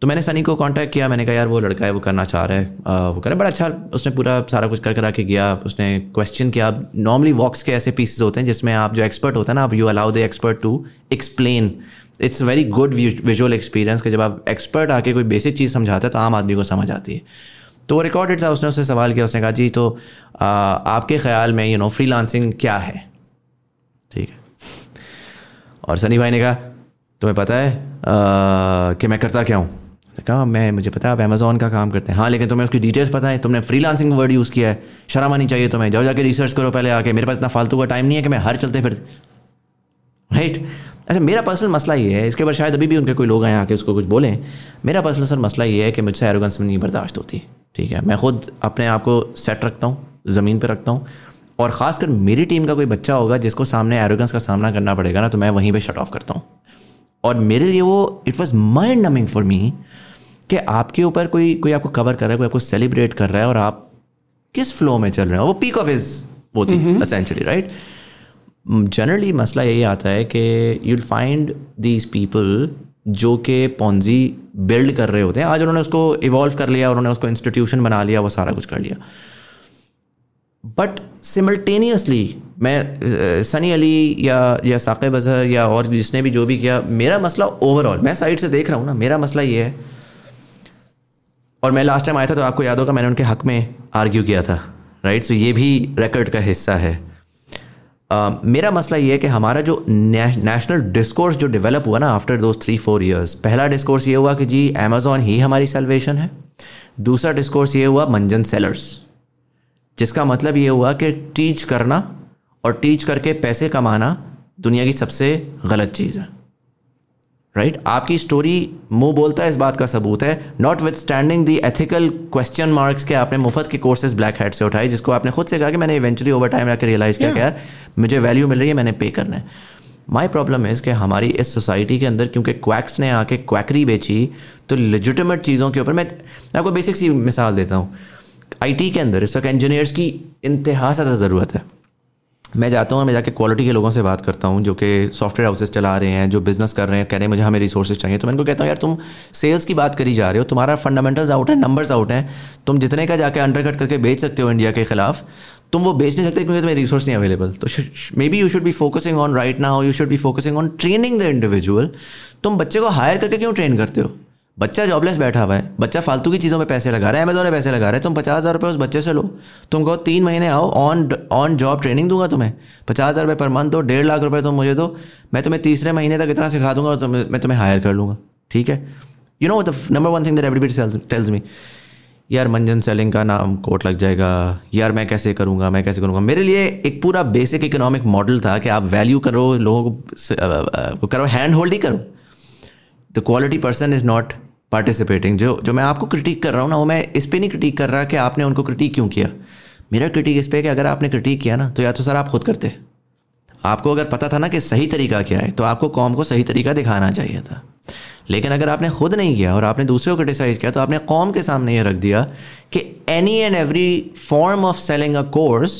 Speaker 5: तो मैंने सनी को कॉन्टैक्ट किया मैंने कहा यार वो लड़का है वो करना चाह रहा है आ, वो करे बड़ा अच्छा उसने पूरा सारा कुछ कर करा के गया उसने क्वेश्चन किया नॉर्मली वॉक्स के ऐसे पीसेज होते हैं जिसमें आप जो एक्सपर्ट होता है ना आप you allow the expert to explain it's very good visual experience कि जब आप एक्सपर्ट आके कोई बेसिक चीज़ समझाता है तो आम आदमी को समझ आती है तो वो रिकॉर्डेड था उसने उससे सवाल किया उसने कहा जी तो आ, आपके ख्याल में यू नो फ्री लांसिंग क्या है ठीक है और सनी भाई ने कहा तुम्हें पता है आ, कि मैं करता क्या हूँ तो कहा मैं मुझे पता है आप अमेज़ोन का काम करते हैं हाँ लेकिन तुम्हें उसकी डिटेल्स पता है तुमने फ्री लांसिंग वर्ड यूज़ किया है शर्म आनी चाहिए तुम्हें जाओ जाके रिसर्च करो पहले आके मेरे पास इतना फालतू का टाइम नहीं है कि मैं हर चलते फिर राइट अच्छा मेरा पर्सनल मसला ये है इसके ऊपर शायद अभी भी उनके कोई लोग आए आके उसको कुछ बोलें मेरा पर्सनल सर मसला ये है कि मुझसे एरोगेंस में नहीं बर्दाश्त होती ठीक है मैं खुद अपने आप को सेट रखता हूँ ज़मीन पर रखता हूँ और ख़ासकर मेरी टीम का कोई बच्चा होगा जिसको सामने एरोगेंस का सामना करना पड़ेगा ना तो मैं वहीं पर शट ऑफ करता हूँ और मेरे लिए वो it was mind numbing for me कि आपके ऊपर कोई कोई आपको कवर कर रहा है कोई आपको सेलिब्रेट कर रहा है और आप किस फ्लो में चल रहे हैं वो पीक ऑफ इज वो थी असेंशली राइट जनरली मसला यही आता है कि यूल फाइंड दीज पीपल जो कि पौजी बिल्ड कर रहे होते हैं आज उन्होंने उसको इवॉल्व कर लिया उन्होंने उसको इंस्टीट्यूशन बना लिया वो सारा कुछ कर लिया बट सिमल्टेनियसली मैं सनी अली या या साकिब अजहर या और जिसने भी जो भी किया मेरा मसला ओवरऑल मैं साइड से देख रहा हूँ ना मेरा मसला ये है और मैं लास्ट टाइम आया था तो आपको याद होगा मैंने उनके हक में आर्ग्यू किया था राइट सो so ये भी रिकॉर्ड का हिस्सा है Uh, मेरा मसला ये है कि हमारा जो नेशनल डिस्कोर्स जो डेवलप हुआ ना after those three four years पहला डिस्कोर्स ये हुआ कि जी अमेज़ोन ही हमारी सेलवेशन है दूसरा डिस्कोर्स ये हुआ मंजन सेलर्स जिसका मतलब ये हुआ कि टीच करना और टीच करके पैसे कमाना दुनिया की सबसे गलत चीज़ है राइट right? आपकी स्टोरी मुंह बोलता है इस बात का सबूत है notwithstanding the ethical question marks के आपने मुफ्त के कोर्सेज ब्लैक हेड से उठाए जिसको आपने खुद से कहा कि मैंने इवेंचुअली ओवर टाइम आकर रियलाइज़ किया यार मुझे वैल्यू मिल रही है मैंने पे करना है माई प्रॉब्लम इज़ कि हमारी इस सोसाइटी के अंदर क्योंकि क्वैक्स ने आके क्वैकरी बेची तो लिजिटमेट चीज़ों के ऊपर मैं आपको बेसिक सी मिसाल देता हूँ आई के अंदर इस वक्त इंजीनियर्स की इंतहा ज़्यादा ज़रूरत है मैं जाता हूँ मैं जाके क्वालिटी के लोगों से बात करता हूँ जो कि सॉफ्टवेयर हाउसेस चला रहे हैं जो बिज़नेस कर रहे हैं कह रहे हैं मुझे हमें रिसोर्सेज चाहिए तो मैं इनको कहता हूँ यार तुम सेल्स की बात करी जा रहे हो तुम्हारा फंडामेंटल्स आउट है नंबर्स आउट हैं तुम जितने का जाकर अंडर करके बेच सकते हो इंडिया के खिलाफ तुम वो बेच नहीं सकते क्योंकि तुम्हें रिसोर्स नहीं अवेलेबल तो maybe you should be focusing on right now you should be focusing on training the individual तुम बच्चे को हायर करके क्यों ट्रेन करते हो बच्चा जॉबलेस बैठा हुआ है बच्चा फालतू की चीज़ों में पैसे लगा रहा है अमेजोन में पैसे लगा रहा है तुम पचास हज़ार रुपये उस बच्चे से लो तुम कहो तीन महीने आओ ऑन ऑन जॉब ट्रेनिंग दूंगा तुम्हें पचास हज़ार रुपये पर मंथ दो डेढ़ लाख रुपये तुम मुझे दो मैं तुम्हें तीसरे महीने तक इतना सिखा दूंगा तो मैं तुम्हें हायर कर लूँगा ठीक है you know the number one thing that everybody tells me यार मंजन सेलिंग का नाम कोट लग जाएगा यार मैं कैसे करूँगा मैं कैसे करूँगा मेरे लिए एक पूरा बेसिक इकोनॉमिक मॉडल था कि आप वैल्यू करो लोगों को uh, uh, करो हैंड होल्ड ही करो the quality person is not participating जो जो मैं आपको क्रिटिक कर रहा हूँ ना वो मैं इस पर नहीं क्रिटिक कर रहा कि आपने उनको क्रिटिक क्यों किया मेरा क्रिटिक इस पर कि अगर आपने क्रिटिक किया ना तो या तो सर आप खुद करते आपको अगर पता था ना कि सही तरीका क्या है तो आपको कॉम को सही तरीका दिखाना चाहिए था लेकिन अगर आपने खुद नहीं किया और आपने दूसरे को क्रिटिसाइज़ किया तो आपने कॉम के सामने ये रख दिया कि any and every form of selling a course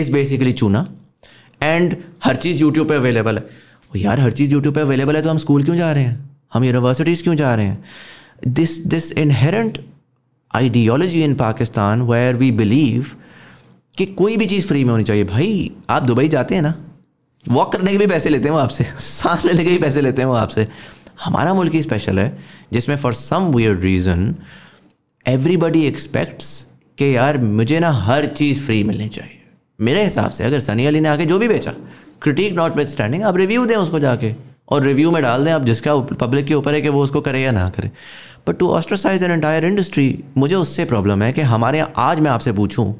Speaker 5: is basically चूना एंड हर चीज़ यूट्यूब पे अवेलेबल है यार हर चीज़ यूट्यूब पे अवेलेबल है तो हम स्कूल क्यों जा रहे हैं हम यूनिवर्सिटीज़ क्यों जा रहे हैं this this inherent ideology in Pakistan where we believe कि कोई भी चीज़ फ्री में होनी चाहिए भाई आप दुबई जाते हैं ना वॉक करने के भी पैसे लेते हैं वो आपसे सांस लेने के भी पैसे लेते हैं वो आपसे हमारा मुल्क ही स्पेशल है जिसमें for some weird reason everybody expects कि यार मुझे ना हर चीज़ फ्री मिलनी चाहिए मेरे हिसाब से अगर सनी अली ने आके जो भी बेचा क्रिटिक नॉट विथ स्टैंडिंग आप रिव्यू दें उसको जाके और रिव्यू में डाल दें आप जिसका पब्लिक के ऊपर है कि वो उसको करे या ना करें but to ostracise an entire industry मुझे उससे प्रॉब्लम है कि हमारे यहाँ आज मैं आपसे पूछूँ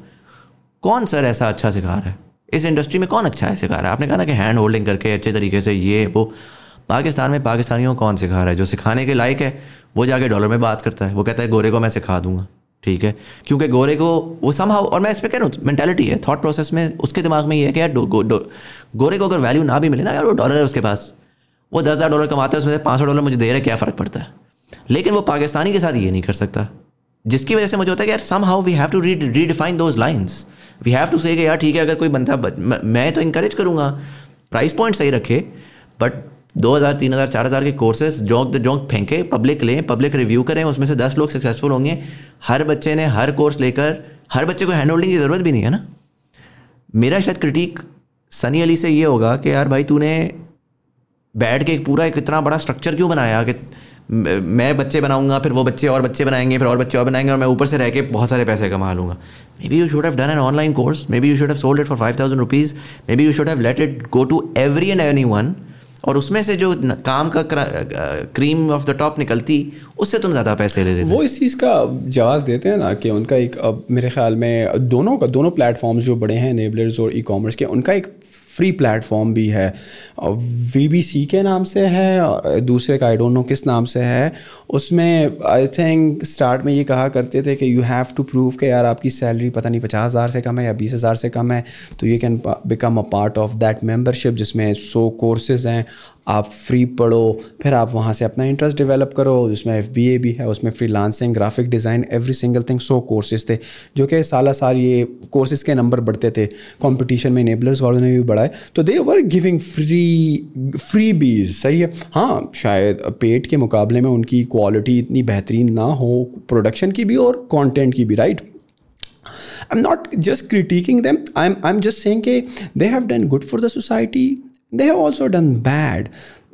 Speaker 5: कौन सर ऐसा अच्छा सिखा रहा है इस इंडस्ट्री में कौन अच्छा है सिखा रहा है आपने कहा ना कि हैंड होल्डिंग करके अच्छे तरीके से ये वो पाकिस्तान में पाकिस्तानियों कौन सिखा रहा है जो सिखाने के लायक है वो जाके डॉलर में बात करता है वो कहता है गोरे को मैं सिखा दूंगा ठीक है क्योंकि गोरे को वो समहाउ और मैं इस पर कह रहा हूँ मैंटेलिटी है थॉट प्रोसेस में उसके दिमाग में ये है कि यार गो, गो, गो, गोरे को अगर वैल्यू ना भी मिले ना यार वो डॉलर है उसके पास वो दस हज़ार डॉलर कमाता है उसमें से पाँच सौ डॉलर मुझे दे रहा है क्या फ़र्क पड़ता है लेकिन वो पाकिस्तानी के साथ ये नहीं कर सकता जिसकी वजह से मुझे होता है कि यार somehow we have to redefine those lines we have to say यार ठीक है अगर कोई बंदा मैं तो इंकरेज करूँगा प्राइस पॉइंट सही रखे बट दो हज़ार तीन हज़ार चार हज़ार के कोर्सेज जोंक द तो जोंक फेंके पब्लिक लें पब्लिक रिव्यू करें उसमें से दस लोग सक्सेसफुल होंगे हर बच्चे ने हर कोर्स लेकर हर बच्चे को हैंड होल्डिंग की ज़रूरत भी नहीं है ना मेरा शायद क्रिटिक सनी अली से ये होगा कि यार भाई तूने बैठ के एक पूरा एक इतना बड़ा स्ट्रक्चर क्यों बनाया कि मैं बच्चे बनाऊंगा फिर वो बच्चे और बच्चे बनाएंगे फिर और बच्चे और बनाएंगे और मैं ऊपर से रह के बहुत सारे पैसे कमा लूँगा maybe you should have done an online course maybe you should have sold it for five thousand rupees maybe you should have let it go to every and any one और उसमें से जो काम का cream of the top निकलती उससे तुम ज़्यादा पैसे ले हो वो इस चीज़
Speaker 3: का जवाब देते हैं ना कि उनका एक अब मेरे ख्याल में दोनों का दोनों प्लेटफॉर्म्स जो बड़े हैं नेबलर्स और ई कॉमर्स के उनका एक फ्री प्लेटफॉर्म भी है वी बी सी के नाम से है और दूसरे का आई डोंट नो किस नाम से है उसमें आई थिंक स्टार्ट में ये कहा करते थे कि यू हैव टू प्रूव कि यार आपकी सैलरी पता नहीं पचास हज़ार से कम है या बीस हज़ार से कम है तो you can become a part of that membership जिसमें सो कोर्सेज़ हैं आप फ्री पढ़ो फिर आप वहाँ से अपना इंटरेस्ट डेवलप करो जिसमें एफ बी ए भी है उसमें freelancing graphic design every single thing सो कोर्सेज थे जो कि साल साल ये कोर्सेज के नंबर बढ़ते थे कॉम्पिटिशन में इनेबलर्स वालों ने भी बढ़ाए तो they were giving free freebies सही है हाँ शायद पेट के मुकाबले में उनकी क्वालिटी इतनी बेहतरीन ना हो प्रोडक्शन की भी और कॉन्टेंट की भी right not I'm not just critiquing them. I'm I'm just saying that they have done good for the society. They have also done bad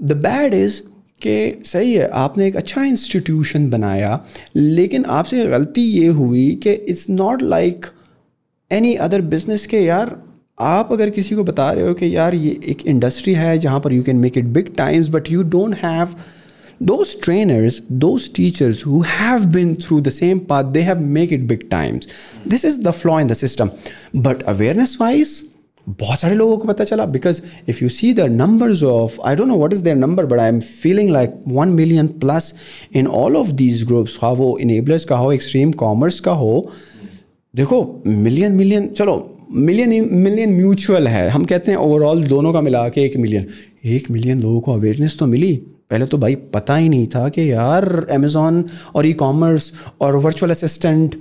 Speaker 3: the bad is कि सही है आपने एक अच्छा इंस्टीट्यूशन बनाया लेकिन आपसे गलती ये हुई कि it's not like any other business के यार आप अगर किसी को बता रहे हो कि यार ये एक इंडस्ट्री है जहाँ पर you can make it big times but you don't have those trainers those teachers who have been through the same path they have make it big times this is the flaw in the system but awareness wise बहुत सारे लोगों को पता चला because if you see the numbers of I don't know what is their number but I am feeling like one million plus in all of these groups हाँ वो enablers का हो एक्सट्रीम कॉमर्स का हो देखो मिलियन मिलियन चलो million million mutual है हम कहते हैं ओवरऑल दोनों का मिला के एक मिलियन एक मिलियन लोगों को अवेयरनेस तो मिली पहले तो भाई पता ही नहीं था कि यार अमेज़ोन और ई कॉमर्स और वर्चुअल असिस्टेंट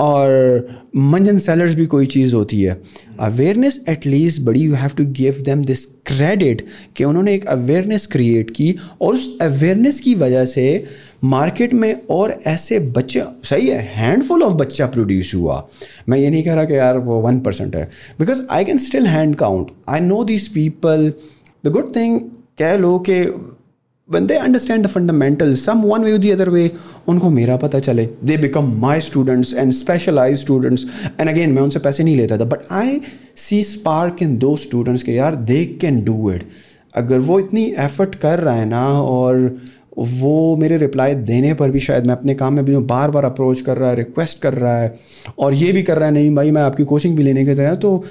Speaker 3: और मंजन सेलर्स भी कोई चीज़ होती है अवेयरनेस एटलीस्ट बड़ी you have to give them this credit कि उन्होंने एक अवेयरनेस क्रिएट की और उस अवेयरनेस की वजह से मार्केट में और ऐसे बच्चे सही है हैंडफुल ऑफ बच्चा प्रोड्यूस हुआ मैं ये नहीं कह रहा कि यार वो वन परसेंट है because I can still hand count I know this people the good thing कह लो कि one they understand the fundamental some one way or the other way उनको मेरा पता चले they become my students and specialise students and again मैं उनसे पैसे नहीं लेता था but I see spark in those students के यार दे कैन डू इट अगर वो इतनी एफर्ट कर रहा है ना और वो मेरे रिप्लाई देने पर भी शायद मैं अपने काम में भी बार बार अप्रोच कर रहा है रिक्वेस्ट कर रहा है और ये भी कर रहा है नहीं भाई मैं आपकी कोचिंग भी लेने के तैयार तो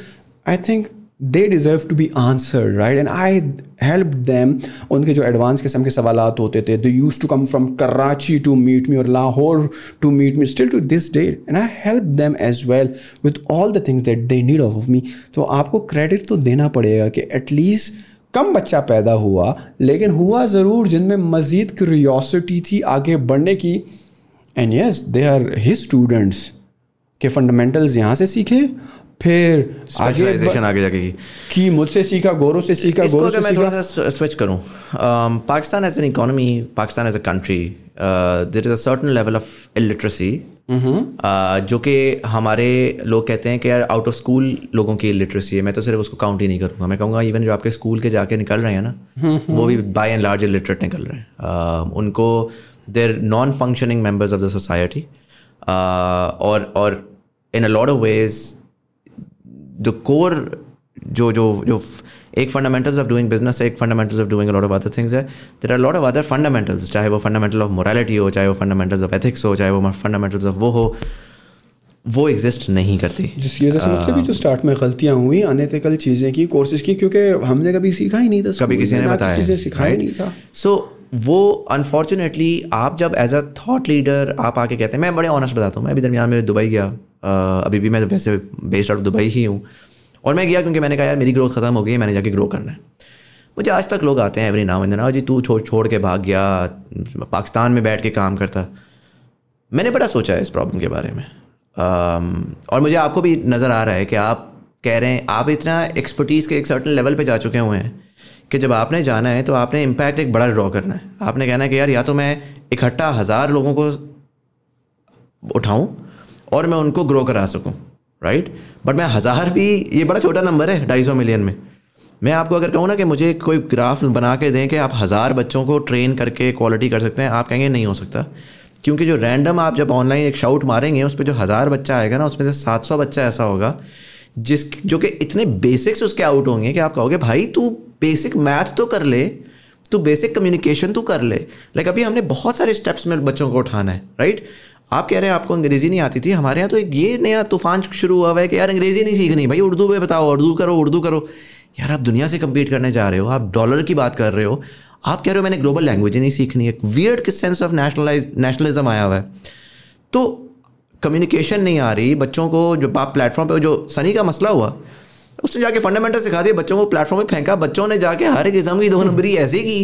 Speaker 3: I think they deserve to be answer right and I help them उनके जो एडवांस किस्म के सवाल होते थे they use to come from Karachi to meet me और Lahore to meet me still to this day and I help them as well with all the things that they need of me तो आपको credit तो देना पड़ेगा कि at least कम बच्चा पैदा हुआ लेकिन हुआ ज़रूर जिनमें मज़ीद क्यूरियोसिटी थी आगे बढ़ने की and yes they are his students के फंडामेंटल्स यहाँ से सीखे फिर
Speaker 5: स्पेशलाइजेशन आगे जाके
Speaker 3: कि मुझसे सीखा गोरों से सीखा गोरों
Speaker 5: से सीखा मैं थोड़ा सा स्विच करूं Pakistan as an economy Pakistan as a country there is a certain level of illiteracy जो कि हमारे लोग कहते हैं कि यार आउट ऑफ स्कूल लोगों की इलिटरेसी है मैं तो सिर्फ उसको काउंट ही नहीं करूँगा मैं कहूँगा इवन जो आपके स्कूल के जाके निकल रहे हैं ना mm-hmm. वो भी बाय एंड लार्ज इलिटरेट निकल रहे हैं um, उनको देर non functioning members of the society और और in a lot of ways the core जो जो जो एक फंडामेंटल्स ऑफ डूइंग बिजनेस है एक fundamentals of doing lot of other things है there are lot of other fundamentals चाहे वो फंडामेंटल ऑफ मोरालिटी हो चाहे वो फंडामेंटल्स ऑफ एथिक्स हो चाहे वो फंडामेंटल्स ऑफ वो हो वो एग्जिस्ट नहीं करती जिस ये
Speaker 3: uh, मुझसे भी जो स्टार्ट uh, में गलतियां हुई अनएथिकल चीज़ें की कोर्सेज की क्योंकि हमने कभी सीखा ही नहीं था
Speaker 5: कभी किसी ने बताया
Speaker 3: किसी ने सिखाया नहीं था
Speaker 5: सो वो अनफॉर्चुनेटली आप जब एज अ थॉट लीडर आप आके कहते हैं मैं बड़े ऑनेस्ट बताता हूँ मैं अभी दरमियान में दुबई गया अभी भी मैं वैसे बेस्ड आउट दुबई ही हूँ और मैं गया क्योंकि मैंने कहा यार मेरी ग्रोथ ख़त्म हो गई है मैंने जाके ग्रो करना है मुझे आज तक लोग आते हैं एवरी नाम एंड जी तू छोड़ छोड़ के भाग गया पाकिस्तान में बैठ के काम करता मैंने बड़ा सोचा है इस प्रॉब्लम के बारे में और मुझे आपको भी नज़र आ रहा है कि आप कह रहे हैं आप इतना एक्सपर्टीज़ के एक सर्टन लेवल पे जा चुके हुए हैं कि जब आपने जाना है तो आपने इम्पैक्ट एक बड़ा ड्रॉ करना है आपने कहना है कि यार या तो मैं इकट्ठा हज़ार लोगों को उठाऊँ और मैं उनको ग्रो करा सकूँ राइट बट मैं हज़ार भी ये बड़ा छोटा नंबर है ढाई सौ मिलियन में मैं आपको अगर कहूँ ना कि मुझे कोई ग्राफ बना के दें कि आप हज़ार बच्चों को ट्रेन करके क्वालिटी कर सकते हैं आप कहेंगे नहीं हो सकता क्योंकि जो रैंडम आप जब ऑनलाइन एक शाउट मारेंगे उस पर जो हज़ार बच्चा आएगा ना उसमें से सात सौ बच्चा ऐसा होगा जिस जो कि इतने बेसिक्स उसके आउट होंगे कि आप कहोगे भाई तू बेसिक मैथ तो कर ले तू बेसिक कम्युनिकेशन तो कर ले लाइक अभी हमने बहुत सारे स्टेप्स में बच्चों को उठाना है राइट आप कह रहे हैं आपको अंग्रेज़ी नहीं आती थी हमारे यहाँ तो एक ये नया तूफान शुरू हुआ है कि यार अंग्रेज़ी नहीं सीखनी भाई उर्दू में बताओ उर्दू करो उर्दू करो यार आप दुनिया से कम्पीट करने जा रहे हो आप डॉलर की बात कर रहे हो आप कह रहे हो मैंने ग्लोबल लैंग्वेज नहीं सीखनी है वियर्ड किस सेंस ऑफ नेशनलाइज नेशनलिज्म आया हुआ है तो कम्युनिकेशन नहीं आ रही बच्चों को जो बाप प्लेटफॉर्म पे जो सनी का मसला हुआ उसने जाके फंडामेंटल सिखा दिया बच्चों को प्लेटफॉर्म पे फेंका बच्चों ने जाके हर किस्म की दो नंबरी ऐसी की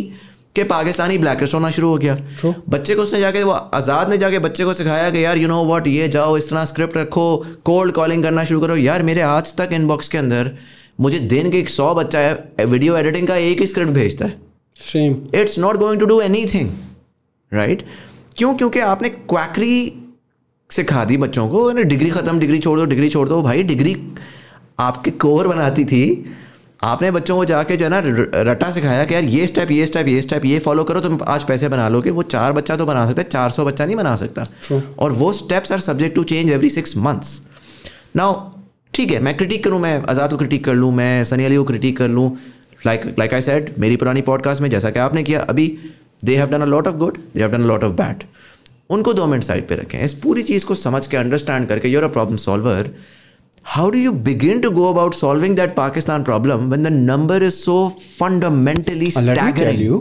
Speaker 5: कि पाकिस्तानी ब्लैकलिस्ट होना शुरू हो गया True. बच्चे को उसने जाके वो आज़ाद ने जाके बच्चे को सिखाया कि यार यू नो वॉट ये जाओ इस तरह स्क्रिप्ट रखो कोल्ड कॉलिंग करना शुरू करो यार मेरे आज तक इनबॉक्स के अंदर मुझे दिन के एक सौ बच्चा है वीडियो एडिटिंग का
Speaker 3: एक ही स्क्रिप्ट भेजता है same it's not going
Speaker 5: to do anything right क्यों क्योंकि आपने क्वैकरी सिखा दी बच्चों को अरे डिग्री ख़त्म डिग्री छोड़ दो डिग्री छोड़ दो भाई डिग्री आपके कोर बनाती थी आपने बच्चों को जाके जो है ना रटा सिखाया कि यार ये स्टेप ये स्टेप ये स्टेप ये फॉलो करो तुम आज पैसे बना लोगे वो चार बच्चा तो बना सकता है चार सौ बच्चा नहीं बना सकता और वो steps are subject to change every six months now ठीक है मैं क्रिटिक करूँ मैं आज़ाद को
Speaker 3: क्रिटिक कर लूँ मैं
Speaker 5: सनी अली को क्रिटिक कर लूँ लाइक लाइक आई सेड मेरी पुरानी पॉडकास्ट में जैसा कि आपने किया अभी they have done a lot of good they have done a lot of bad उनको दो मिनट साइड पे रखें इस पूरी चीज़ को समझ के अंडरस्टैंड करके your a problem solver how do you begin to go about solving that Pakistan problem when the number is so fundamentally staggering? Let me tell you,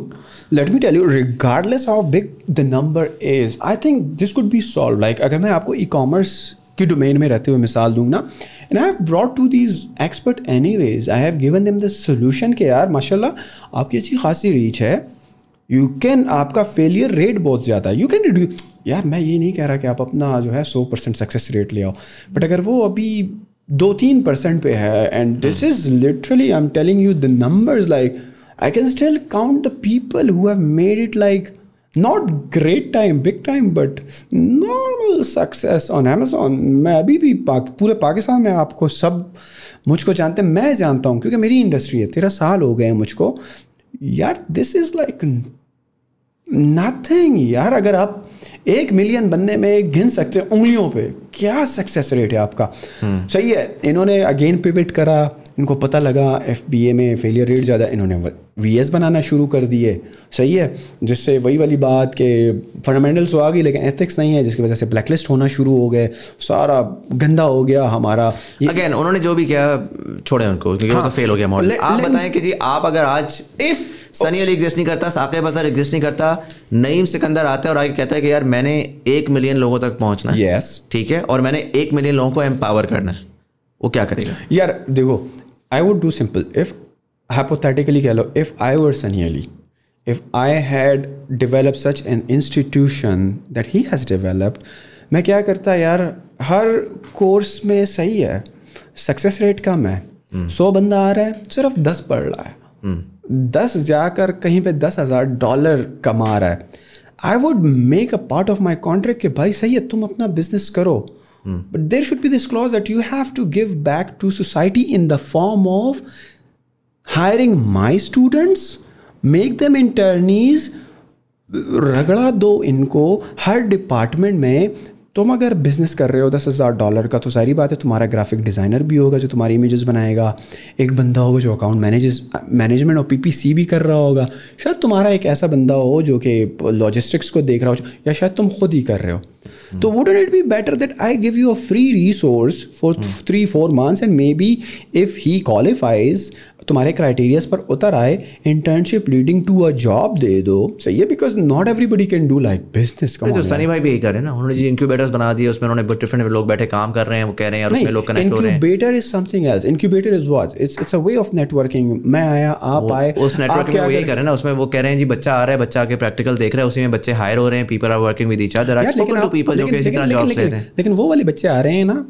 Speaker 3: let me tell you, regardless how big the number is, I think this could be solved. Like अगर मैं आपको e commerce की domain में रहते हुए मिसाल दूँ ना and I have brought to these expert any ways I have given them the solution के यार माशाल्लाह आपकी अच्छी खासी रीच है यू कैन आपका फेलियर रेट बहुत ज़्यादा है यू कैन रिड्यू यार मैं ये नहीं कह रहा कि आप अपना जो है सौ परसेंट सक्सेस रेट ले आओ बट अगर वो अभी दो तीन परसेंट पे है and this is literally I am telling you the numbers like I can still count the people who have made it like not great time big time but normal success on Amazon मैं अभी भी पाक, पूरे पाकिस्तान में आपको सब मुझको जानते मैं जानता हूँ क्योंकि मेरी इंडस्ट्री है तेरह साल हो गए हैं मुझको यार दिस इज़ लाइक नथिंग यार अगर आप एक मिलियन बनने में गिन सकते हैं उंगलियों पे क्या सक्सेस रेट है आपका हम्म। सही है इन्होंने अगेन पिविट करा इनको पता लगा एफ में फेलियर रेट ज़्यादा इन्होंने वी बनाना शुरू कर दिए सही है जिससे वही वाली बात कि फंडामेंटल्स तो आ गई लेकिन एथिक्स नहीं है जिसकी वजह से ब्लैक लिस्ट होना शुरू हो गए सारा गंदा हो गया हमारा
Speaker 5: अगेन उन्होंने जो भी किया छोड़े उनको क्योंकि तो हाँ, फेल हो गया मॉडल आप बताएं कि जी आप अगर आज इफ सनी अली एग्जिस्ट नहीं करता साकेब अजहर एग्जिस्ट नहीं करता नईम सिकंदर आता है और आगे कहता है कि यार मैंने एक मिलियन लोगों तक पहुंचना है यस ठीक है और मैंने एक मिलियन लोगों को एम्पावर करना है वो क्या करेगा यार देखो I
Speaker 3: would do simple if low if I were Sunny Ali if I had develop such an institution that he has developed मैं क्या करता यार हर कोर्स में सही है सक्सेस रेट कम है हम्म। सौ बंदा आ रहा है सिर्फ दस पढ़ रहा है हम्म। दस जाकर कहीं पे दस हज़ार डॉलर कमा रहा है I would make a part of my contract कि भाई सही है तुम अपना बिजनेस करो but there should be this clause that you have to give back to society in the form of hiring my students make them internees रगड़ा दो इनको हर डिपार्टमेंट में तुम अगर बिज़नेस कर रहे हो दस हज़ार डॉलर का तो सारी बात है तुम्हारा ग्राफिक डिज़ाइनर भी होगा जो तुम्हारी इमेजेस बनाएगा एक बंदा होगा जो अकाउंट मैनेजेस मैनेजमेंट और पीपीसी भी कर रहा होगा शायद तुम्हारा एक ऐसा बंदा हो जो कि लॉजिस्टिक्स को देख रहा हो या शायद तुम खुद ही कर रहे हो तो would it be better that I give you a free resource for three four months and maybe if he qualifies तुम्हारे क्राइटेरियाज पर उतर आए internship leading to a job दे दो सही है because not everybody can do like business
Speaker 5: तो सनी भाई भी यही कर रहे हैं ना उन्होंने जी इंक्यूबेटर्स बना दिए उसमें उन्होंने डिफरेंट लोग बैठे काम कर रहे हैं वो कह रहे हैं और उसमें लोग कनेक्ट हो रहे हैं incubator is something else incubator is what it's it's a way of networking मैं आया आप आए उस नेटवर्क में वो यही कर रहे हैं ना उसमें वो कह रहे हैं जी बच्चा आ रहा है बच्चा आके प्रैक्टिकल
Speaker 3: देख रहा है उसी में बच्चे हायर हो रहे हैं
Speaker 5: people are working with each other I spoken to people जो कि इसी तरह जॉब्स ले रहे हैं लेकिन वो वाले बच्चे आ रहे हैं ना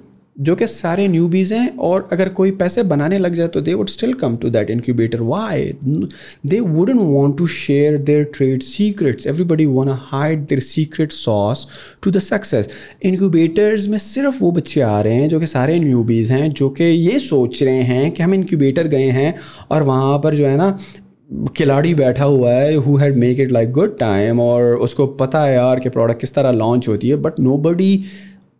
Speaker 3: जो कि सारे न्यू हैं और अगर कोई पैसे बनाने लग जाए तो they would still come to that incubator why they wouldn't want to share their trade secrets everybody one hide their secret sauce to the success incubators में सिर्फ वो बच्चे आ रहे हैं जो कि सारे न्यू हैं जो कि ये सोच रहे हैं कि हम इनक्यूबेटर गए हैं और वहाँ पर जो है ना खिलाड़ी बैठा हुआ है who had make it like good time और उसको पता है यार कि प्रोडक्ट किस तरह लॉन्च होती है but nobody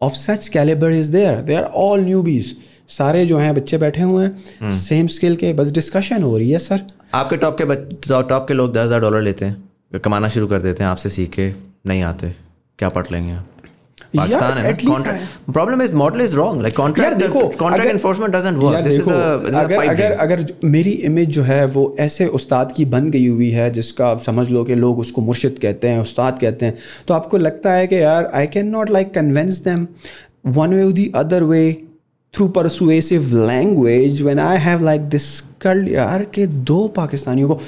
Speaker 3: of such calibre is there they are all newbies सारे जो हैं बच्चे बैठे हुए हैं सेम हम्म। स्किल के बस डिस्कशन हो रही है सर
Speaker 5: आपके टॉप के टॉप के लोग दस हज़ार डॉलर लेते हैं कमाना शुरू कर देते हैं आपसे सीख के नहीं आते क्या पढ़ लेंगे आप
Speaker 3: पाकिस्तान है
Speaker 5: problem is model is wrong like contract देखो contract enforcement doesn't work this is
Speaker 3: अगर अगर अगर मेरी इमेज जो है वो ऐसे उस्ताद की बन गई हुई है जिसका आप समझ लो कि लोग उसको मुर्शिद कहते हैं उस्ताद कहते हैं तो आपको लगता है कि यार I can not like convince them one way or the other way through persuasive कल यार के दो पाकिस्तानियों को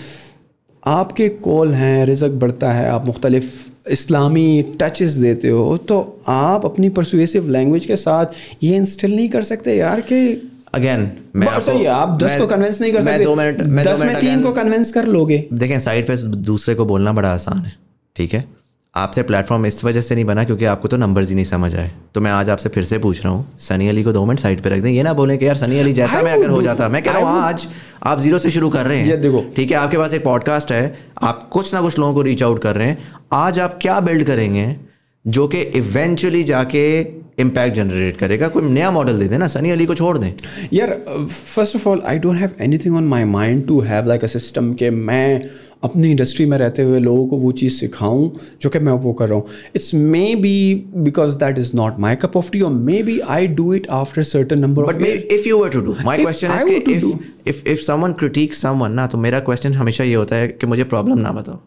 Speaker 3: आपके कॉल हैं रिजक बढ़ता है आप मुख्तलिफ़ इस्लामी टचेस देते हो तो आप अपनी परसुएसिव लैंग्वेज के साथ ये इंस्टिल नहीं कर सकते यार कि
Speaker 5: अगेन
Speaker 3: मैं आपको आप दस को कन्विंस नहीं कर सकते दो
Speaker 5: मिनट
Speaker 3: दस में तीन को कन्विंस कर लोगे
Speaker 5: देखें साइड पे दूसरे को बोलना बड़ा आसान है ठीक है आपसे प्लेटफॉर्म इस वजह से नहीं बना क्योंकि आपको तो नंबर ही नहीं समझ आए तो मैं आज आपसे फिर से पूछ रहा हूँ सनी अली को दो मिनट साइड पे रख दें ये ना बोले कि यार सनी अली जैसा मैं अगर हो जाता मैं कह रहा हूँ आज आप जीरो से शुरू कर रहे हैं देखो ठीक है आपके पास एक पॉडकास्ट है आप कुछ ना कुछ लोगों को रीच आउट कर रहे हैं आज आप क्या बिल्ड करेंगे जो कि इवेंचुअली जाके इम्पैक्ट जनरेट करेगा कोई नया मॉडल दे देना सनी अली को छोड़ दें
Speaker 3: यार first of all I don't have anything on my mind to have like a system के मैं अपनी इंडस्ट्री में रहते हुए लोगों को वो चीज़ सिखाऊं जो कि मैं वो कर रहा हूँ it's may be because that is not my cup of tea और may be I do it after certain number but if
Speaker 5: you to do question someone critic someone ना तो मेरा क्वेश्चन हमेशा ये होता है कि मुझे प्रॉब्लम ना बताओ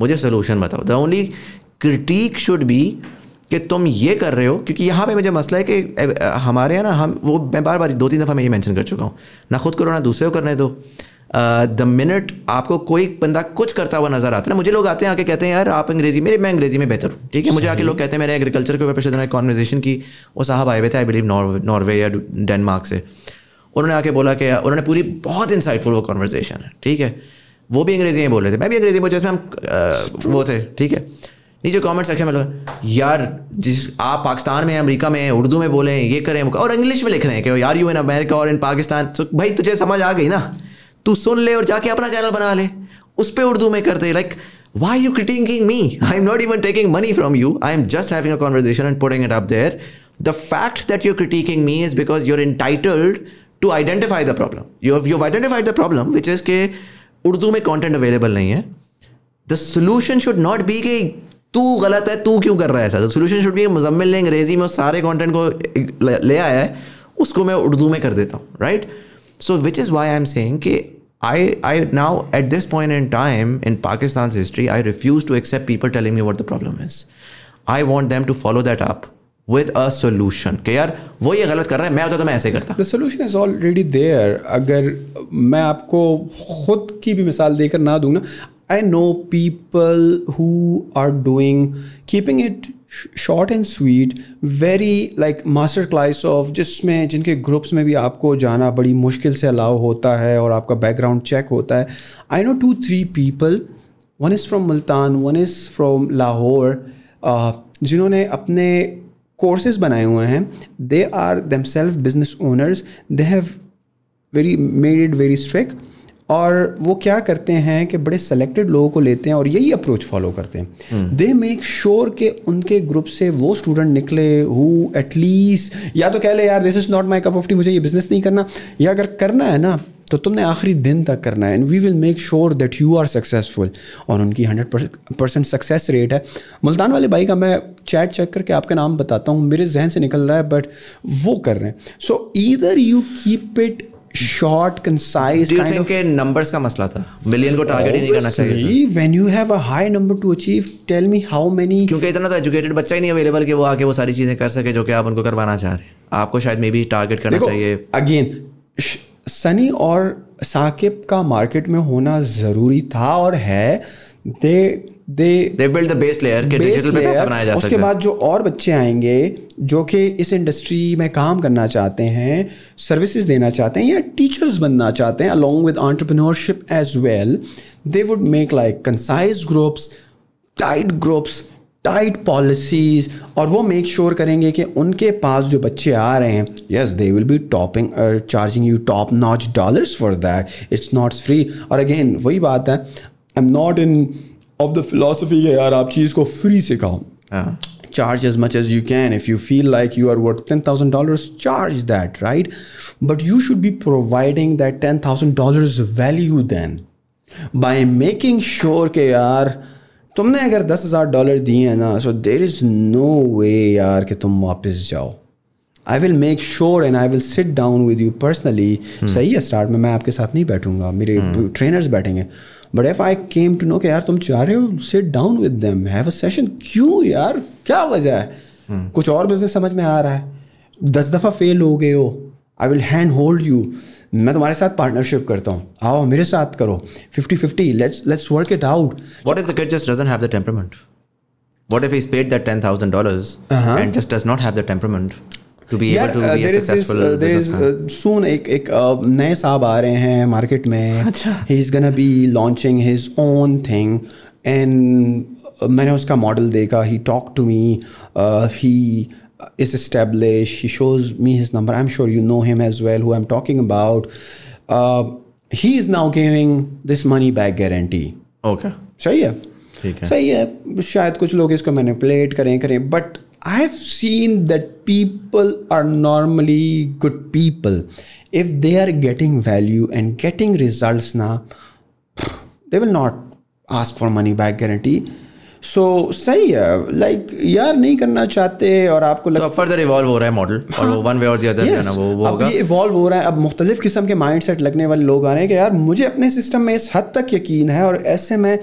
Speaker 5: मुझे सोल्यूशन बताओ the only critic should be कि तुम ये कर रहे हो क्योंकि यहाँ पे मुझे मसला है कि हमारे यहाँ ना हम वो मैं बार बार दो तीन दफ़ा मैं ये मैंशन कर चुका हूँ ना खुद करो ना दूसरे को करने दो द मिनट आपको कोई बंदा कुछ करता हुआ नजर आता है मुझे लोग आते हैं आके कहते हैं यार आप अंग्रेजी मेरे मैं अंग्रेजी में बेहतर हूँ ठीक है मुझे आके लोग कहते हैं मैंने एग्रीकल्चर के ऊपर पिछले दिनों कॉन्वर्जेशन की वो साहब आए हुए थे आई बिलीव नॉर्वे या डेनमार्क से उन्होंने आके बोला कि उन्होंने पूरी बहुत इंसाइटफुल वो कॉन्वर्जेशन है ठीक है वो भी अंग्रेजी में बोल रहे थे मैं भी अंग्रेजी में जैसे हम वो थे ठीक है नीचे कमेंट सेक्शन में लोग यार जिस आप पाकिस्तान में अमेरिका में उर्दू में बोलें ये करें और इंग्लिश में लिख रहे हैं कि यार यू इन अमेरिका और इन पाकिस्तान तो भाई तुझे समझ आ गई ना तू सुन ले और जाके अपना चैनल बना ले उस पर उर्दू में करते like why you critiquing me I am not even taking money from you I am just having a conversation and putting it up there the fact that you critiquing me is because you are entitled to identify the problem you you identified the problem which is के उर्दू में content available नहीं है the solution should not be के तू गलत है तू क्यों कर रहा है ऐसा सोल्यूशन शुड बी मुजम्मिल ने अंग्रेजी में उस सारे कॉन्टेंट को ले आया है उसको मैं उर्दू में कर देता हूँ right so which is why I am saying कि I I now at this point in time in Pakistan history I refuse to accept people telling me what the problem is I want them to follow that up with a solution कि यार वो ये गलत कर रहा है मैं होता तो मैं ऐसे करता
Speaker 3: the solution is already there अगर मैं आपको खुद की भी मिसाल देकर ना दूंगा I know people who are doing keeping it short and sweet very like master class of जिसमें जिनके ग्रुप्स में भी आपको जाना बड़ी मुश्किल से अलाउ होता है और आपका बैकग्राउंड चेक होता है I know two three people one is from Multan one is from Lahore जिन्होंने अपने कोर्सेज बनाए हुए हैं they are them self business owners they have very made it very strict और वो क्या करते हैं कि बड़े सेलेक्टेड लोगों को लेते हैं और यही अप्रोच फॉलो करते हैं दे मेक श्योर के उनके ग्रुप से वो स्टूडेंट निकले हु एटलीस्ट या तो कह ले यार this is not my cup of tea मुझे ये बिज़नेस नहीं करना या अगर करना है ना तो तुमने आखिरी दिन तक करना है and we will make sure that you are successful और उनकी हंड्रेड परसेंट सक्सेस रेट है मुल्तान वाले भाई का मैं चैट चेक करके आपका नाम बताता हूँ मेरे जहन से निकल रहा है बट वो कर रहे हैं so either you keep it short concise
Speaker 5: kind numbers का मसला था मिलियन को टारगेट ही नहीं करना चाहिए
Speaker 3: when you have a high number to achieve tell me how many
Speaker 5: क्योंकि इतना तो एजुकेटेड बच्चा ही नहीं अवेलेबल कि वो आके वो सारी चीजें कर सके जो कि आप उनको करवाना चाह रहे हैं आपको शायद मे बी टारगेट करना चाहिए
Speaker 3: अगेन सनी और साकिब का मार्केट में होना ज़रूरी था और है they they
Speaker 5: they build the base layer
Speaker 3: के डिजिटल पे पैसा बनाया जा उसके बाद जो और बच्चे आएंगे जो कि इस इंडस्ट्री में काम करना चाहते हैं सर्विसेज देना चाहते हैं या टीचर्स बनना चाहते हैं along with entrepreneurship as well they would make like concise groups tight groups tight policies और वो मेक श्योर sure करेंगे कि उनके पास जो बच्चे आ रहे हैं yes they will be topping charging you top notch dollars for that it's not free और अगेन वही बात है I am not in of the philosophy के यार आप चीज़ को फ्री सिखाओ you can if you feel like you are worth ten thousand dollar charge that right but you should be providing that ten thousand dollar value then by making sure के यार तुमने अगर दस हज़ार डॉलर दिए हैं ना so there is no way यार कि तुम वापस जाओ I will make sure and I will sit down with you personally सही है स्टार्ट में मैं आपके साथ नहीं बैठूंगा मेरे ट्रेनर्स हम्म। बैठेंगे but if I came to know कि यार तुम चाह रहे हो sit down with them have a session क्यों यार क्या वजह है hmm. कुछ और बिजनेस समझ में आ रहा है दस दफ़ा फेल हो गए हो I will hand hold you मैं तुम्हारे साथ पार्टनरशिप करता हूँ आओ मेरे साथ करो fifty fifty let's let's work it out
Speaker 5: what if the kid just doesn't have the temperament What if he's paid that ten thousand dollars uh-huh. and just does not have to be able to be a successful is, there is uh,
Speaker 3: soon एक एक uh, नए साहब आ रहे हैं market में he is gonna be launching his own thing and मैंने उसका मॉडल देखा he talk to me he is established. He shows me his number. I'm sure you know him as well, who I'm talking about. Uh, he is now giving this money back guarantee.
Speaker 5: Okay.
Speaker 3: सही है सही है शायद कुछ लोग इसको manipulate करें करें but I've seen that people are normally good people. If they are getting value and getting results now, they will not ask for money back guarantee so so, सही है लाइक like, यार नहीं करना चाहते और आपको
Speaker 5: तो लग... तो फर्दर इवॉल्व हो रहा है मॉडल हाँ, और वो वन वे और दी अदर yes, वो वो अब
Speaker 3: ये इवॉल्व हो रहा है अब मुख्तलिफ किस्म के माइंड सेट लगने वाले लोग आ रहे हैं कि यार मुझे अपने सिस्टम में इस हद तक यकीन है और ऐसे मैं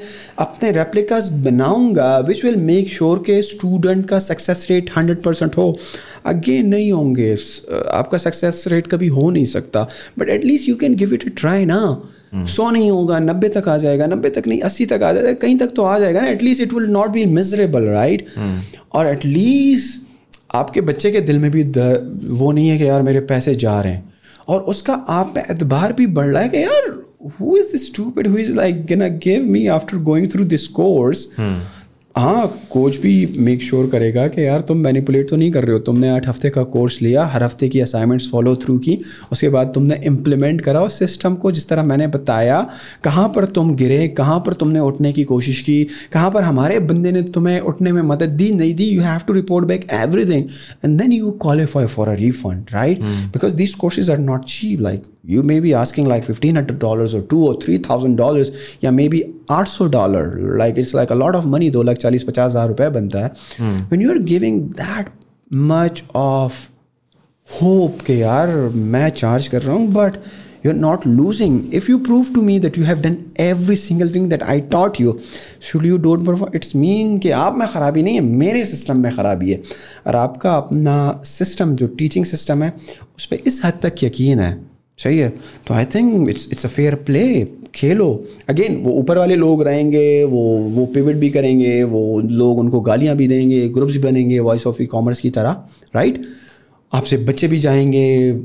Speaker 3: अपने रेप्लिकास बनाऊंगा विच विल मेक श्योर के स्टूडेंट का सक्सेस रेट हंड्रेड परसेंट हो अगेन नहीं होंगे आपका सक्सेस रेट कभी हो नहीं सकता but at least you can give it a try ना सौ नहीं होगा नब्बे तक आ जाएगा नब्बे तक नहीं अस्सी तक आ जाएगा कहीं तक तो आ जाएगा ना at least it will not be miserable right और एटलीस्ट आपके बच्चे के दिल में भी वो नहीं है कि यार मेरे पैसे जा रहे हैं और उसका आप पे एतबार भी बढ़ रहा है कि यार who is this stupid who is like give me after going through this course हाँ कोच भी मेक श्योर sure करेगा कि यार तुम मैनिपुलेट तो नहीं कर रहे हो तुमने आठ हफ्ते का कोर्स लिया हर हफ्ते की असाइनमेंट्स फॉलो थ्रू की उसके बाद तुमने इम्प्लीमेंट करा उस सिस्टम को जिस तरह मैंने बताया कहाँ पर तुम गिरे कहाँ पर तुमने उठने की कोशिश की कहाँ पर हमारे बंदे ने तुम्हें उठने में मदद दी नहीं दी you have to report back everything and then you qualify for a refund right because this courses are not cheap like you may be asking like fifteen hundred dollar और टू और थ्री थाउजेंड डॉलर या may be आठ सौ dollar like it's like a lot of money दो लाख चालीस पचास हज़ार रुपये बनता है when you are giving that much of hope के यार मैं चार्ज कर रहा हूँ but you are not losing if you prove to me that you have done every single thing that I taught you should you don't perform it's mean कि आप में ख़राबी नहीं है मेरे सिस्टम में ख़राबी है और आपका अपना सिस्टम जो टीचिंग सिस्टम है उस पर इस हद तक यकीन है सही है तो I think it's it's a fair play खेलो अगेन वो ऊपर वाले लोग रहेंगे वो वो पेविट भी करेंगे वो लोग उनको गालियाँ भी देंगे ग्रुप्स भी बनेंगे वॉइस ऑफ ई कॉमर्स की तरह राइट right? आपसे बच्चे भी जाएंगे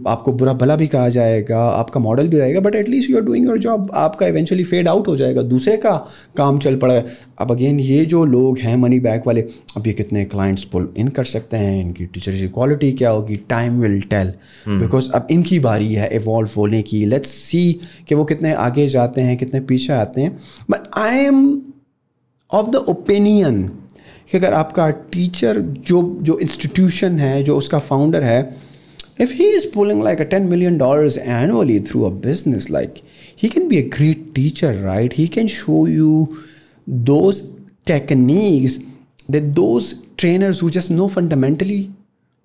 Speaker 3: आपको बुरा भला भी कहा जाएगा आपका मॉडल भी रहेगा but at least you are doing your job आपका इवेंचुअली फेड आउट हो जाएगा दूसरे का काम चल पड़ा है अब अगेन ये जो लोग हैं मनी बैक वाले अब ये कितने क्लाइंट्स पुल इन कर सकते हैं इनकी टीचर की क्वालिटी क्या होगी टाइम विल टेल बिकॉज अब इनकी बारी है इवॉल्व होने की लेट्स सी कि वो कितने आगे जाते हैं कितने पीछे आते हैं but I am of the opinion कि अगर आपका टीचर जो जो इंस्टीट्यूशन है जो उसका फाउंडर है if he is pulling like a ten million dollars annually through a business like he can be a great teacher right he can show you those techniques that those trainers who just know fundamentally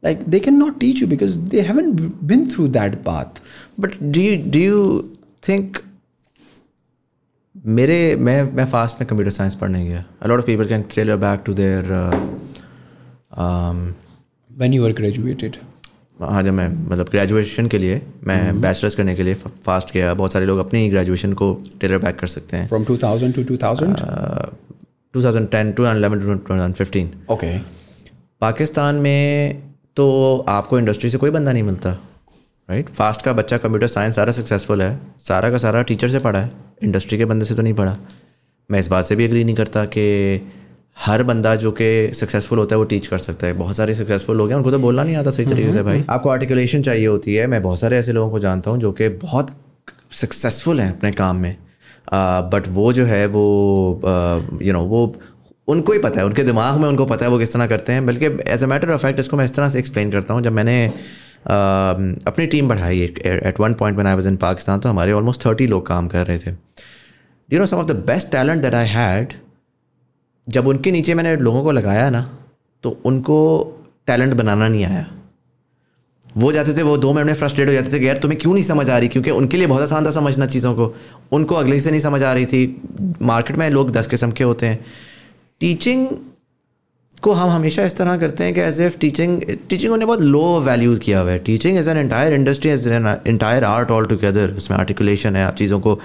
Speaker 3: like they cannot teach you because they haven't been through that path
Speaker 5: but do you do you think मेरे मैं मैं FAST में computer science पढ़ने गया a lot of people can trail back to there
Speaker 3: when you are graduated
Speaker 5: हाँ जब मैं मतलब ग्रेजुएशन के लिए मैं बैचलर्स mm-hmm. करने के लिए फास्ट गया बहुत सारे लोग अपनी ग्रेजुएशन को टेलर बैक कर सकते हैं
Speaker 3: from thousand two to two
Speaker 5: thousand fifteen
Speaker 3: okay
Speaker 5: Pakistan में तो आपको इंडस्ट्री से कोई बंदा नहीं मिलता राइट फास्ट का बच्चा कंप्यूटर साइंस सारा सक्सेसफुल है सारा का सारा टीचर से पढ़ा है इंडस्ट्री के बंदे से तो नहीं पढ़ा मैं इस बात से भी एग्री नहीं करता कि हर बंदा जो कि सक्सेसफुल होता है वो टीच कर सकता है बहुत सारे सक्सेसफुल लोग हैं उनको तो बोलना नहीं आता सही तरीके से हम्म, भाई हम्म। आपको आर्टिकुलेशन चाहिए होती है मैं बहुत सारे ऐसे लोगों को जानता हूँ जो कि बहुत सक्सेसफुल हैं अपने काम में बट वो जो है वो यू नो वो उनको ही पता है उनके दिमाग में उनको पता है वो किस तरह करते हैं बल्कि as a matter of fact इसको मैं इस तरह से एक्सप्लेन करता हूँ जब मैंने Um, अपनी टीम बढ़ाई at one point man I was in Pakistan तो हमारे ऑलमोस्ट थर्टी लोग काम कर रहे थे you know some of the best talent that I had जब उनके नीचे मैंने लोगों को लगाया ना तो उनको टैलेंट बनाना नहीं आया वो जाते थे वो दो मिनट में फ्रस्ट्रेट हो जाते थे कि यार तुम्हें क्यों नहीं समझ आ रही क्योंकि उनके लिए बहुत आसान था समझना चीज़ों को उनको अगले से नहीं समझ आ रही थी मार्केट में लोग दस किस्म के होते हैं टीचिंग को हम हमेशा इस तरह करते हैं कि एज एफ टीचिंग टीचिंग उन्हें बहुत लो वैल्यू किया हुआ है teaching as an entire industry as an entire art all together उसमें आर्टिकुलेशन है आप चीज़ों को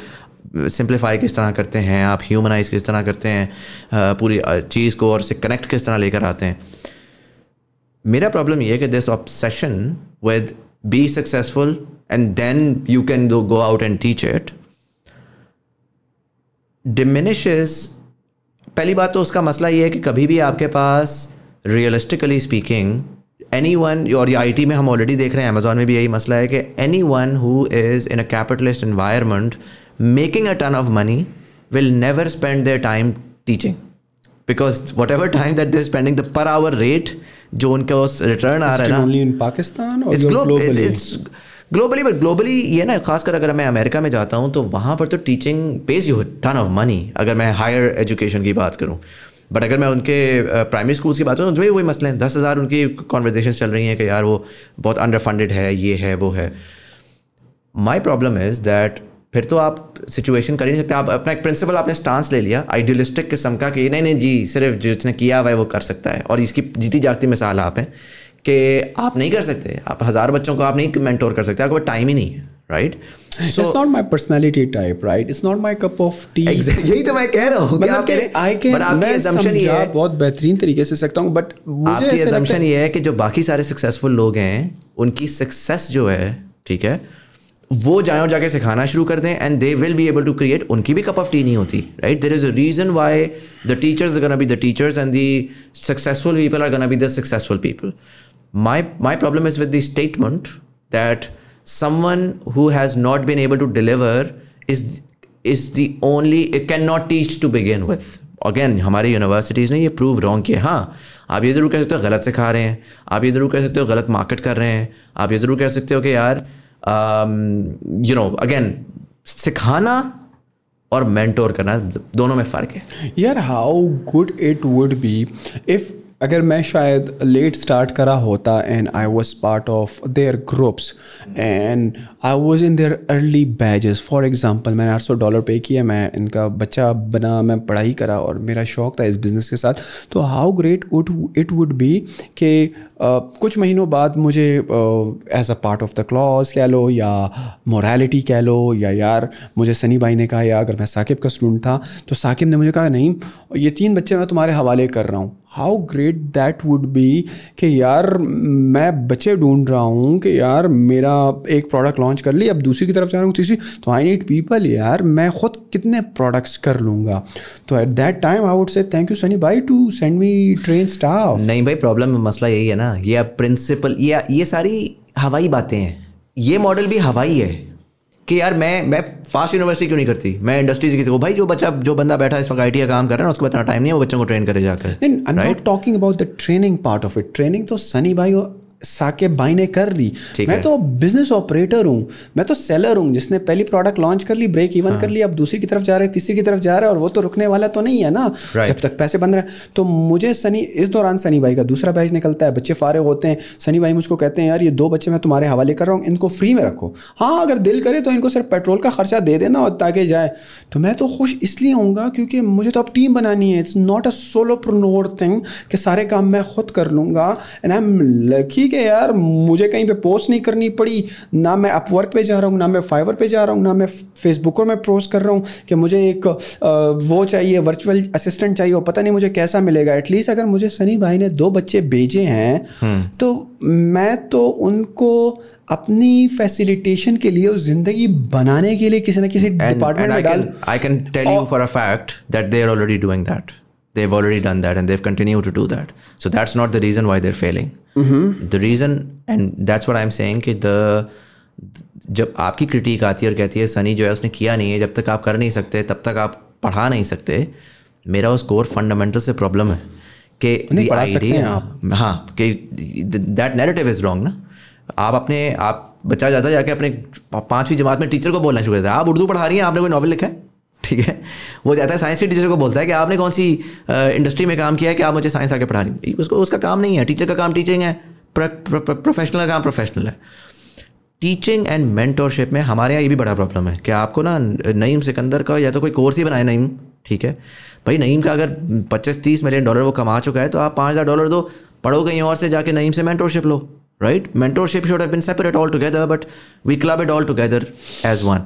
Speaker 5: सिंप्लीफाई किस तरह करते हैं आप ह्यूमनाइज किस तरह करते हैं पूरी चीज़ को और से कनेक्ट किस तरह लेकर आते हैं मेरा प्रॉब्लम ये है कि this obsession with be successful and then you can go out and teach it diminishes पहली बात तो उसका मसला ये है कि कभी भी आपके पास रियलिस्टिकली स्पीकिंग एनी वन और ये आई टी में हम ऑलरेडी देख रहे हैं अमेजोन में भी यही मसला है कि any one who is in a capitalist environment making a ton of money will never spend their time teaching because whatever time that they're spending the per hour rate जो उनका उस return आ रहा है ना
Speaker 3: Pakistan
Speaker 5: globally but globally ये ना खासकर अगर मैं अमेरिका में जाता हूँ तो वहाँ पर तो teaching pays you ton of money अगर मैं हायर एजुकेशन की बात करूँ बट अगर मैं उनके प्राइमरी स्कूल्स की बात करूँ भी तो वही मसले हैं दस हज़ार उनकी कॉन्वर्जेशन चल रही हैं कि यार वो बहुत अंडर फंडेड है ये है वो है माई प्रॉब्लम इज़ दैट फिर तो आप सिचुएशन कर ही नहीं सकते आप अपना एक प्रिंसिपल आपने स्टांस ले लिया आइडियलिस्टिक किस्म का कि नहीं नहीं जी सिर्फ जिसने किया हुआ है वो कर सकता है और इसकी जीती जागती मिसाल आप हैं कि आप नहीं कर सकते आप हज़ार बच्चों को आप नहीं मैंटोर कर सकते आपके पास टाइम ही नहीं है right
Speaker 3: so not my personality type right it's not my cup of tea यही तो मैं कह रहा हूं मतलब बहुत बेहतरीन
Speaker 5: तरीके से सकता
Speaker 3: हूं बट
Speaker 5: आपकी है कि जो बाकी सारे सक्सेसफुल लोग हैं उनकी सक्सेस जो है ठीक है वो जाए जाके सिखाना शुरू कर दें and they will be able to create उनकी भी कप ऑफ टी नहीं होती right there is a reason why the teachers gonna be the teachers and the successful people are gonna be the successful people My, my problem is with the statement that someone who has not been able to deliver is is the only it cannot teach to begin with again हमारी universities ने ये prove wrong किया हाँ आप ये ज़रूर कह सकते हो गलत सिखा रहे हैं आप ये ज़रूर कह सकते हो गलत मार्केट कर रहे हैं आप ये ज़रूर कह सकते हो कि यार यू नो अगेन
Speaker 6: सिखाना और मेंटोर करना दोनों में फ़र्क है यार how good it would be if अगर मैं शायद लेट स्टार्ट करा होता and I was part of their groups and I was in their early batches for example मैंने आठ सौ डॉलर पे किया मैं इनका बच्चा बना मैं पढ़ाई करा और मेरा शौक था इस बिज़नेस के साथ तो how great would it would be कि कुछ महीनों बाद मुझे as a part of the clause कह लो या मोरालिटी कह लो या यार मुझे सनी भाई ने कहा या अगर मैं साकिब का स्टूडेंट था तो साकिब ने मुझे कहा नहीं ये तीन बच्चे मैं तुम्हारे हवाले कर रहा हूँ how great that would be कि यार मैं बच्चे ढूंढ रहा हूँ कि यार मेरा एक प्रोडक्ट लॉन्च कर ली अब दूसरी की तरफ जा रहा हूँ तीसरी तो आई नीड पीपल यार मैं खुद कितने प्रोडक्ट्स कर लूँगा तो at that time I would say thank you Sunny भाई to send me train staff
Speaker 7: नहीं भाई प्रॉब्लम मसला यही है ना ये प्रिंसिपल ये ये सारी हवाई बातें हैं ये मॉडल भी हवाई है कि यार मैं मैं फास्ट यूनिवर्सिटी क्यों नहीं करती मैं इंडस्ट्रीज किसी को भाई जो बच्चा जो बंदा बैठा है इस वक्त आई का काम कर रहा है उसको इतना टाइम नहीं है वो बच्चों को ट्रेन करे
Speaker 6: जाकर talking about the training part of it training तो सनी भाई साकेब भाई ने कर दी मैं तो बिजनेस ऑपरेटर हूँ मैं तो सेलर हूँ जिसने पहली प्रोडक्ट लॉन्च कर ली ब्रेक इवन हाँ। कर ली अब दूसरी की तरफ जा रहे हैं तीसरी की तरफ जा रहा है और वो तो रुकने वाला तो नहीं है ना जब तक पैसे बन रहे तो मुझे सनी इस दौरान सनी भाई का दूसरा बैच निकलता है बच्चे फारे होते हैं सनी भाई मुझको कहते हैं यार ये दो बच्चे मैं तुम्हारे हवाले कर रहा हूँ इनको फ्री में रखो हाँ अगर दिल करे तो इनको सिर्फ पेट्रोल का खर्चा दे देना और ताकि जाए तो मैं तो खुश इसलिए हूँ क्योंकि मुझे तो अब टीम बनानी है it's not a solopreneur thing कि सारे काम मैं खुद कर लूँगा एंड आई एम लकी ठीक है यार मुझे कहीं पे पोस्ट नहीं करनी पड़ी ना मैं अपवर्क पे जा रहा हूँ ना मैं फाइवर पे जा रहा हूँ ना मैं फेसबुक पर मैं पोस्ट कर रहा हूँ कि मुझे एक वो चाहिए वर्चुअल असिस्टेंट चाहिए और पता नहीं मुझे कैसा मिलेगा एटलीस्ट अगर मुझे सनी भाई ने दो बच्चे भेजे हैं हम्म। तो मैं तो उनको अपनी फैसिलिटेशन के लिए उस जिंदगी बनाने के लिए किसी ना किसी डिपार्टमेंट में डाल I can tell you for a
Speaker 7: fact that they are already doing that they've already done that and they've continued to do that so that's not the reason why they're failing mm-hmm. the reason and that's what i'm saying कि the जब आपकी critic आती है और कहती है सनी जो है उसने किया नहीं है जब तक आप कर नहीं सकते तब तक आप पढ़ा नहीं सकते मेरा उस कोर फंडामेंटल से प्रॉब्लम है कि आइडिया
Speaker 6: हाँ कि
Speaker 7: दैट नेरेटिव इज़ रॉन्ग ना आप अपने आप बच्चा जाता जाके अपने पांचवी जमात में टीचर को बोलना शुरू करते हैं आप उर्दू पढ़ा रही हैं आपने कोई नॉवल लिखा है ठीक है वो जाता है साइंस के टीचर को बोलता है कि आपने कौन सी इंडस्ट्री में काम किया है कि आप मुझे साइंस आके पढ़ा रही उसको उसका काम नहीं है टीचर का काम टीचिंग है प्रोफेशनल का काम प्रोफेशनल है टीचिंग एंड मेंटोरशिप में हमारे यहाँ ये भी बड़ा प्रॉब्लम है कि आपको ना नईम सिकंदर का या तो कोई कोर्स ही बनाए नईम ठीक है भाई नईम का अगर पच्चीस तीस मिलियन डॉलर वो कमा चुका है तो आप पाँच हज़ार डॉलर दो पढ़ो कहीं और से जाके नईम से मेंटोरशिप लो right mentorship should have been separate all together but we club it all together as one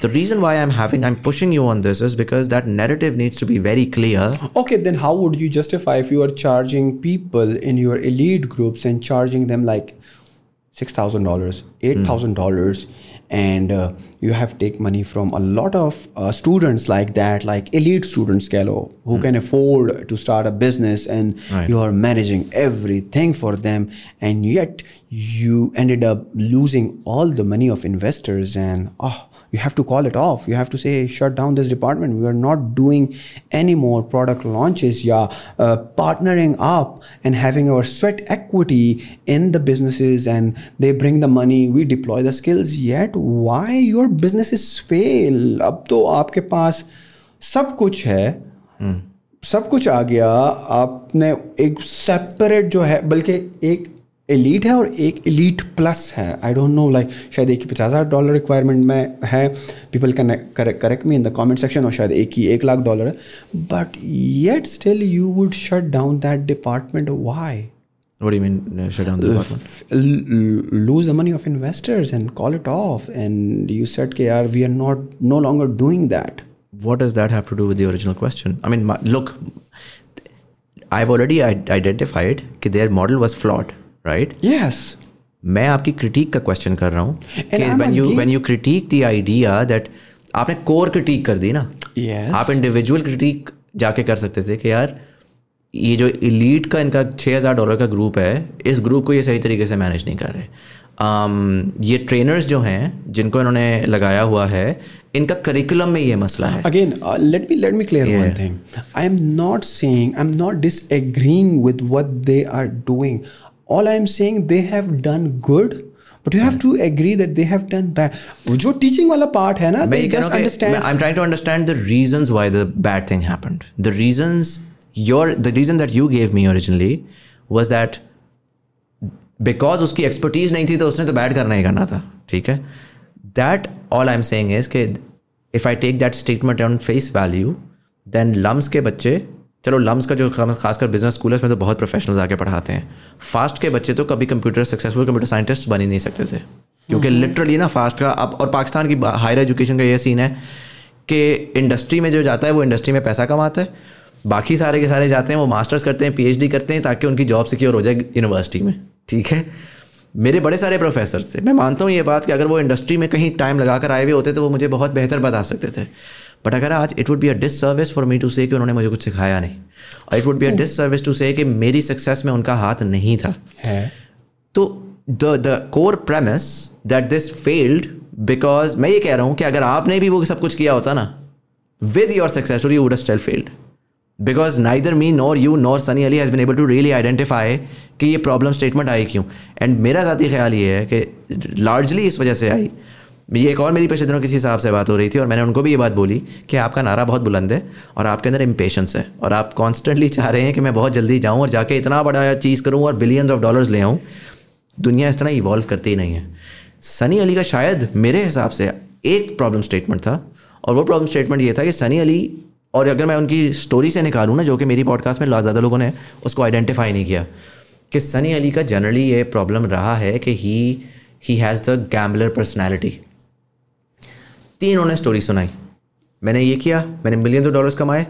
Speaker 7: the reason why i'm having i'm pushing you on this is because that narrative needs to be very clear
Speaker 6: okay then how would you justify if you are charging people in your elite groups and charging them like $6000 hmm. $8000 mm. and uh, you have take money from a lot of uh, students like that like elite students Gallo, who mm. can afford to start a business and right. you are managing everything for them and yet you ended up losing all the money of investors and oh you have to call it off you have to say shut down this department we are not doing any more product launches yeah uh, partnering up and having our sweat equity in the businesses and they bring the money we deploy the skills yet why your businesses fail Up to आपके पास सब कुछ है hmm. सब कुछ आ गया आपने एक सेपरेट जो है बल्कि एक एलीट है और एक एलीट प्लस है आई डोंट नो लाइक शायद एक ही पचास हज़ार डॉलर रिक्वायरमेंट में है people can correct me in the comment section और शायद एक ही एक लाख डॉलर है but yet still you would shut down that department why
Speaker 7: What do you mean uh, shut down the
Speaker 6: department? lose the money of investors and call it off. And you said, KR, we are not no longer doing that.
Speaker 7: What does that have to do with the original question? I mean, my, look, I've already identified that their model was flawed. Right
Speaker 6: yes
Speaker 7: मैं आपकी critic का question कर रहा हूँ when you when you critic the idea that आपने core critic कर दी ना yes. आप इंडिविजुअल क्रिटिक जाके कर सकते थे कि यार ये जो इलीट का इनका 6000 डॉलर का ग्रुप है इस ग्रुप को ये सही तरीके से मैनेज नहीं कर रहे um, ये ट्रेनर्स जो हैं जिनको इन्होंने लगाया हुआ है इनका करिकुलम में ये
Speaker 6: मसला है again let me let me clear one thing I am not saying I am not disagreeing with what they are doing all i am saying they have done good but you have to agree that they have done bad जो teaching वाला part है ना
Speaker 7: they just understand I'm trying to understand the reasons why the bad thing happened the reasons your the reason that you gave me originally was that because उसकी expertise नहीं थी तो उसने तो bad करना ही करना था ठीक है that all I'm saying is कि if I take that statement on face value then LUMS के बच्चे चलो लम्स का जो खासकर बिजनेस स्कूल है उसमें तो बहुत प्रोफेशनल्स आके पढ़ाते हैं फास्ट के बच्चे तो कभी कंप्यूटर सक्सेसफुल कंप्यूटर साइंटिस्ट बन ही नहीं सकते थे क्योंकि लिटरली हम्म। ना फास्ट का अब और पाकिस्तान की हायर एजुकेशन का ये सीन है कि इंडस्ट्री में जो जाता है वो इंडस्ट्री में पैसा कमाता है बाकी सारे के सारे जाते हैं वो मास्टर्स करते हैं पीएचडी करते हैं ताकि उनकी जॉब सिक्योर हो जाए यूनिवर्सिटी में ठीक है मेरे बड़े सारे प्रोफेसर थे मैं मानता हूँ ये बात कि अगर वो इंडस्ट्री में कहीं टाइम लगा कर आए हुए होते तो वो मुझे बहुत बेहतर बता सकते थे बट अगर आज it would be a disservice for me to say कि उन्होंने मुझे कुछ सिखाया नहीं और it would be a disservice to say कि मेरी सक्सेस में उनका हाथ नहीं था तो the the core premise that this failed because मैं ये कह रहा हूँ कि अगर आपने भी वो सब कुछ किया होता ना with your success you would still failed because neither me nor you nor Sunny Ali has been able to really identify कि ये प्रॉब्लम स्टेटमेंट आई क्यों एंड मेरा ज़ाती ख्याल ये है कि लार्जली इस वजह से आई ये एक और मेरी पेशेदरों किसी हिसाब से बात हो रही थी और मैंने उनको भी ये बात बोली कि आपका नारा बहुत बुलंद है और आपके अंदर इम्पेशंस है और आप कॉन्स्टेंटली चाह रहे हैं कि मैं बहुत जल्दी जाऊँ और जाके इतना बड़ा चीज़ करूँ और बिलियन ऑफ डॉलर्स ले आऊँ दुनिया इस तरह इवॉल्व करती ही नहीं है सनी अली का शायद मेरे हिसाब से एक प्रॉब्लम स्टेटमेंट था और वो प्रॉब्लम स्टेटमेंट ये था कि सनी अली और अगर मैं उनकी स्टोरी से निकालूँ ना जो कि मेरी पॉडकास्ट में ज़्यादा लोगों ने उसको आइडेंटिफाई नहीं किया कि सनी अली का जनरली ये प्रॉब्लम रहा है कि he he has the gambler personality इतनी इन्होंने स्टोरी सुनाई मैंने ये किया मैंने मिलियंस ऑफ डॉलर्स कमाए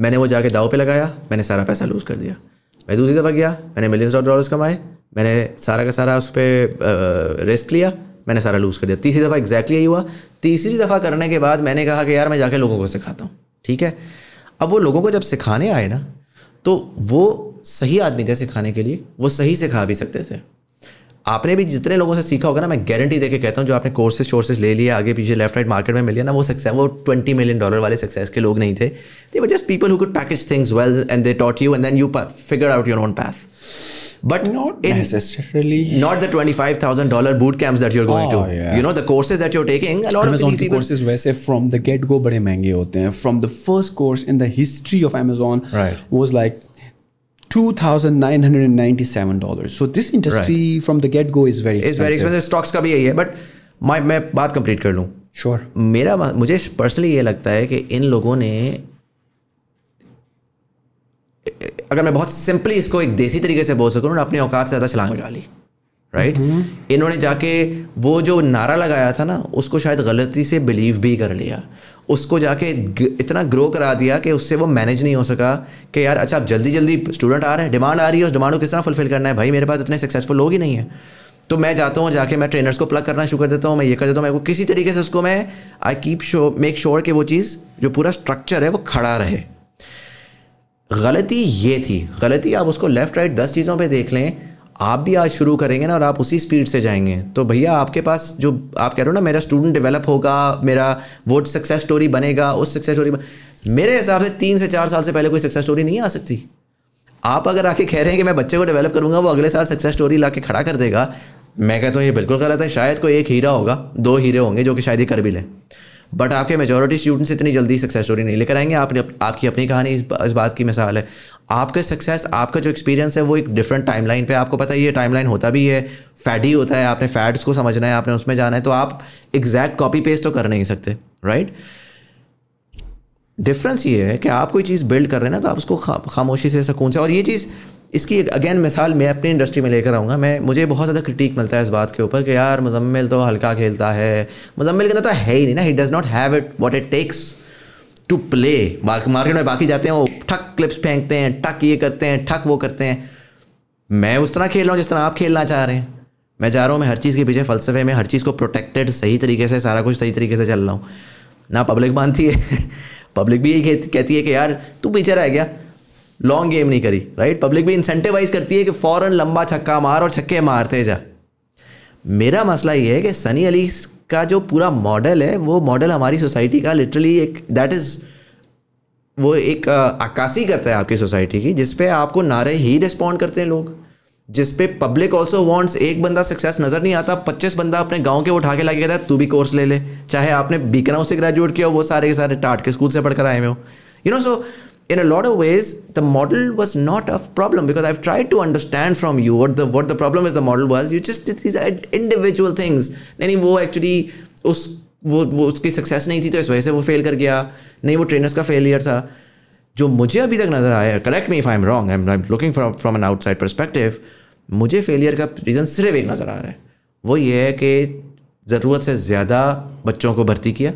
Speaker 7: मैंने वो जाके दाव पे लगाया मैंने सारा पैसा लूज़ कर दिया मैं दूसरी दफ़ा गया मैंने मिलियंस ऑफ डॉलर्स कमाए मैंने सारा का सारा उस पर रिस्क लिया मैंने सारा लूज़ कर दिया तीसरी दफ़ा एग्जैक्टली यही हुआ तीसरी दफ़ा करने के बाद मैंने कहा कि यार मैं जाके लोगों को सिखाता हूँ ठीक है अब वो लोगों को जब सिखाने आए ना तो वो सही आदमी थे सिखाने के लिए वो सही सिखा भी सकते थे आपने भी जितने लोगों से सीखा होगा ना मैं गारंटी देके कहता हूँ जो आपने कोर्सेज शोर्सेज ले लिए आगे पीछे लेफ्ट राइट मार्केट में मिले ना वो सक्सेस वो ट्वेंटी मिलियन डॉलर वाले सक्सेस के लोग नहीं थे they were just people who could package things well and they taught you and then you figure out
Speaker 6: your own path but not in, necessarily not
Speaker 7: the $25000 boot camps that you're going oh, to yeah. you know the courses that you're taking a lot
Speaker 6: amazon of
Speaker 7: these
Speaker 6: people, courses वैसे from the get go बड़े महंगे होते हैं from the first course in the history of amazon right. was like $2,997. So this industry right. from the get go is very
Speaker 7: expensive. It's
Speaker 6: very
Speaker 7: expensive. Stocks का भी यही है but my, मैं बात complete कर लूँ.
Speaker 6: Sure.
Speaker 7: मेरा मुझे personally ये लगता है कि इन लोगों ने अगर मैं बहुत सिंपली इसको एक देसी तरीके से बोल सकूँ उन्होंने अपनी औकात से ज़्यादा छलांग बजा ली राइट right? हम्म। इन्होंने जाके वो जो नारा लगाया था ना उसको शायद गलती से बिलीव भी कर लिया उसको जाके इतना ग्रो करा दिया कि उससे वो मैनेज नहीं हो सका कि यार अच्छा आप जल्दी जल्दी स्टूडेंट आ रहे हैं डिमांड आ रही है उस डिमांड को किस तरह फुलफिल करना है भाई मेरे पास इतने सक्सेसफुल लोग ही नहीं है तो मैं जाता हूँ जाके मैं ट्रेनर्स को प्लग करना शुरू कर देता हूँ मैं ये कर देता हूँ मेरे को किसी तरीके से उसको मैं I keep show make sure कि वो चीज़ जो पूरा स्ट्रक्चर है वो खड़ा रहे गलती ये थी गलती आप उसको लेफ़्ट राइट दस चीज़ों पर देख लें आप भी आज शुरू करेंगे ना और आप उसी स्पीड से जाएंगे तो भैया आपके पास जो आप कह रहे हो ना मेरा स्टूडेंट डेवलप होगा मेरा वो सक्सेस स्टोरी बनेगा उस सक्सेस स्टोरी मेरे हिसाब से तीन से चार साल से पहले कोई सक्सेस स्टोरी नहीं आ सकती आप अगर आके कह रहे हैं कि मैं बच्चे को डेवलप करूंगा वो अगले साल सक्सेस स्टोरी ला खड़ा कर देगा मैं कहता हूँ ये बिल्कुल गलत है शायद कोई एक हीरा होगा दो हीरे होंगे जो कि शायद ही कर भी लें बट आपके मेजोरिटी स्टूडेंट्स इतनी जल्दी सक्सेस स्टोरी नहीं लेकर आएंगे आपने आपकी अपनी कहानी इस, इस बात की मिसाल है आपके सक्सेस आपका जो एक्सपीरियंस है वो एक डिफरेंट टाइमलाइन पे आपको पता है ये टाइमलाइन होता भी है फैटी होता है आपने फैट्स को समझना है आपने उसमें जाना है तो आप एग्जैक्ट कॉपी पेस्ट तो कर नहीं सकते राइट डिफरेंस ये है कि आप कोई चीज़ बिल्ड कर रहे हैं ना तो आप उसको खामोशी से सुकून से और ये चीज़ इसकी एक अगेन मिसाल मैं अपनी इंडस्ट्री में लेकर आऊँगा मैं मुझे बहुत ज़्यादा क्रिटिक मिलता है इस बात के ऊपर कि यार मुजम्मिल तो हल्का खेलता है मुजम्मिल के अंदर तो है ही नहीं ना he does not have it what it takes to play market में बाकी जाते हैं वो ठक क्लिप्स फेंकते हैं ठक ये करते हैं ठक वो करते हैं मैं उस तरह खेल रहा हूँ जिस तरह आप खेलना चाह रहे हैं मैं जा रहा हूँ मैं हर चीज़ के पीछे फलसफे में हर चीज़ को प्रोटेक्टेड सही तरीके से सारा कुछ सही तरीके से चल रहा हूँ ना पब्लिक मानती है पब्लिक भी यही कहती है कि यार तू पीछे रह गया लॉन्ग गेम नहीं करी राइट पब्लिक भी इंसेंटिवाइज करती है कि फ़ौरन लंबा छक्का मार और छक्के मारते जा मेरा मसला ये है कि सनी अली का जो पूरा मॉडल है वो मॉडल हमारी सोसाइटी का लिटरली एक दैट इज़ वो एक अक्कासी करता है आपकी सोसाइटी की जिसपे आपको नारे ही रिस्पॉन्ड करते हैं लोग जिसपे पब्लिक ऑल्सो वांट्स एक बंदा सक्सेस नज़र नहीं आता पच्चीस बंदा अपने गांव के उठा के लाके कहता है तू भी कोर्स ले ले चाहे आपने बीकराउ से ग्रेजुएट किया हो वो सारे के सारे टाट के स्कूल से पढ़कर आए हुए हो you know so in a lot of ways the model was not a problem because i've tried to understand from you what the what the problem is the model was you just these are individual things any wo actually us वो वो उसकी success नहीं थी तो इस वजह से वो फेल कर गया नहीं वो ट्रेनर्स का फेलियर था जो मुझे अभी तक नजर आया correct me if I am wrong I I am looking from from an outside perspective मुझे फेलियर का रीज़न सिर्फ एक नज़र आ रहा है वो ये है कि ज़रूरत से ज़्यादा बच्चों को भर्ती किया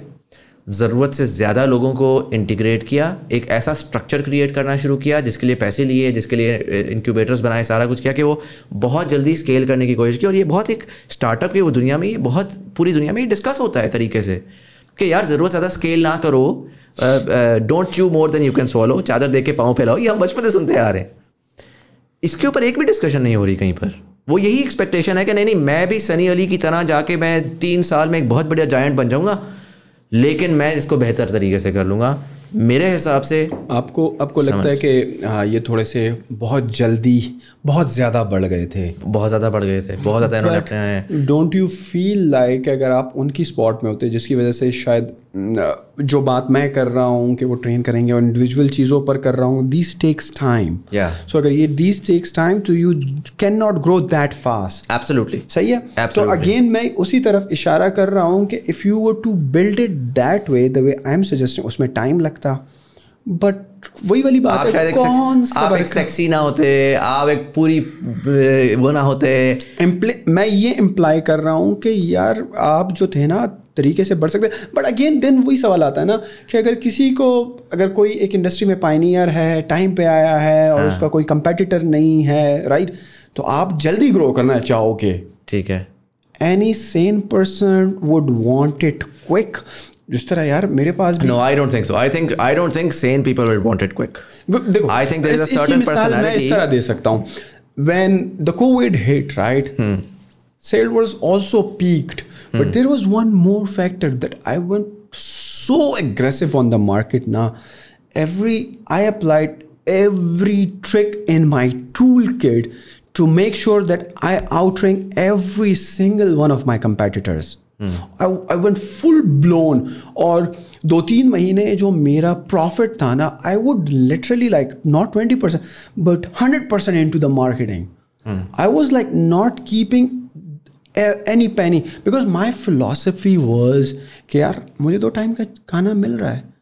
Speaker 7: ज़रूरत से ज़्यादा लोगों को इंटीग्रेट किया एक ऐसा स्ट्रक्चर क्रिएट करना शुरू किया जिसके लिए पैसे लिए जिसके लिए इंक्यूबेटर्स बनाए सारा कुछ किया कि वो बहुत जल्दी स्केल करने की कोशिश की और ये बहुत एक स्टार्टअप की वो दुनिया में ये बहुत पूरी दुनिया में ये डिस्कस होता है तरीके से कि यार ज़रूरत ज़्यादा स्केल ना करो don't chew more than you can swallow चादर दे के पाँव फैलाओ ये हम बचपन से सुनते आ रहे हैं इसके ऊपर एक भी डिस्कशन नहीं हो रही कहीं पर वो यही एक्सपेक्टेशन है कि नहीं नहीं मैं भी सनी अली की तरह जाके मैं तीन साल में एक बहुत बढ़िया जायंट बन जाऊँगा लेकिन मैं इसको बेहतर तरीके से कर लूँगा मेरे हिसाब से
Speaker 6: आपको आपको लगता है कि हाँ ये थोड़े से बहुत जल्दी बहुत ज़्यादा बढ़ गए थे
Speaker 7: बहुत ज़्यादा बढ़ गए थे बहुत ज़्यादा इन्होंने
Speaker 6: अपने डोंट यू फील लाइक अगर आप उनकी स्पॉट में होते जिसकी वजह से शायद जो बात मैं कर रहा हूँ कि वो ट्रेन करेंगे और इंडिविजुअल चीज़ों पर कर रहा हूँ दिस टेक्स टाइम सो अगर ये दिस टेक्स टाइम तो you can not grow that fast
Speaker 7: absolutely
Speaker 6: सही है तो अगेन so मैं उसी तरफ इशारा कर रहा हूँ कि इफ़ यू वो to build it that way the way I am suggesting उसमें टाइम
Speaker 7: लगता बट वही वाली बात आप है शायद कौन सा आप एक सेक्सी ना होते आप एक पूरी वो ना होते मैं ये इम्प्लाई कर रहा हूँ कि यार
Speaker 6: आप जो थे ना तरीके से बढ़ सकते हैं बट अगेन देन वही सवाल आता है ना कि अगर किसी को अगर कोई एक इंडस्ट्री में पाइनियर है टाइम पे आया है और हाँ। उसका कोई कंपेटिटर नहीं है राइट तो आप जल्दी ग्रो करना चाहोगे
Speaker 7: ठीक है
Speaker 6: any sane person would want it quick जिस तरह यार मेरे पास
Speaker 7: no I don't think so I think I don't think sane people would want it quick
Speaker 6: देखो I think there is a certain personality इस तरह दे सकता हूं when the Covid hit right sale was also peaked mm. but hmm. there was one more factor that i went so aggressive on the market now every i applied every trick in my toolkit to make sure that i outrank every single one of my competitors hmm. I one full blown और दो तीन महीने जो मेरा profit था ना I would literally like not twenty percent but hundred percent in to the marketing I was like any penny because my philosophy was कि यार मुझे दो टाइम का खाना मिल रहा है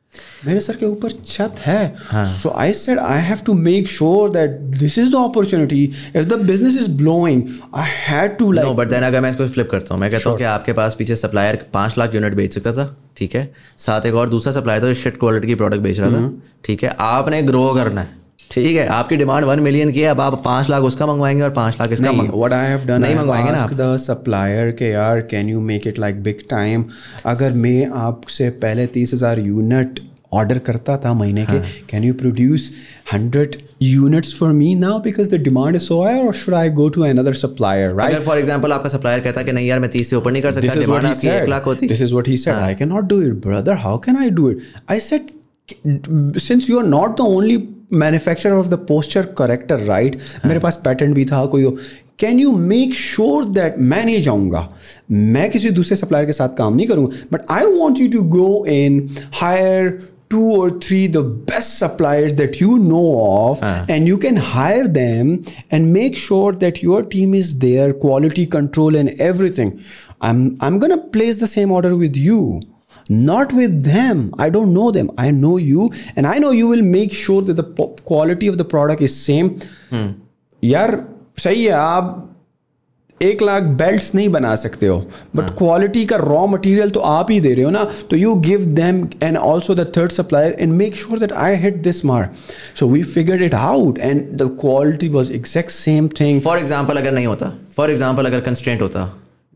Speaker 6: मेरे सर के ऊपर छत है so I said I have to make sure that this is the opportunity if the business is blowing I had to like
Speaker 7: but then अगर मैं इसको फ्लिप करता हूँ मैं कहता हूँ कि आपके पास पीछे सप्लायर पाँच लाख यूनिट बेच सकता था ठीक है साथ एक और दूसरा सप्लायर था जो शिट क्वालिटी की प्रोडक्ट बेच रहा था हम्म। ठीक है आपने ग्रो करना है ठीक है आपकी डिमांड वन मिलियन की है अब आप पांच लाख उसका मंगवाएंगे और पांच लाख
Speaker 6: इसका नहीं व्हाट आई हैव डन
Speaker 7: नहीं मंगवाएंगे ना
Speaker 6: आप? द सप्लायर के यार can you make it like big time अगर मैं आपसे पहले तीस हज़ार यूनिट ऑर्डर करता था महीने हाँ. के can you produce hundred units for me now because the demand is so I और should I go to another supplier right for example आपका
Speaker 7: सप्लायर कहता है कि नहीं यार मैं तीस से
Speaker 6: ऊपर नहीं कर सकता डिमांड आपकी एक लाख होती this is what he said I can not do it brother how can I do it I said since you are not the only manufacture of the posture character right मेरे पास pattern भी था कोई can you make sure that मैं नहीं जाऊँगा मैं किसी दूसरे सप्लायर के साथ काम नहीं करूँगा but I want you to go in hire two और three the best supplier that you know of and you can hire them and make sure that your team is there quality control and every thing I am I am gonna place the same order with you not with them. I don't know them. I know you, and I know you will make sure that the quality of the product is same. Yar, say aap ek lakh belts nahi bana sakte ho, but quality ka raw material to aap hi de rahe ho na. So you give them and also the third supplier and make sure that I hit this mark. So we figured it out, and the quality was exact same thing.
Speaker 7: For example, agar nahi hota. For example, agar constraint hota.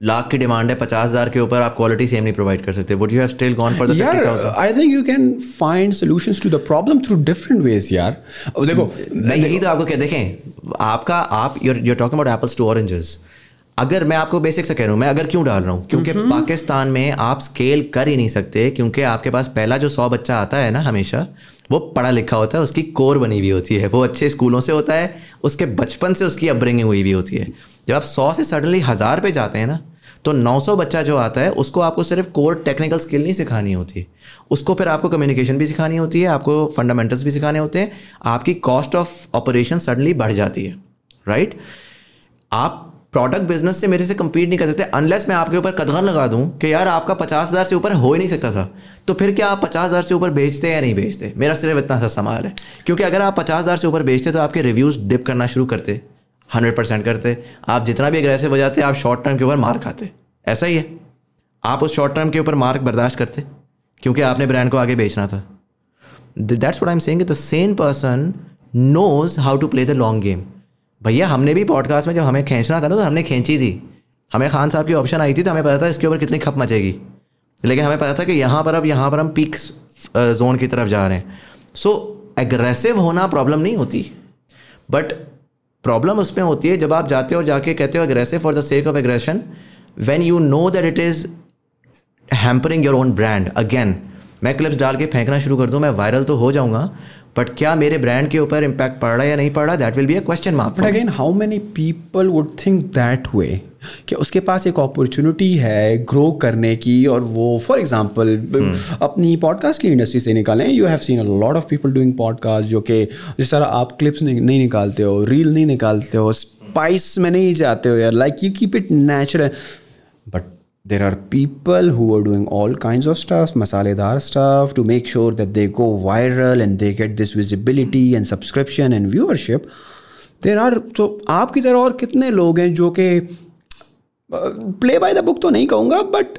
Speaker 7: Lakh की demand है पचास हज़ार के ऊपर आप quality same नहीं provide कर सकते would you have still gone for यार I
Speaker 6: think you can find solution to the problem through different ways यार देखो
Speaker 7: मैं यही तो आपको क्या देखें आपका आप your your talk about apples to oranges अगर मैं आपको बेसिक से कह रहा हूँ मैं अगर क्यों डाल रहा हूँ क्योंकि पाकिस्तान में आप स्केल कर ही नहीं सकते क्योंकि आपके पास पहला जो सौ बच्चा आता है ना हमेशा वो पढ़ा लिखा होता है उसकी कोर बनी हुई होती है वो अच्छे स्कूलों से होता है उसके बचपन से उसकी अपब्रिंगिंग हुई हुई होती है जब आप सौ से सडनली हज़ार पे जाते हैं ना तो 900 बच्चा जो आता है उसको आपको सिर्फ कोर टेक्निकल स्किल नहीं सिखानी होती उसको फिर आपको कम्युनिकेशन भी सिखानी होती है आपको फंडामेंटल्स भी सिखाने होते हैं आपकी कॉस्ट ऑफ ऑपरेशन सडनली बढ़ जाती है राइट आप प्रोडक्ट बिजनेस से मेरे से कंपीट नहीं कर सकते अनलेस मैं आपके ऊपर कदगन लगा दूं कि यार आपका पचास हज़ार से ऊपर हो ही नहीं सकता था तो फिर क्या आप पचास हज़ार से ऊपर बेचते हैं या नहीं बेचते मेरा सिर्फ इतना सा सवाल है क्योंकि अगर आप पचास हज़ार से ऊपर बेचते तो आपके रिव्यूज़ डिप करना शुरू करते हंड्रेड परसेंट करते आप जितना भी अग्रेसिव हो जाते आप शॉर्ट टर्म के ऊपर मार्क खाते ऐसा ही है आप उस शॉर्ट टर्म के ऊपर मार्क बर्दाश्त करते क्योंकि आपने ब्रांड को आगे बेचना था that's what I am saying the same person knows how to play the long game भैया हमने भी पॉडकास्ट में जब हमें खींचना था ना तो हमने खींची थी हमें खान साहब की ऑप्शन आई थी तो हमें पता था इसके ऊपर कितनी खप मचेगी लेकिन हमें पता था कि यहाँ पर अब यहाँ पर हम पीक जोन की तरफ जा रहे हैं सो so, एग्रेसिव होना प्रॉब्लम नहीं होती बट प्रॉब्लम उसमें होती है जब आप जाते हो जाके कहते हो aggressive for the sake of aggression when you know that it is hampering your own brand again मैं क्लिप्स डाल के फेंकना शुरू कर दूँ मैं वायरल तो हो जाऊँगा बट क्या मेरे ब्रांड के ऊपर इम्पैक्ट पड़ रहा है या नहीं पड़ रहा that will be a question mark but
Speaker 6: again how many people would think that way कि उसके पास एक अपॉर्चुनिटी है ग्रो करने की और वो फॉर एग्जांपल hmm. अपनी पॉडकास्ट की इंडस्ट्री से निकालें you have seen a lot of people doing podcast जो कि जिस तरह आप क्लिप्स नहीं, नहीं निकालते हो रील नहीं निकालते हो स्पाइस में नहीं जाते हो यार like you keep it natural but there are people who are doing all kind of stuff मसालेदार stuff to make sure that they go viral and they get this visibility and subscription and viewership there are तो आपकी तरह और कितने लोग हैं जो कि प्ले बाय द बुक तो नहीं कहूँगा but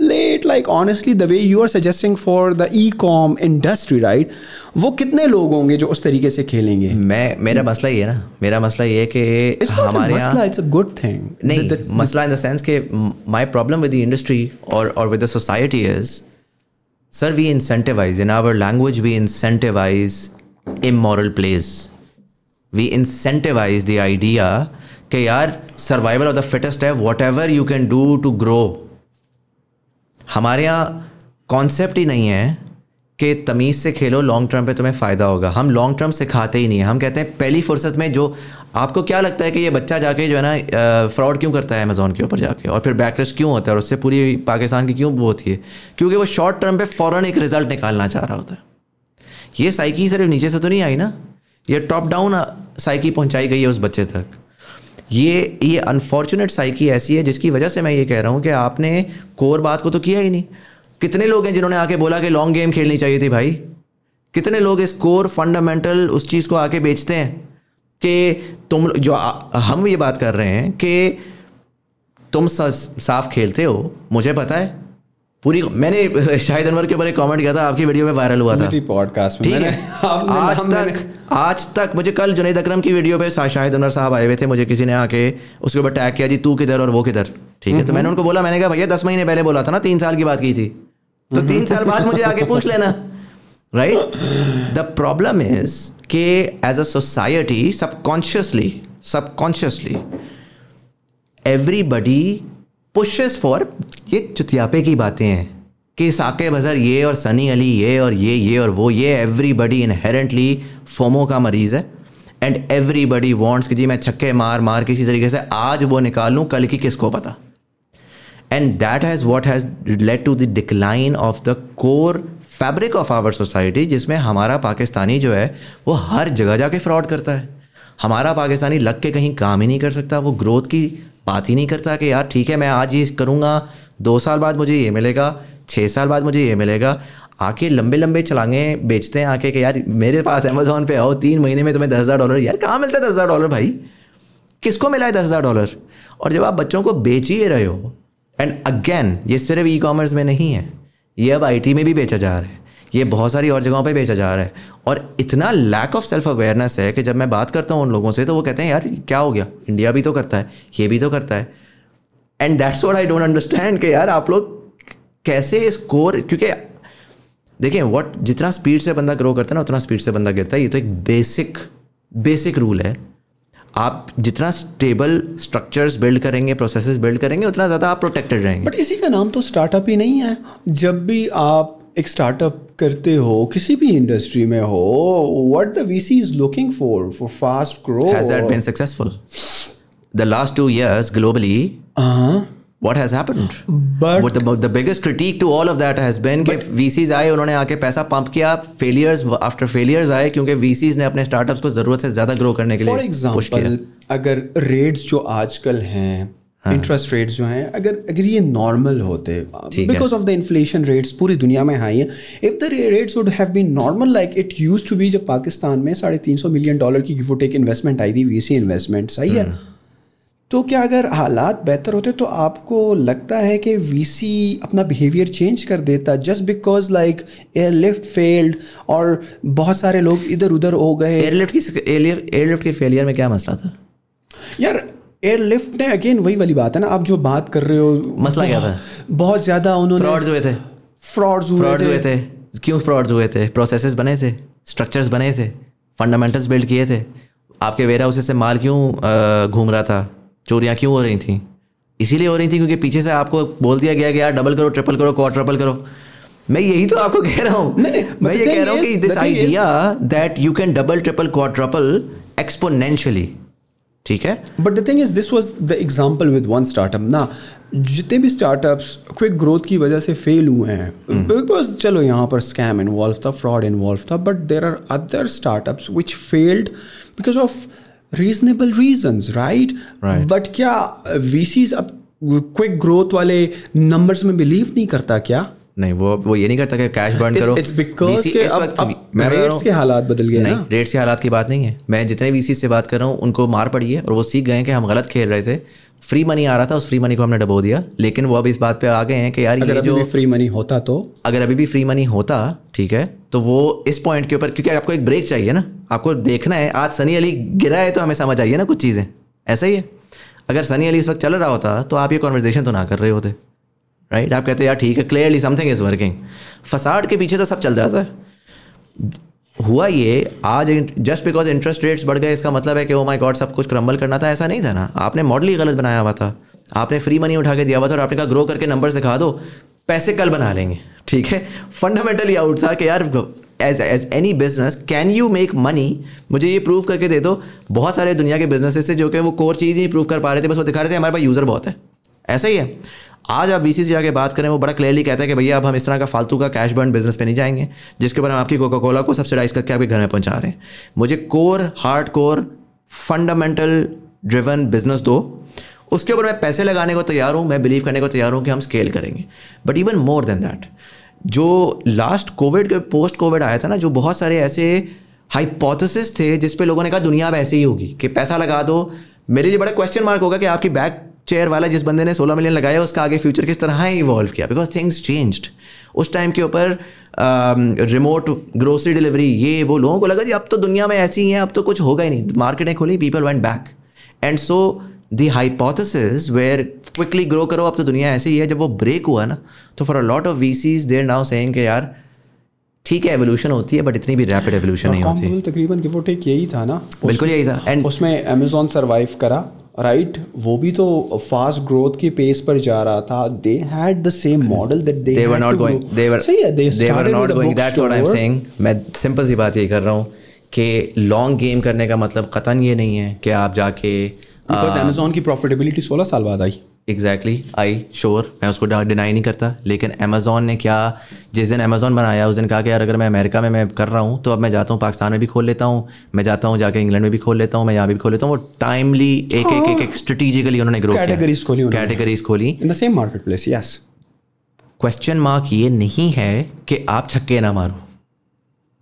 Speaker 6: let like honestly the way you are suggesting for the e com industry right वो कितने लोग होंगे जो उस तरीके से खेलेंगे मैं मेरा मसला ये ना मेरा मसला ये कि हमारे मसला इट्स अ गुड
Speaker 7: थिंग नहीं the, the, मसला इन द सेंस कि my problem with the industry और और with the society is sir we incentivize in our language we incentivize immoral place we incentivize the idea कि यार survival of the fittest है whatever you can do to grow हमारे यहाँ concept ही नहीं है कि तमीज़ से खेलो लॉन्ग टर्म पे तुम्हें फ़ायदा होगा हम लॉन्ग टर्म सिखाते ही नहीं हैं हम कहते हैं पहली फुर्सत में जो आपको क्या लगता है कि ये बच्चा जाके जो है ना फ्रॉड क्यों करता है अमेज़ोन के ऊपर जाके और फिर बैकरेस क्यों होता है और उससे पूरी पाकिस्तान की क्यों वो होती है क्योंकि वो शॉर्ट टर्म पर फ़ौर एक रिज़ल्ट निकालना चाह रहा होता है ये साइकी सिर्फ नीचे से तो नहीं आई ना ये टॉप डाउन साइकी पहुँचाई गई है उस बच्चे तक ये ये अनफॉर्चुनेट साइकी ऐसी है जिसकी वजह से मैं ये कह रहा हूँ कि आपने कोर बात को तो किया ही नहीं कितने लोग हैं जिन्होंने आके बोला कि लॉन्ग गेम खेलनी चाहिए थी भाई कितने लोग इस कोर फंडामेंटल उस चीज़ को आके बेचते हैं कि तुम जो हम ये बात कर रहे हैं कि तुम साफ खेलते हो मुझे पता है पूरी मैंने शाहिद अनवर के ऊपर एक कमेंट किया था आपकी वीडियो में वायरल हुआ था
Speaker 6: पॉडकास्ट में
Speaker 7: ठीक है आज तक आज तक मुझे कल जुनेद अकरम की वीडियो पे शाहिद अनवर साहब आए हुए थे मुझे किसी ने आके उसके ऊपर टैग किया जी तू किधर और वो किधर ठीक है तो मैंने उनको बोला मैंने कहा भैया दस महीने पहले बोला था ना तीन साल की बात की थी तो तीन साल बाद मुझे आगे पूछ लेना राइट द प्रॉब्लम इज के as a society subconsciously subconsciously everybody pushes for ये चुतियापे की बातें हैं कि साके बज़र ये और सनी अली ये और ये ये और वो ये एवरीबडी इनहेरेंटली फोमो का मरीज़ है एंड एवरीबडी वॉन्ट्स कि जी मैं छक्के मार मार किसी तरीके से आज वो निकालूं कल की किसको पता and that has what has led to the decline of the core fabric of our society जिसमें हमारा पाकिस्तानी जो है वो हर जगह जाके फ्रॉड करता है हमारा पाकिस्तानी लग के कहीं काम ही नहीं कर सकता वो ग्रोथ की बात ही नहीं करता कि यार ठीक है मैं आज ये करूँगा दो साल बाद मुझे ये मिलेगा छः साल बाद मुझे ये मिलेगा आके लंबे लंबे चलांगे बेचते हैं आके कि यार मेरे पास अमेजोन पे आओ तीन महीने में तुम्हें दस हज़ार डॉलर यार कहाँ मिलता है दस हज़ार डॉलर भाई किसको मिला है दस हज़ार डॉलर और जब आप बच्चों को बेच ही रहे हो एंड अगेन ये सिर्फ ई कॉमर्स में नहीं है ये अब आई में भी बेचा जा रहा है ये बहुत सारी और जगहों पे बेचा जा रहा है और इतना लैक ऑफ सेल्फ अवेयरनेस है कि जब मैं बात करता हूँ उन लोगों से तो वो कहते हैं यार क्या हो गया इंडिया भी तो करता है ये भी तो करता है and that's what I don't understand कि यार आप लोग कैसे इस कोर क्योंकि देखें वॉट जितना स्पीड से बंदा ग्रो करता है ना उतना स्पीड से बंदा गिरता है ये तो एक बेसिक बेसिक रूल है आप जितना स्टेबल स्ट्रक्चर्स बिल्ड करेंगे प्रोसेसेस बिल्ड करेंगे उतना ज़्यादा आप प्रोटेक्टेड रहेंगे बट इसी का नाम तो स्टार्टअप ही नहीं है जब भी
Speaker 6: आप एक स्टार्टअप करते हो किसी भी इंडस्ट्री में हो what the VC is looking for for fast growth
Speaker 7: has that been successful the last two years globally
Speaker 6: What
Speaker 7: has happened? But what the, the biggest critique to all of that has been कि VCs आए उन्होंने आके पैसा pump किया failures after failures आए क्योंकि VCs ने अपने स्टार्टअप्स को जरूरत से ज्यादा ग्रो करने के
Speaker 6: लिए किया। फॉर एग्जांपल अगर रेट्स जो आजकल हैं इंटरेस्ट हाँ। रेट्स जो हैं अगर अगर ये नॉर्मल होते because of the inflation rates पूरी दुनिया में हाई हैं if the rates would have been normal like it use to be जब पाकिस्तान में साढ़े तीन सौ मिलियन डॉलर की गिफोटेक इन्वेस्टमेंट आई थी वीसी इन्वेस्टमेंट सही है हम्म। तो क्या अगर हालात बेहतर होते तो आपको लगता है कि वीसी अपना बिहेवियर चेंज कर देता just because like Airlift failed और बहुत सारे लोग इधर उधर हो गए एयरलिफ्ट की एयरलिफ्ट के
Speaker 7: फेलियर में क्या मसला था
Speaker 6: यार एयरलिफ्ट ने अगेन वही वाली बात है ना आप जो बात कर रहे हो
Speaker 7: मसला क्या था
Speaker 6: बहुत ज़्यादा उन्होंने
Speaker 7: फ्रॉड्स हुए थे
Speaker 6: फ्रॉड्स फ्रॉड्स हुए थे
Speaker 7: क्यों फ्रॉड्स हुए थे प्रोसेस बने थे स्ट्रक्चर्स बने थे फंडामेंटल्स बिल्ड किए थे आपके वेयर हाउसेस से माल क्यों घूम रहा था चोरियाँ क्यों हो रही थी इसीलिए हो रही थी क्योंकि पीछे से आपको बोल दिया गया कि यार डबल करो ट्रिपल करो क्वार ट्रिपल करो मैं यही तो आपको कह रहा हूँ मैं तो ये कह रहा हूँ कि this idea that you can double triple triple exponentially ठीक है
Speaker 6: but the thing is this was the example with one startup ना जितने भी स्टार्टअप्स क्विक ग्रोथ की वजह से फेल हुए हैं बिकॉज hmm. चलो यहाँ पर स्कैम इन्वॉल्व था फ्रॉड इन्वॉल्व था but there are other startup which failed because of reasonable reason right but क्या वी सीज अब क्विक ग्रोथ वाले नंबर्स में बिलीव नहीं करता क्या
Speaker 7: नहीं वो वो ये नहीं करता कि कैश बर्न करो
Speaker 6: के हालात बदल गए नहीं
Speaker 7: रेट्स के हालात की बात नहीं है मैं जितने वीसी से बात कर रहा हूँ उनको मार पड़ी है और वो सीख गए कि हम गलत खेल रहे थे फ्री मनी आ रहा था उस फ्री मनी को हमने डबो दिया लेकिन वो अब इस बात पे आ गए हैं कि यार ये जो फ्री मनी होता तो अगर अभी भी फ्री मनी होता ठीक है तो वो इस पॉइंट के ऊपर क्योंकि आपको एक ब्रेक चाहिए ना आपको देखना है आज सनी अली गिरा है तो हमें समझ आई है ना कुछ चीज़ें ऐसा ही है अगर सनी अली इस वक्त चल रहा होता तो आप ये कॉन्वर्जेशन तो ना कर रहे होते राइट right? आप कहते हैं यार ठीक है clearly something is working facade के पीछे तो सब चल जाता है हुआ ये आज जस्ट बिकॉज इंटरेस्ट रेट्स बढ़ गए इसका मतलब है कि ओ माय गॉड सब कुछ क्रम्बल करना था ऐसा नहीं था ना आपने मॉडल ही गलत बनाया हुआ था आपने फ्री मनी उठा के दिया हुआ था और आपने कहा ग्रो करके नंबर दिखा दो पैसे कल बना लेंगे ठीक है फंडामेंटली आउट था कि यार as as any business can you make money मुझे ये प्रूव करके दे दो बहुत सारे दुनिया के बिजनेसेस थे जो कि वो कोर चीज़ ही प्रूव कर पा रहे थे बस वो दिखा रहे थे हमारे पास यूज़र बहुत है ऐसा ही है आज आप बी सी से आगे बात करें वो बड़ा क्लियरली कहता है कि भैया अब हम इस तरह का फालतू का कैश बर्न बिजनेस पे नहीं जाएंगे जिसके ऊपर हम आपकी कोका कोला को सब्सिडाइज करके आपके घर में पहुंचा रहे हैं मुझे core hard core fundamental driven business दो उसके ऊपर मैं पैसे लगाने को तैयार हूँ मैं बिलीव करने को तैयार हूँ कि हम स्केल करेंगे but even more than that जो लास्ट कोविड के पोस्ट कोविड आया था ना जो बहुत सारे ऐसे हाइपोथेसिस थे जिस पे लोगों ने कहा दुनिया अब ऐसे ही होगी कि पैसा लगा दो मेरे लिए बड़ा क्वेश्चन मार्क होगा कि आपकी बैक चेयर वाला जिस बंदे ने सोलह मिलियन लगाया उसका आगे फ्यूचर किस तरह ही हाँ इवॉल्व किया बिकॉज थिंग्स चेंज्ड उस टाइम के ऊपर रिमोट ग्रोसरी डिलीवरी ये वो लोगों को लगा जी अब तो दुनिया में ऐसी ही है अब तो कुछ होगा ही नहीं मार्केटें खुली people went back and so the hypothesis where quickly grow करो अब तो दुनिया ऐसी ही है जब वो ब्रेक हुआ ना तो for a lot of we sees there now से यार ठीक है एवोल्यूशन होती है बट इतनी भी रैपिड
Speaker 6: एवोल्यूशन हाँ, नहीं होती तकरीबन गिव टेक यही था ना बिल्कुल यही था एंड उसमें अमेजोन सर्वाइव करा राइट वो भी तो फास्ट ग्रोथ के पेस पर जा रहा था they had
Speaker 7: the
Speaker 6: same model
Speaker 7: that they were not going
Speaker 6: they were सही है
Speaker 7: they were not going that's what I am saying मैं सिंपल सी बात ये कर रहा हूँ कि लॉन्ग गेम करने का मतलब कतन ये नहीं है कि आप जाके
Speaker 6: बिकॉज uh, Amazon की प्रॉफिटेबिलिटी 16 साल बाद आई
Speaker 7: एग्जैक्टली आई श्योर मैं उसको डिनाई नहीं करता लेकिन अमेज़ोन ने क्या जिस दिन अमेज़ोन बनाया उस दिन कहा कि यार अगर मैं अमेरिका में मैं कर रहा हूँ तो अब मैं जाता हूँ पाकिस्तान में भी खोल लेता हूँ मैं जाता हूँ जाके इंग्लैंड में भी खोल लेता हूँ मैं यहाँ भी खोल लेता हूँ वो टाइमली एक एक एक एक स्ट्रेटेजिकली उन्होंने ग्रो कैटेगरीज
Speaker 6: खोली कैटेगरीज खोली in the same market place yes question
Speaker 7: mark ये नहीं है कि आप छक्के ना मारो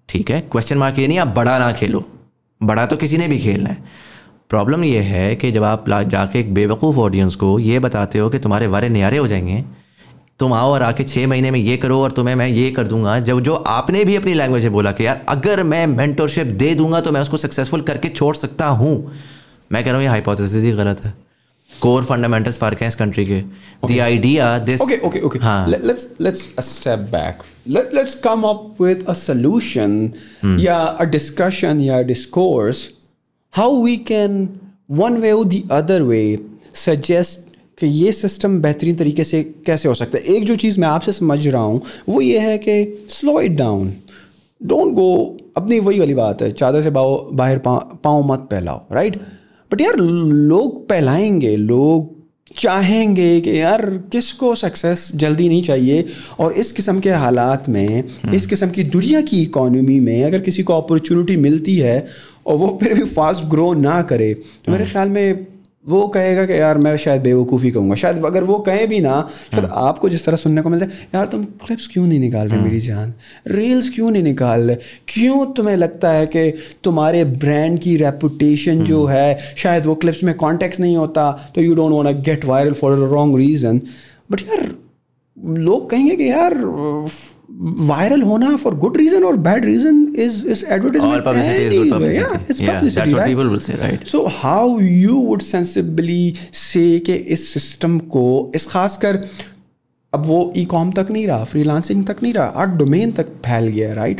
Speaker 7: ठीक है क्वेश्चन मार्क ये नहीं आप बड़ा ना खेलो बड़ा तो किसी ने भी खेलना है प्रॉब्लम ये है कि जब आप जाके एक बेवकूफ़ ऑडियंस को ये बताते हो कि तुम्हारे वारे न्यारे हो जाएंगे तुम आओ और आके छः महीने में ये करो और तुम्हें मैं ये कर दूंगा जब जो आपने भी अपनी लैंग्वेज में बोला कि यार अगर मैं मेंटोरशिप दे दूंगा तो मैं उसको सक्सेसफुल करके छोड़ सकता हूँ मैं कह रहा हूँ ये हाइपोथेसिस ही गलत है कोर फंडामेंटल्स फर्क हैं इस कंट्री के the idea this okay okay okay let's let's a step back
Speaker 6: let's come up with a solution या अ डिस्कशन या discourse how we can one way or the other way suggest कि ये system बेहतरीन तरीके से कैसे हो सकता है एक जो चीज़ मैं आपसे समझ रहा हूँ वो ये है कि slow it down don't go अपनी वही वाली बात है चादर से बाओ बाहर पाओ मत फैलाओ राइट बट यार लोग फैलाएंगे लोग चाहेंगे कि यार किसको सक्सेस जल्दी नहीं चाहिए और इस किस्म के हालात में हम्म। इस किस्म की दुनिया की इकोनॉमी में अगर किसी को अपॉर्चुनिटी मिलती है और वो फिर भी फास्ट ग्रो ना करे तो मेरे हाँ। ख्याल में वो कहेगा कि यार मैं शायद बेवकूफ़ी कहूँगा शायद अगर वो कहें भी ना शायद तो हाँ। आपको जिस तरह सुनने को मिलता है यार तुम क्लिप्स क्यों नहीं निकाल रहे हाँ। मेरी जान रील्स क्यों नहीं निकाल रहे क्यों तुम्हें लगता है कि तुम्हारे ब्रांड की रेपुटेशन जो है शायद वो क्लिप्स में कॉन्टेक्ट नहीं होता तो you don't want get viral for wrong reason but यार लोग कहेंगे कि यार वायरल होना फॉर गुड रीजन और bad reason is
Speaker 7: is advertisement so how you would sensibly say के इस सिस्टम को इस खासकर अब वो ई कॉम तक नहीं रहा फ्रीलांसिंग तक नहीं रहा आर्ट डोमेन तक फैल गया right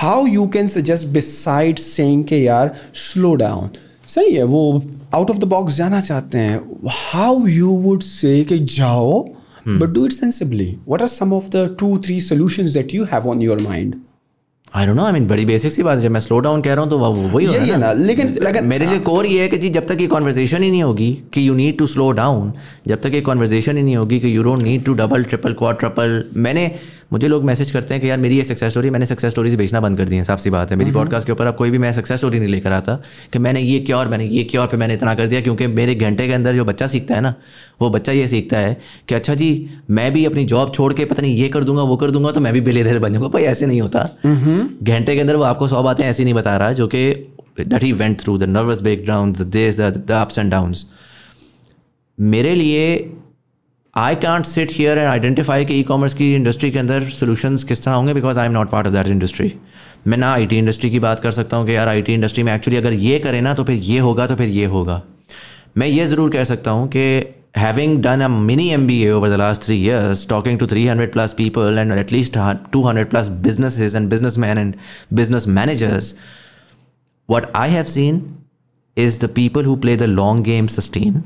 Speaker 7: how you can suggest beside saying के यार स्लो डाउन सही है वो आउट ऑफ द बॉक्स जाना चाहते हैं हाउ यू वुड से जाओ Hmm. But do it sensibly. What are some of the two, three solutions that you have on your mind? I don't know I mean बड़ी basic सी बात है जब मैं स्लो डाउन कह रहा हूँ तो वही होगा रहा ना लेकिन hmm. लेकिन मेरे लिए कोर ये है कि जी जब तक ये कॉन्वर्जेशन ही नहीं होगी कि you need to slow down जब तक ये कॉन्वर्जेशन ही नहीं होगी कि you don't need to double triple क्वार ट्रिपल मैंने मुझे लोग मैसेज करते हैं कि यार मेरी ये सक्सेस स्टोरी मैंने सक्सेस स्टोरीज भेजना बंद कर दी है साफ सी बात है मेरी पॉडकास्ट हम्म। के ऊपर अब कोई भी मैं सक्सेस स्टोरी नहीं लेकर आता कि मैंने ये क्या और मैंने ये क्या और पे मैंने इतना कर दिया क्योंकि मेरे घंटे के अंदर जो बच्चा सीखता है ना वो बच्चा ये सीखता है कि अच्छा जी मैं भी अपनी जॉब छोड़ के पता नहीं ये कर दूंगा वो कर दूंगा तो मैं भी बिलेरियर बन जाऊंगा भाई ऐसे नहीं होता हम्म। घंटे के अंदर वो आपको सौ बातें ऐसी नहीं बता रहा जो कि that he went through the nervous break down the this the ups and down मेरे लिए I can't sit here and identify कि ई कॉमर्स की इंडस्ट्री के अंदर सोल्यूशन किस तरह होंगे because I am not part of that industry मैं ना आई टी इंडस्ट्री की बात कर सकता हूँ कि यार आई टी इंडस्ट्री में एक्चुअली अगर ये करें ना तो फिर ये होगा तो फिर ये होगा मैं ये ज़रूर कह सकता हूँ कि having done a mini M B ever the last three years talking to three hundred plus people and at least two hundred plus business and business man and business managers what I have seen is the people who play the long game sustain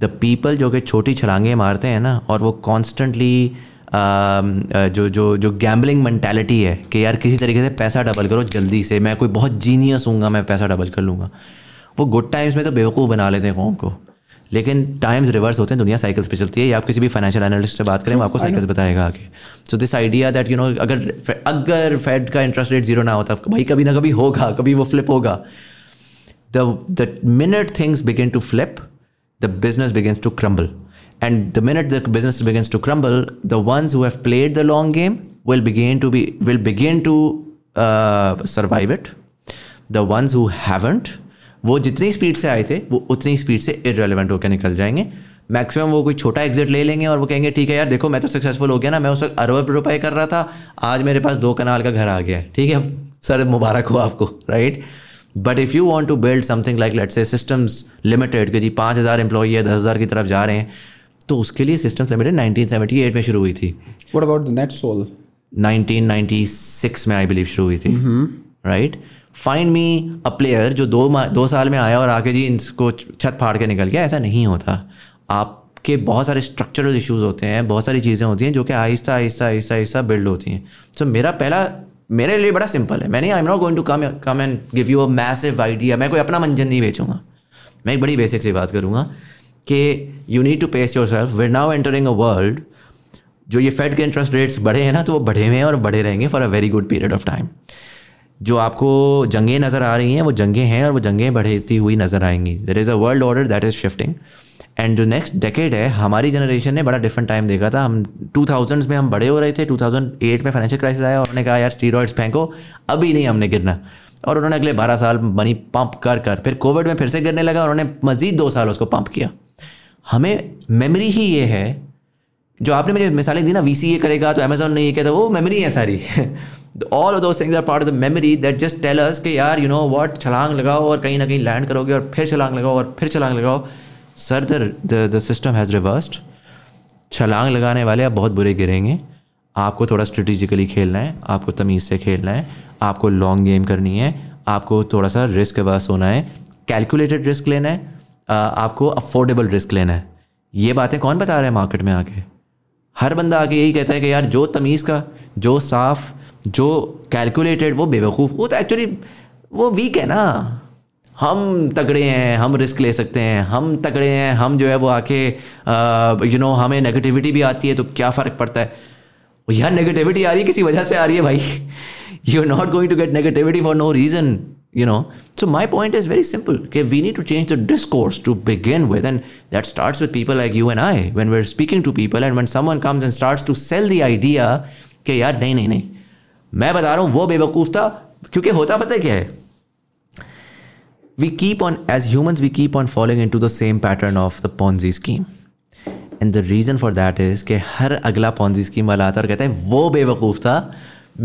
Speaker 7: the people जो कि छोटी छलांगे मारते हैं ना और वो constantly um, uh, जो जो जो गैम्बलिंग मैंटेलिटी है कि यार किसी तरीके से पैसा डबल करो जल्दी से मैं कोई बहुत जीनियस हूँ मैं पैसा डबल कर लूँगा वो गुड टाइम्स में तो बेवकूफ़ बना लेते हैं कौन को लेकिन टाइम्स रिवर्स होते हैं दुनिया साइकिल्स पे चलती है या आप किसी भी फाइनेंशियल एनालिस्ट से बात करें वो आपको साइकिल्स बताएगा आगे so this idea that you know अगर अगर फेड का इंटरेस्ट रेट जीरो ना होता भाई कभी ना कभी होगा कभी वो फ्लिप होगा the the minute things begin to flip the business begins to crumble and the minute the business begins to crumble the ones who played the long game will begin to be will begin to survive it the ones who haven't वो जितनी speed से आए थे वो उतनी speed से irrelevant होकर निकल जाएंगे मैक्सिमम वो कोई छोटा एग्जिट ले लेंगे और वो कहेंगे ठीक है यार देखो मैं तो सक्सेसफुल हो गया ना मैं उस वक्त अरब रुपए कर रहा था आज मेरे पास दो कनाल का घर आ गया है ठीक है सर मुबारक हो आपको right right? But if you want to build something like let's say systems limited कि जी पाँच हज़ार एम्प्लॉई है दस हज़ार की तरफ जा रहे हैं तो उसके लिए सिस्टम लिमिटेड एट में शुरू हुई थी what about net soul six में आई बिलीव शुरू हुई थी right find me a player जो दो दो साल में आया और आके जी इनको छत फाड़ के निकल गया ऐसा नहीं होता आपके बहुत सारे स्ट्रक्चरल इशूज होते हैं बहुत सारी चीज़ें होती हैं जो कि आहिस्ता आहिस्ता आहिस्ता आहिस्ता बिल्ड होती हैं सो so, मेरा पहला मेरे लिए बड़ा सिंपल है मैंने I am not going to come come and give you a massive idea मैं कोई अपना मंजन नहीं बेचूंगा मैं एक बड़ी बेसिक से बात करूंगा कि you need to pace yourself we're now entering a world जो ये फेड के इंटरेस्ट रेट्स बढ़े हैं ना तो वो बढ़े हुए हैं और बढ़े रहेंगे for a very good period of time जो आपको जंगें नज़र आ रही हैं वो जंगें हैं और वो जंगें बढ़ती हुई नज़र आएंगी there is a world order that is shifting and जो नेक्स्ट डेकेड है हमारी जनरेशन ने बड़ा डिफरेंट टाइम देखा था हम टू थाउजेंड्स में हम बड़े हो रहे थे टू थाउजेंड एट में फाइनेंशियल क्राइसिस आया और उन्होंने कहा यार स्टीरॉइड्स फेंको अभी नहीं हमने गिरना और उन्होंने अगले बारह साल मनी पंप कर कर फिर कोविड में फिर से गिरने लगा और उन्होंने मजीद दो साल उसको पंप किया हमें मेमरी ही ये है जो आपने मुझे मिसालें दी ना वी सी ए करेगा तो अमेजोन ने ये कहता वो मेमरी है सारी all of those things are part of the memory that just tell us कि यार यू नो वॉट छलांग लगाओ और कहीं ना कहीं लैंड करोगे और फिर छलांग लगाओ और फिर छलांग लगाओ sir the the system has reversed छलांग लगाने वाले आप बहुत बुरे गिरेंगे आपको थोड़ा स्ट्रेटिजिकली खेलना है आपको तमीज़ से खेलना है आपको लॉन्ग गेम करनी है आपको थोड़ा सा रिस्क वर्स होना है कैलकुलेटेड रिस्क लेना है आपको अफोर्डेबल रिस्क लेना है ये बातें कौन बता रहा है मार्केट में आके हर बंदा आके यही कहता है कि यार जो तमीज़ का जो साफ़ जो कैलकुलेटेड वो बेवकूफ़ वो तो एक्चुअली वो वीक है ना हम तगड़े हैं हम रिस्क ले सकते हैं हम तगड़े हैं हम जो है वो आके यू नो हमें नेगेटिविटी भी आती है तो क्या फ़र्क पड़ता है यार नेगेटिविटी आ रही है किसी वजह से आ रही है भाई you are not going to get negativity for no reason you know so my point is very simple कि we need to change the discourse to begin with and that start with people like you and I when we are speaking to people and one someone comes and start to sell the idea कि यार नहीं नहीं नहीं मैं बता रहा हूँ वो बेवकूफ़ था क्योंकि होता पता क्या है we keep on as as we keep on following in to the same pattern of the ponzi scheme and the reason for that is कि हर अगला पॉन्जी स्कीम वाला आता और कहता है वो बेवकूफ़ था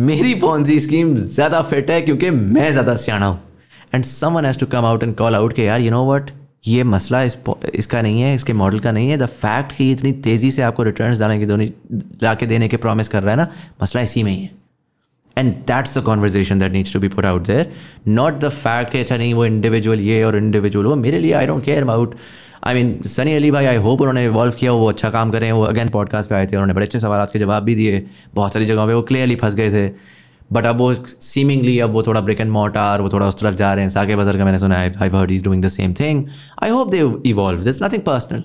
Speaker 7: मेरी पॉन्जी स्कीम ज़्यादा फिट है क्योंकि मैं ज़्यादा सियाणा हूँ and some one has to come out and call out के यार यू नो वट ये मसला इस इसका नहीं है इसके मॉडल का नहीं है द फैक्ट कि इतनी तेज़ी से आपको रिटर्न डालने के दोनों ला के देने के प्रॉमिस कर रहा है ना मसला इसी में ही है And that's the conversation that needs to be put out there. Not the fact that नहीं वो individual ये और individual वो मेरे लिए I don't care about I mean Sunny Ali भाई आई होप उन्होंने इवॉल्व किया वो अच्छा काम करें वो अगेन पॉडकास्ट पे आए थे उन्होंने बड़े अच्छे सवाल के जवाब भी दिए बहुत सारी जगहों पे वो क्लियरली फंस गए थे बट अब वो सीमिंगली अब वो थोड़ा ब्रेक एंड मोटार वो थोड़ा उस तरफ जा रहे हैं साके बजर का मैंने सुना है I heard is doing the same thing I hope they evolve this nothing personal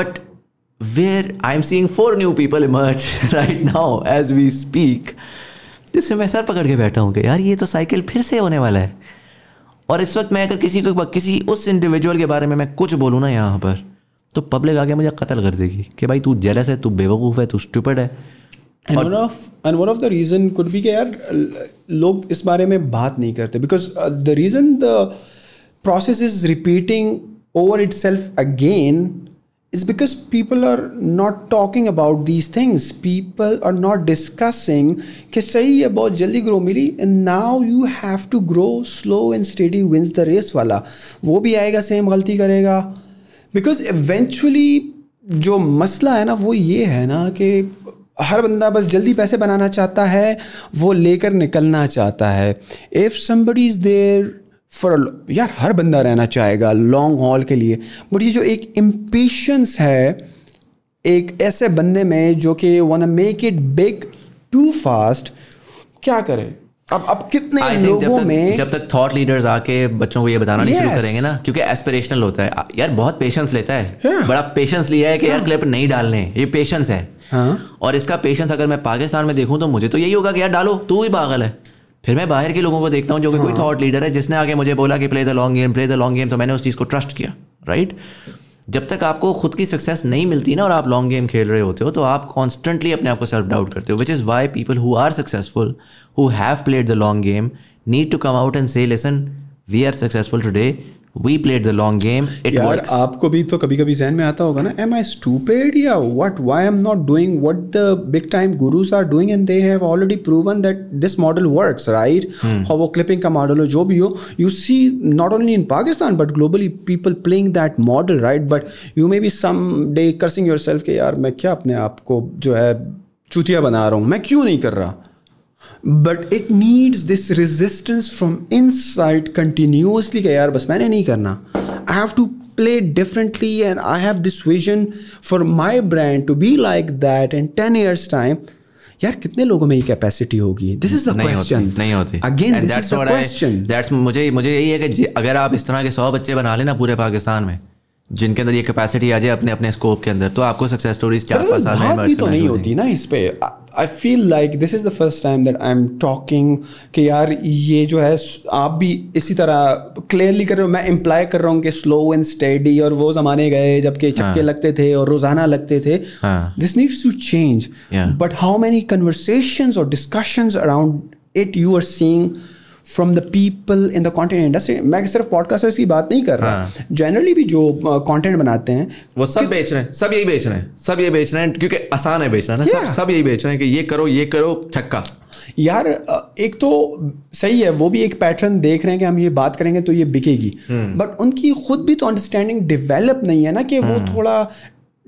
Speaker 7: but where I am seeing four new people emerge right now as we speak तो मैं सर पकड़ के बैठा हूँ कि यार ये तो साइकिल फिर से होने वाला है और इस वक्त मैं अगर किसी को किसी उस इंडिविजुअल के बारे में मैं कुछ बोलूँ ना यहाँ पर तो पब्लिक आगे मुझे कत्ल कर देगी कि भाई तू जेलस है तू बेवकूफ़ है तू स्टूपड है रीज़न कुड भी यार लोग इस बारे में बात नहीं करते because the reason the process is repeating over itself again is because people are not talking about these things. People are not discussing कि सही है बहुत जल्दी ग्रो मिली and now you have to grow slow and steady wins the race वाला वो भी आएगा सेम गलती करेगा बिकॉज एवेंचुअली जो मसला है ना वो ये है ना कि हर बंदा बस जल्दी पैसे बनाना चाहता है वो लेकर निकलना चाहता है if somebody is there for यार हर बंदा रहना चाहेगा लॉन्ग हॉल के लिए बट ये जो एक इम्पेशंस है एक ऐसे बंदे में जो कि one make it big too fast क्या करे अब अब कितने लोगों जब तक, में जब तक थॉट लीडर्स आके बच्चों को ये बताना नहीं शुरू करेंगे ना क्योंकि एस्पिरेशनल होता है यार बहुत पेशेंस लेता है yeah. बड़ा पेशेंस लिया है कि yeah. यार क्लिप नहीं डालने ये पेशेंस है हाँ? और इसका पेशेंस अगर मैं पाकिस्तान में देखूं तो मुझे तो यही होगा कि यार डालो तू ही पागल है फिर मैं बाहर के लोगों को देखता हूँ जो कि कोई थॉट हाँ। लीडर है जिसने आगे मुझे बोला कि play the long game play the long game तो मैंने उस चीज़ को ट्रस्ट किया राइट जब तक आपको खुद की सक्सेस नहीं मिलती ना और आप लॉन्ग गेम खेल रहे होते हो तो आप कॉन्स्टेंटली अपने आप को सेल्फ डाउट करते हो which is why people who are successful who have played the long game need to come out and say lesson we are successful today we played the long game it यार works. आपको भी तो कभी कभी जहन में आता होगा ना एम आई स्टूपेड या what why I am not doing what the big time gurus are doing and they have already proven that this model works right और वो क्लिपिंग का मॉडल हो जो भी हो you see not only in Pakistan but globally people playing that model right but you may be some day cursing yourself के यार मैं क्या अपने आप को जो है चूतिया बना रहा हूँ मैं क्यों नहीं कर रहा but it needs this resistance from inside continuously यार बस मैंने नहीं करना I have to play differently and I have this vision for my brand to be like that in ten years time यार कितने लोगों में ये कैपेसिटी होगी दिस इज द क्वेश्चन नहीं होती अगेन दिस क्वेश्चन दैट्स मुझे मुझे यही है कि अगर आप इस तरह के सौ बच्चे बना लेना पूरे पाकिस्तान में जिनके अंदर ये कैपेसिटी आ जाए अपने अपने स्कोप के अंदर तो आपको सक्सेस स्टोरीज चार पाँच साल में तो नहीं होती ना इस पे I feel like this is the first time that I am talking कि यार ये जो है आप भी इसी तरह क्लियरली कर रहे हो मैं इम्प्लाई कर रहा हूँ कि स्लो एंड स्टेडी और वो ज़माने गए जबकि हाँ। चक्के हाँ. लगते थे और रोज़ाना लगते थे this needs to change but how many conversation और discussions around it you are seeing from the people in the content industry मैं सिर्फ पॉडकास्टर्स की बात नहीं कर रहा जनरली हाँ. भी जो कॉन्टेंट uh, बनाते हैं वो सब बेच रहे हैं सब यही बेच रहे हैं सब यही बेच रहे हैं क्योंकि आसान है बेचना ना yeah. सब सब यही बेच रहे हैं कि ये करो ये करो छक्का यार एक तो सही है वो भी एक पैटर्न देख रहे हैं कि हम ये बात करेंगे तो ये बिकेगी बट हम्म। उनकी खुद भी तो अंडरस्टैंडिंग डेवलप नहीं है ना कि वो हम्म। थोड़ा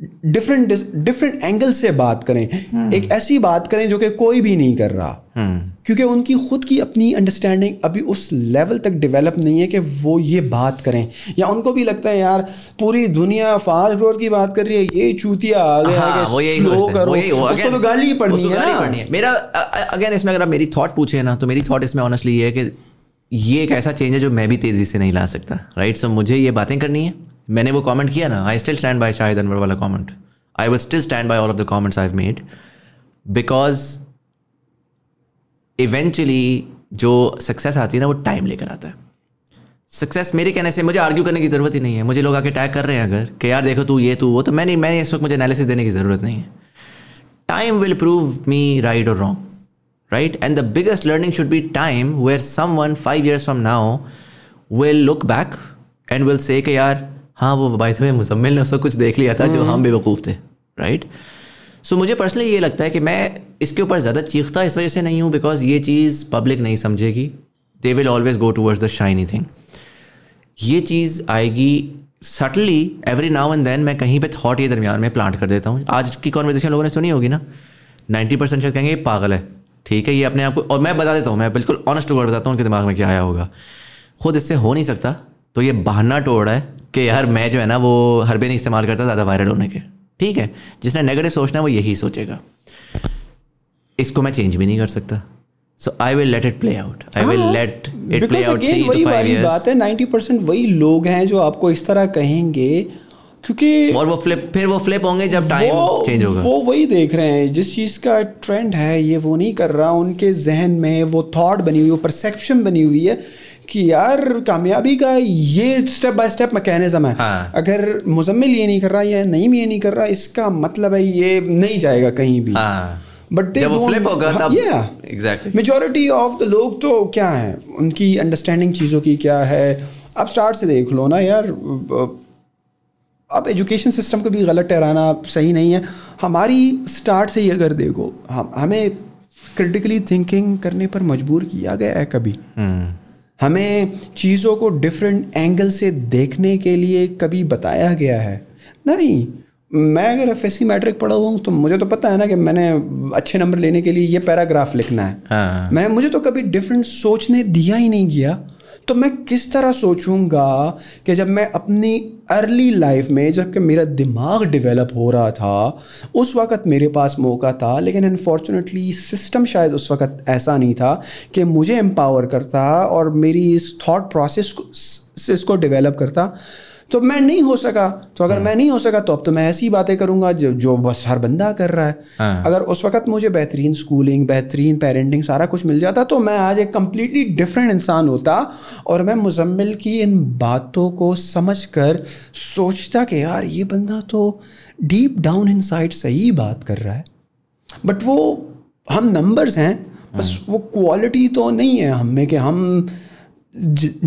Speaker 7: डिफरेंट डिफरेंट एंगल से बात करें हम्म। एक ऐसी बात करें जो कि कोई भी नहीं कर रहा हम्म। क्योंकि उनकी खुद की अपनी अंडरस्टैंडिंग अभी उस लेवल तक डेवलप नहीं है कि वो ये बात करें या उनको भी लगता है यार पूरी दुनिया फास्ट ग्रोथ की बात कर रही है ये चूतिया आ गया हाँ, वो यही स्लो करो वो यही हो, उसको तो गाली पड़नी है पड़नी है मेरा अगेन इसमें अगर आप मेरी थॉट पूछे ना तो मेरी थॉट इसमें ऑनेस्टली ये है कि ये एक ऐसा चेंज है जो मैं भी तेज़ी से नहीं ला सकता राइट सो मुझे ये बातें करनी है मैंने वो कॉमेंट किया ना I still stand by Shahid Anwar वाला comment I would still stand by all of the comments I have made because eventually जो सक्सेस आती है ना वो टाइम लेकर आता है सक्सेस मेरे कहने से मुझे आर्ग्यू करने की ज़रूरत ही नहीं है मुझे लोग आके अटैक कर रहे हैं अगर कि यार देखो तू ये तू वो तो मैंने मैंने इस वक्त मुझे एनालिसिस देने की ज़रूरत नहीं है time will prove me right और wrong right and the biggest learning should be time where some one five years from now will look back and will say यार हाँ वो बाई थे मुजम्मिल ने उसको कुछ देख लिया था जो हम्म। हम बेवकूफ़ थे राइट सो so, मुझे पर्सनली ये लगता है कि मैं इसके ऊपर ज़्यादा चीखता इस वजह से नहीं हूँ बिकॉज ये चीज़ पब्लिक नहीं समझेगी they will always go towards the shiny thing ये चीज़ आएगी subtly every now and then मैं कहीं पे थॉट ये दरमियान में प्लांट कर देता हूँ आज की कॉन्वर्जेशन लोगों ने सुनी होगी ना नाइन्टी परसेंट शायद कहेंगे ये पागल है ठीक है ये अपने आप को और मैं बता देता हूँ मैं बिल्कुल ऑनेस्ट वर्ड बताता हूँ उनके दिमाग में क्या आया होगा खुद इससे हो नहीं सकता तो ये बहाना तोड़ है कि यार हाँ। मैं जो है ना वो हरबे नहीं इस्तेमाल करता ज़्यादा वायरल होने के ठीक है जिसने नेगेटिव सोचना है वो यही सोचेगा इसको मैं चेंज भी नहीं कर सकता so I will let it play out I will let it play out वही वाली बात है नाइन्टी परसेंट वही लोग हैं जो आपको इस तरह कहेंगे क्योंकि और वो फ्लिप फिर वो फ्लिप होंगे जब टाइम चेंज होगा वो वही देख रहे हैं जिस चीज़ का ट्रेंड है ये वो नहीं कर रहा उनके जहन में वो थॉट बनी हुई वो परसेप्शन बनी हुई है कि यार कामयाबी का ये स्टेप बाय स्टेप मैकेनिज्म है हाँ। अगर मुजम्मिल ये नहीं कर रहा या नहीं ये नहीं कर रहा इसका मतलब है ये नहीं जाएगा कहीं भी हाँ। बट मेजोरिटी ऑफ द लोग तो क्या है उनकी अंडरस्टैंडिंग चीज़ों की क्या है अब स्टार्ट से देख लो ना यार अब एजुकेशन सिस्टम को भी गलत ठहराना सही नहीं है हमारी स्टार्ट से ही अगर देखो हम हमें क्रिटिकली थिंकिंग करने पर मजबूर किया गया है कभी हम्म। हमें चीज़ों को डिफरेंट एंगल से देखने के लिए कभी बताया गया है नहीं मैं अगर एफ एस मैट्रिक पढ़ा हुआ हूँ तो मुझे तो पता है ना कि मैंने अच्छे नंबर लेने के लिए ये पैराग्राफ लिखना है हाँ। मैं मैंने मुझे तो कभी डिफरेंट सोचने दिया ही नहीं गया तो मैं किस तरह सोचूंगा कि जब मैं अपनी अर्ली लाइफ में जबकि मेरा दिमाग डेवलप हो रहा था उस वक़्त मेरे पास मौका था लेकिन अनफॉर्चुनेटली सिस्टम शायद उस वक़्त ऐसा नहीं था कि मुझे एम्पावर करता और मेरी इस थाट प्रोसेस को, से इसको डेवलप करता तो मैं नहीं हो सका तो अगर हाँ। मैं नहीं हो सका तो अब तो मैं ऐसी बातें करूंगा जो जो बस हर बंदा कर रहा है हाँ। अगर उस वक्त मुझे बेहतरीन स्कूलिंग बेहतरीन पेरेंटिंग सारा कुछ मिल जाता तो मैं आज एक कम्प्लीटली डिफरेंट इंसान होता और मैं मुजम्मिल की इन बातों को समझ कर सोचता कि यार ये बंदा तो डीप डाउन इन सही बात कर रहा है बट वो हम नंबर्स हैं बस हाँ। वो क्वालिटी तो नहीं है हम में कि हम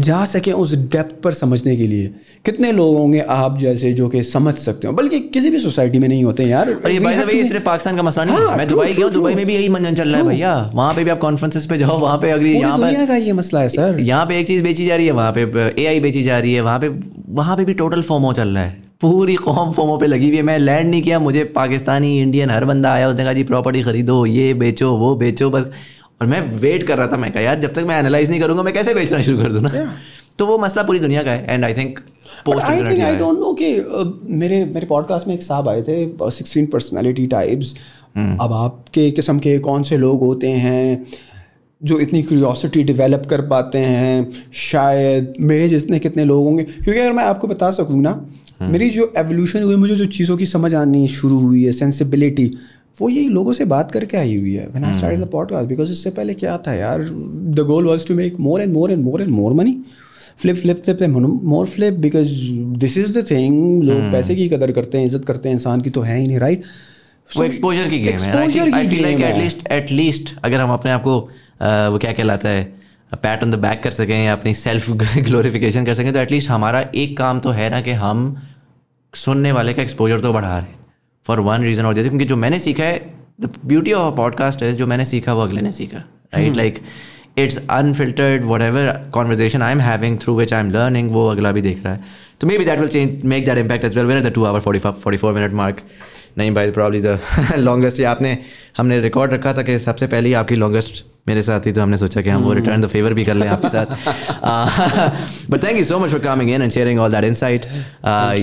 Speaker 7: जा सकें उस डेप्थ पर समझने के लिए कितने लोग होंगे आप जैसे जो कि समझ सकते हो बल्कि किसी भी सोसाइटी में नहीं होते यार और ये भाई भाई सिर्फ पाकिस्तान का मसला नहीं हाँ, मैं दुबई गया दुबई में भी यही मंजन चल रहा है भैया वहाँ पे भी आप कॉन्फ्रेंसिस पे जाओ वहाँ पे अगर यहाँ पर का ये मसला है सर यहाँ पे एक चीज़ बेची जा रही है वहाँ पे ए बेची जा रही है वहाँ पे वहाँ पे भी टोटल फॉर्मो चल रहा है पूरी कौम फॉर्मो पे लगी हुई है मैं लैंड नहीं किया मुझे पाकिस्तानी इंडियन हर बंदा आया उसने कहा जी प्रॉपर्टी खरीदो ये बेचो वो बेचो बस और मैं वेट कर रहा था मैं कहा यार जब तक मैं एनालाइज नहीं करूंगा मैं कैसे बेचना शुरू कर दूँ ना तो वो मसला पूरी दुनिया का है and I think I think I don't know कि uh, मेरे मेरे पॉडकास्ट में एक साहब आए थे सिक्सटीन पर्सनैलिटी टाइप्स अब आपके किस्म के कौन से लोग होते हैं जो इतनी क्यूरियोसिटी डेवलप कर पाते हैं शायद मेरे जितने कितने लोग होंगे क्योंकि अगर मैं आपको बता सकूँ ना hmm. मेरी जो एवोल्यूशन हुई मुझे जो चीज़ों की समझ आनी शुरू हुई है सेंसिबिलिटी वो यही लोगों से बात करके आई हुई है when I started the podcast because इससे पहले क्या था यार the goal was to make more and more and more and more money flip flip flip more flip because this is the thing लोग हम्म। पैसे की कदर करते हैं इज्जत करते हैं इंसान की तो है ही नहीं राइट वो एक्सपोजर की गेम है एटलीस्ट एटलीस्ट अगर हम अपने आप को वो क्या कहलाता है पैट ऑन द बैक कर सकें या अपनी सेल्फ ग्लोरिफिकेशन कर सकें तो एटलीस्ट हमारा एक काम तो है ना कि हम सुनने वाले का एक्सपोजर तो बढ़ा रहे हैं फॉर वन रीज़न और जैसे क्योंकि जो मैंने सीखा है the beauty of a podcast is जो मैंने सीखा वो अगले ने सीखा right like it's unfiltered whatever conversation I am having through which I am learning वो अगला भी देख रहा है तो maybe that will change make that impact as well where the two hour forty five forty four minute mark नहीं by probably the longest आपने हमने रिकॉर्ड रखा था कि सबसे पहले आपकी लॉन्गेस्ट मेरे साथ ही तो हमने सोचा कि हम वो रिटर्न द फेवर भी कर लें आपके साथ but thank you so much for coming in and sharing all that insight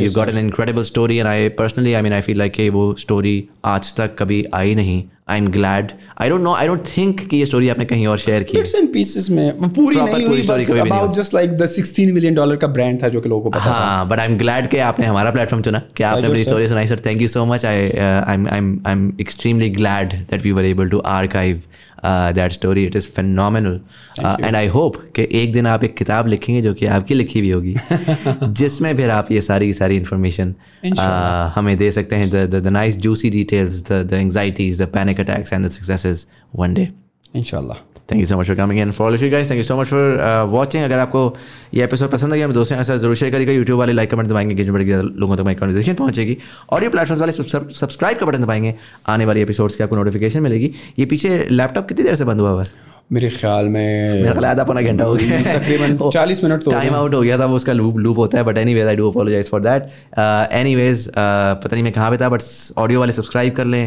Speaker 7: you got an incredible story and I personally I mean I feel like वो स्टोरी आज तक कभी आई नहीं I am glad I don't know I don't think कि ये story आपने कहीं और शेयर की एंड पीसेस में पूरी नहीं पूरी बस about just like the 16 million dollar का ब्रांड था जो कि लोगों को पता हां बट आई एम ग्लैड कि आपने हमारा प्लेटफार्म चुना कि आपने मेरी स्टोरी सुनाई sir thank you so much I I am I am extremely glad that we were able to archive that story it is nominal and I hope कि एक दिन आप एक किताब लिखेंगे जो कि आपकी लिखी हुई होगी जिसमें फिर आप ये सारी सारी इन्फॉर्मेशन uh, हमें दे सकते हैं the nice juicy details the anxieties the panic attacks and the successes one day इनशाला thank you so much for coming and for you guys thank you so much for watching अगर आपको ये episode पसंद आया दोस्तों के साथ जरूर शेयर करिएगा यूट्यूब वाले लाइक कमेंट दबाएंगे जिन लोगों तक माई कॉन्वर्जेशन पहुंचेगी ऑडियो प्लेटफॉर्म वाले सब्सक्राइब का बटन दबाएंगे आने वाले एपिसोड्स की आपको नोटिफिकेशन मिलेगी ये पीछे लैपटॉप कितनी देर से बंद हुआ हुआ है मेरे ख्याल में मेरा ख्याल आधा पौना घंटा हो गया तकरीबन चालीस मिनट तो टाइम आउट हो गया था वो उसका लूप लूप होता है but any ways I do apologise for that anyways पता नहीं मैं कहाँ पे था बट ऑडियो वाले सब्सक्राइब कर लें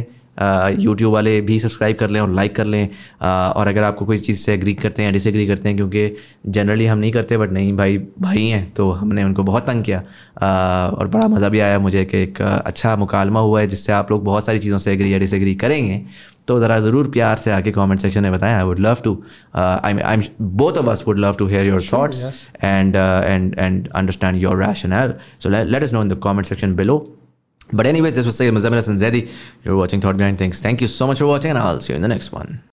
Speaker 7: यूट्यूब वाले भी सब्सक्राइब कर लें और लाइक कर लें और अगर आपको कोई चीज़ से एग्री करते हैं डिसएग्री करते हैं क्योंकि जनरली हम नहीं करते बट नहीं भाई भाई हैं तो हमने उनको बहुत तंग किया और बड़ा मज़ा भी आया मुझे कि एक अच्छा मुकालमा हुआ है जिससे आप लोग बहुत सारी चीज़ों से एग्री या डिसएग्री करेंगे तो ज़रा ज़रूर प्यार से आके कमेंट सेक्शन में बताएं I would love to I I both of us would love to hear your thoughts and and and understand your rational so let us know in the comment section below But anyways, this was Sayyid Muzammil Hassan Zedi. You're watching Thought Grind Things. Thank you so much for watching and I'll see you in the next one.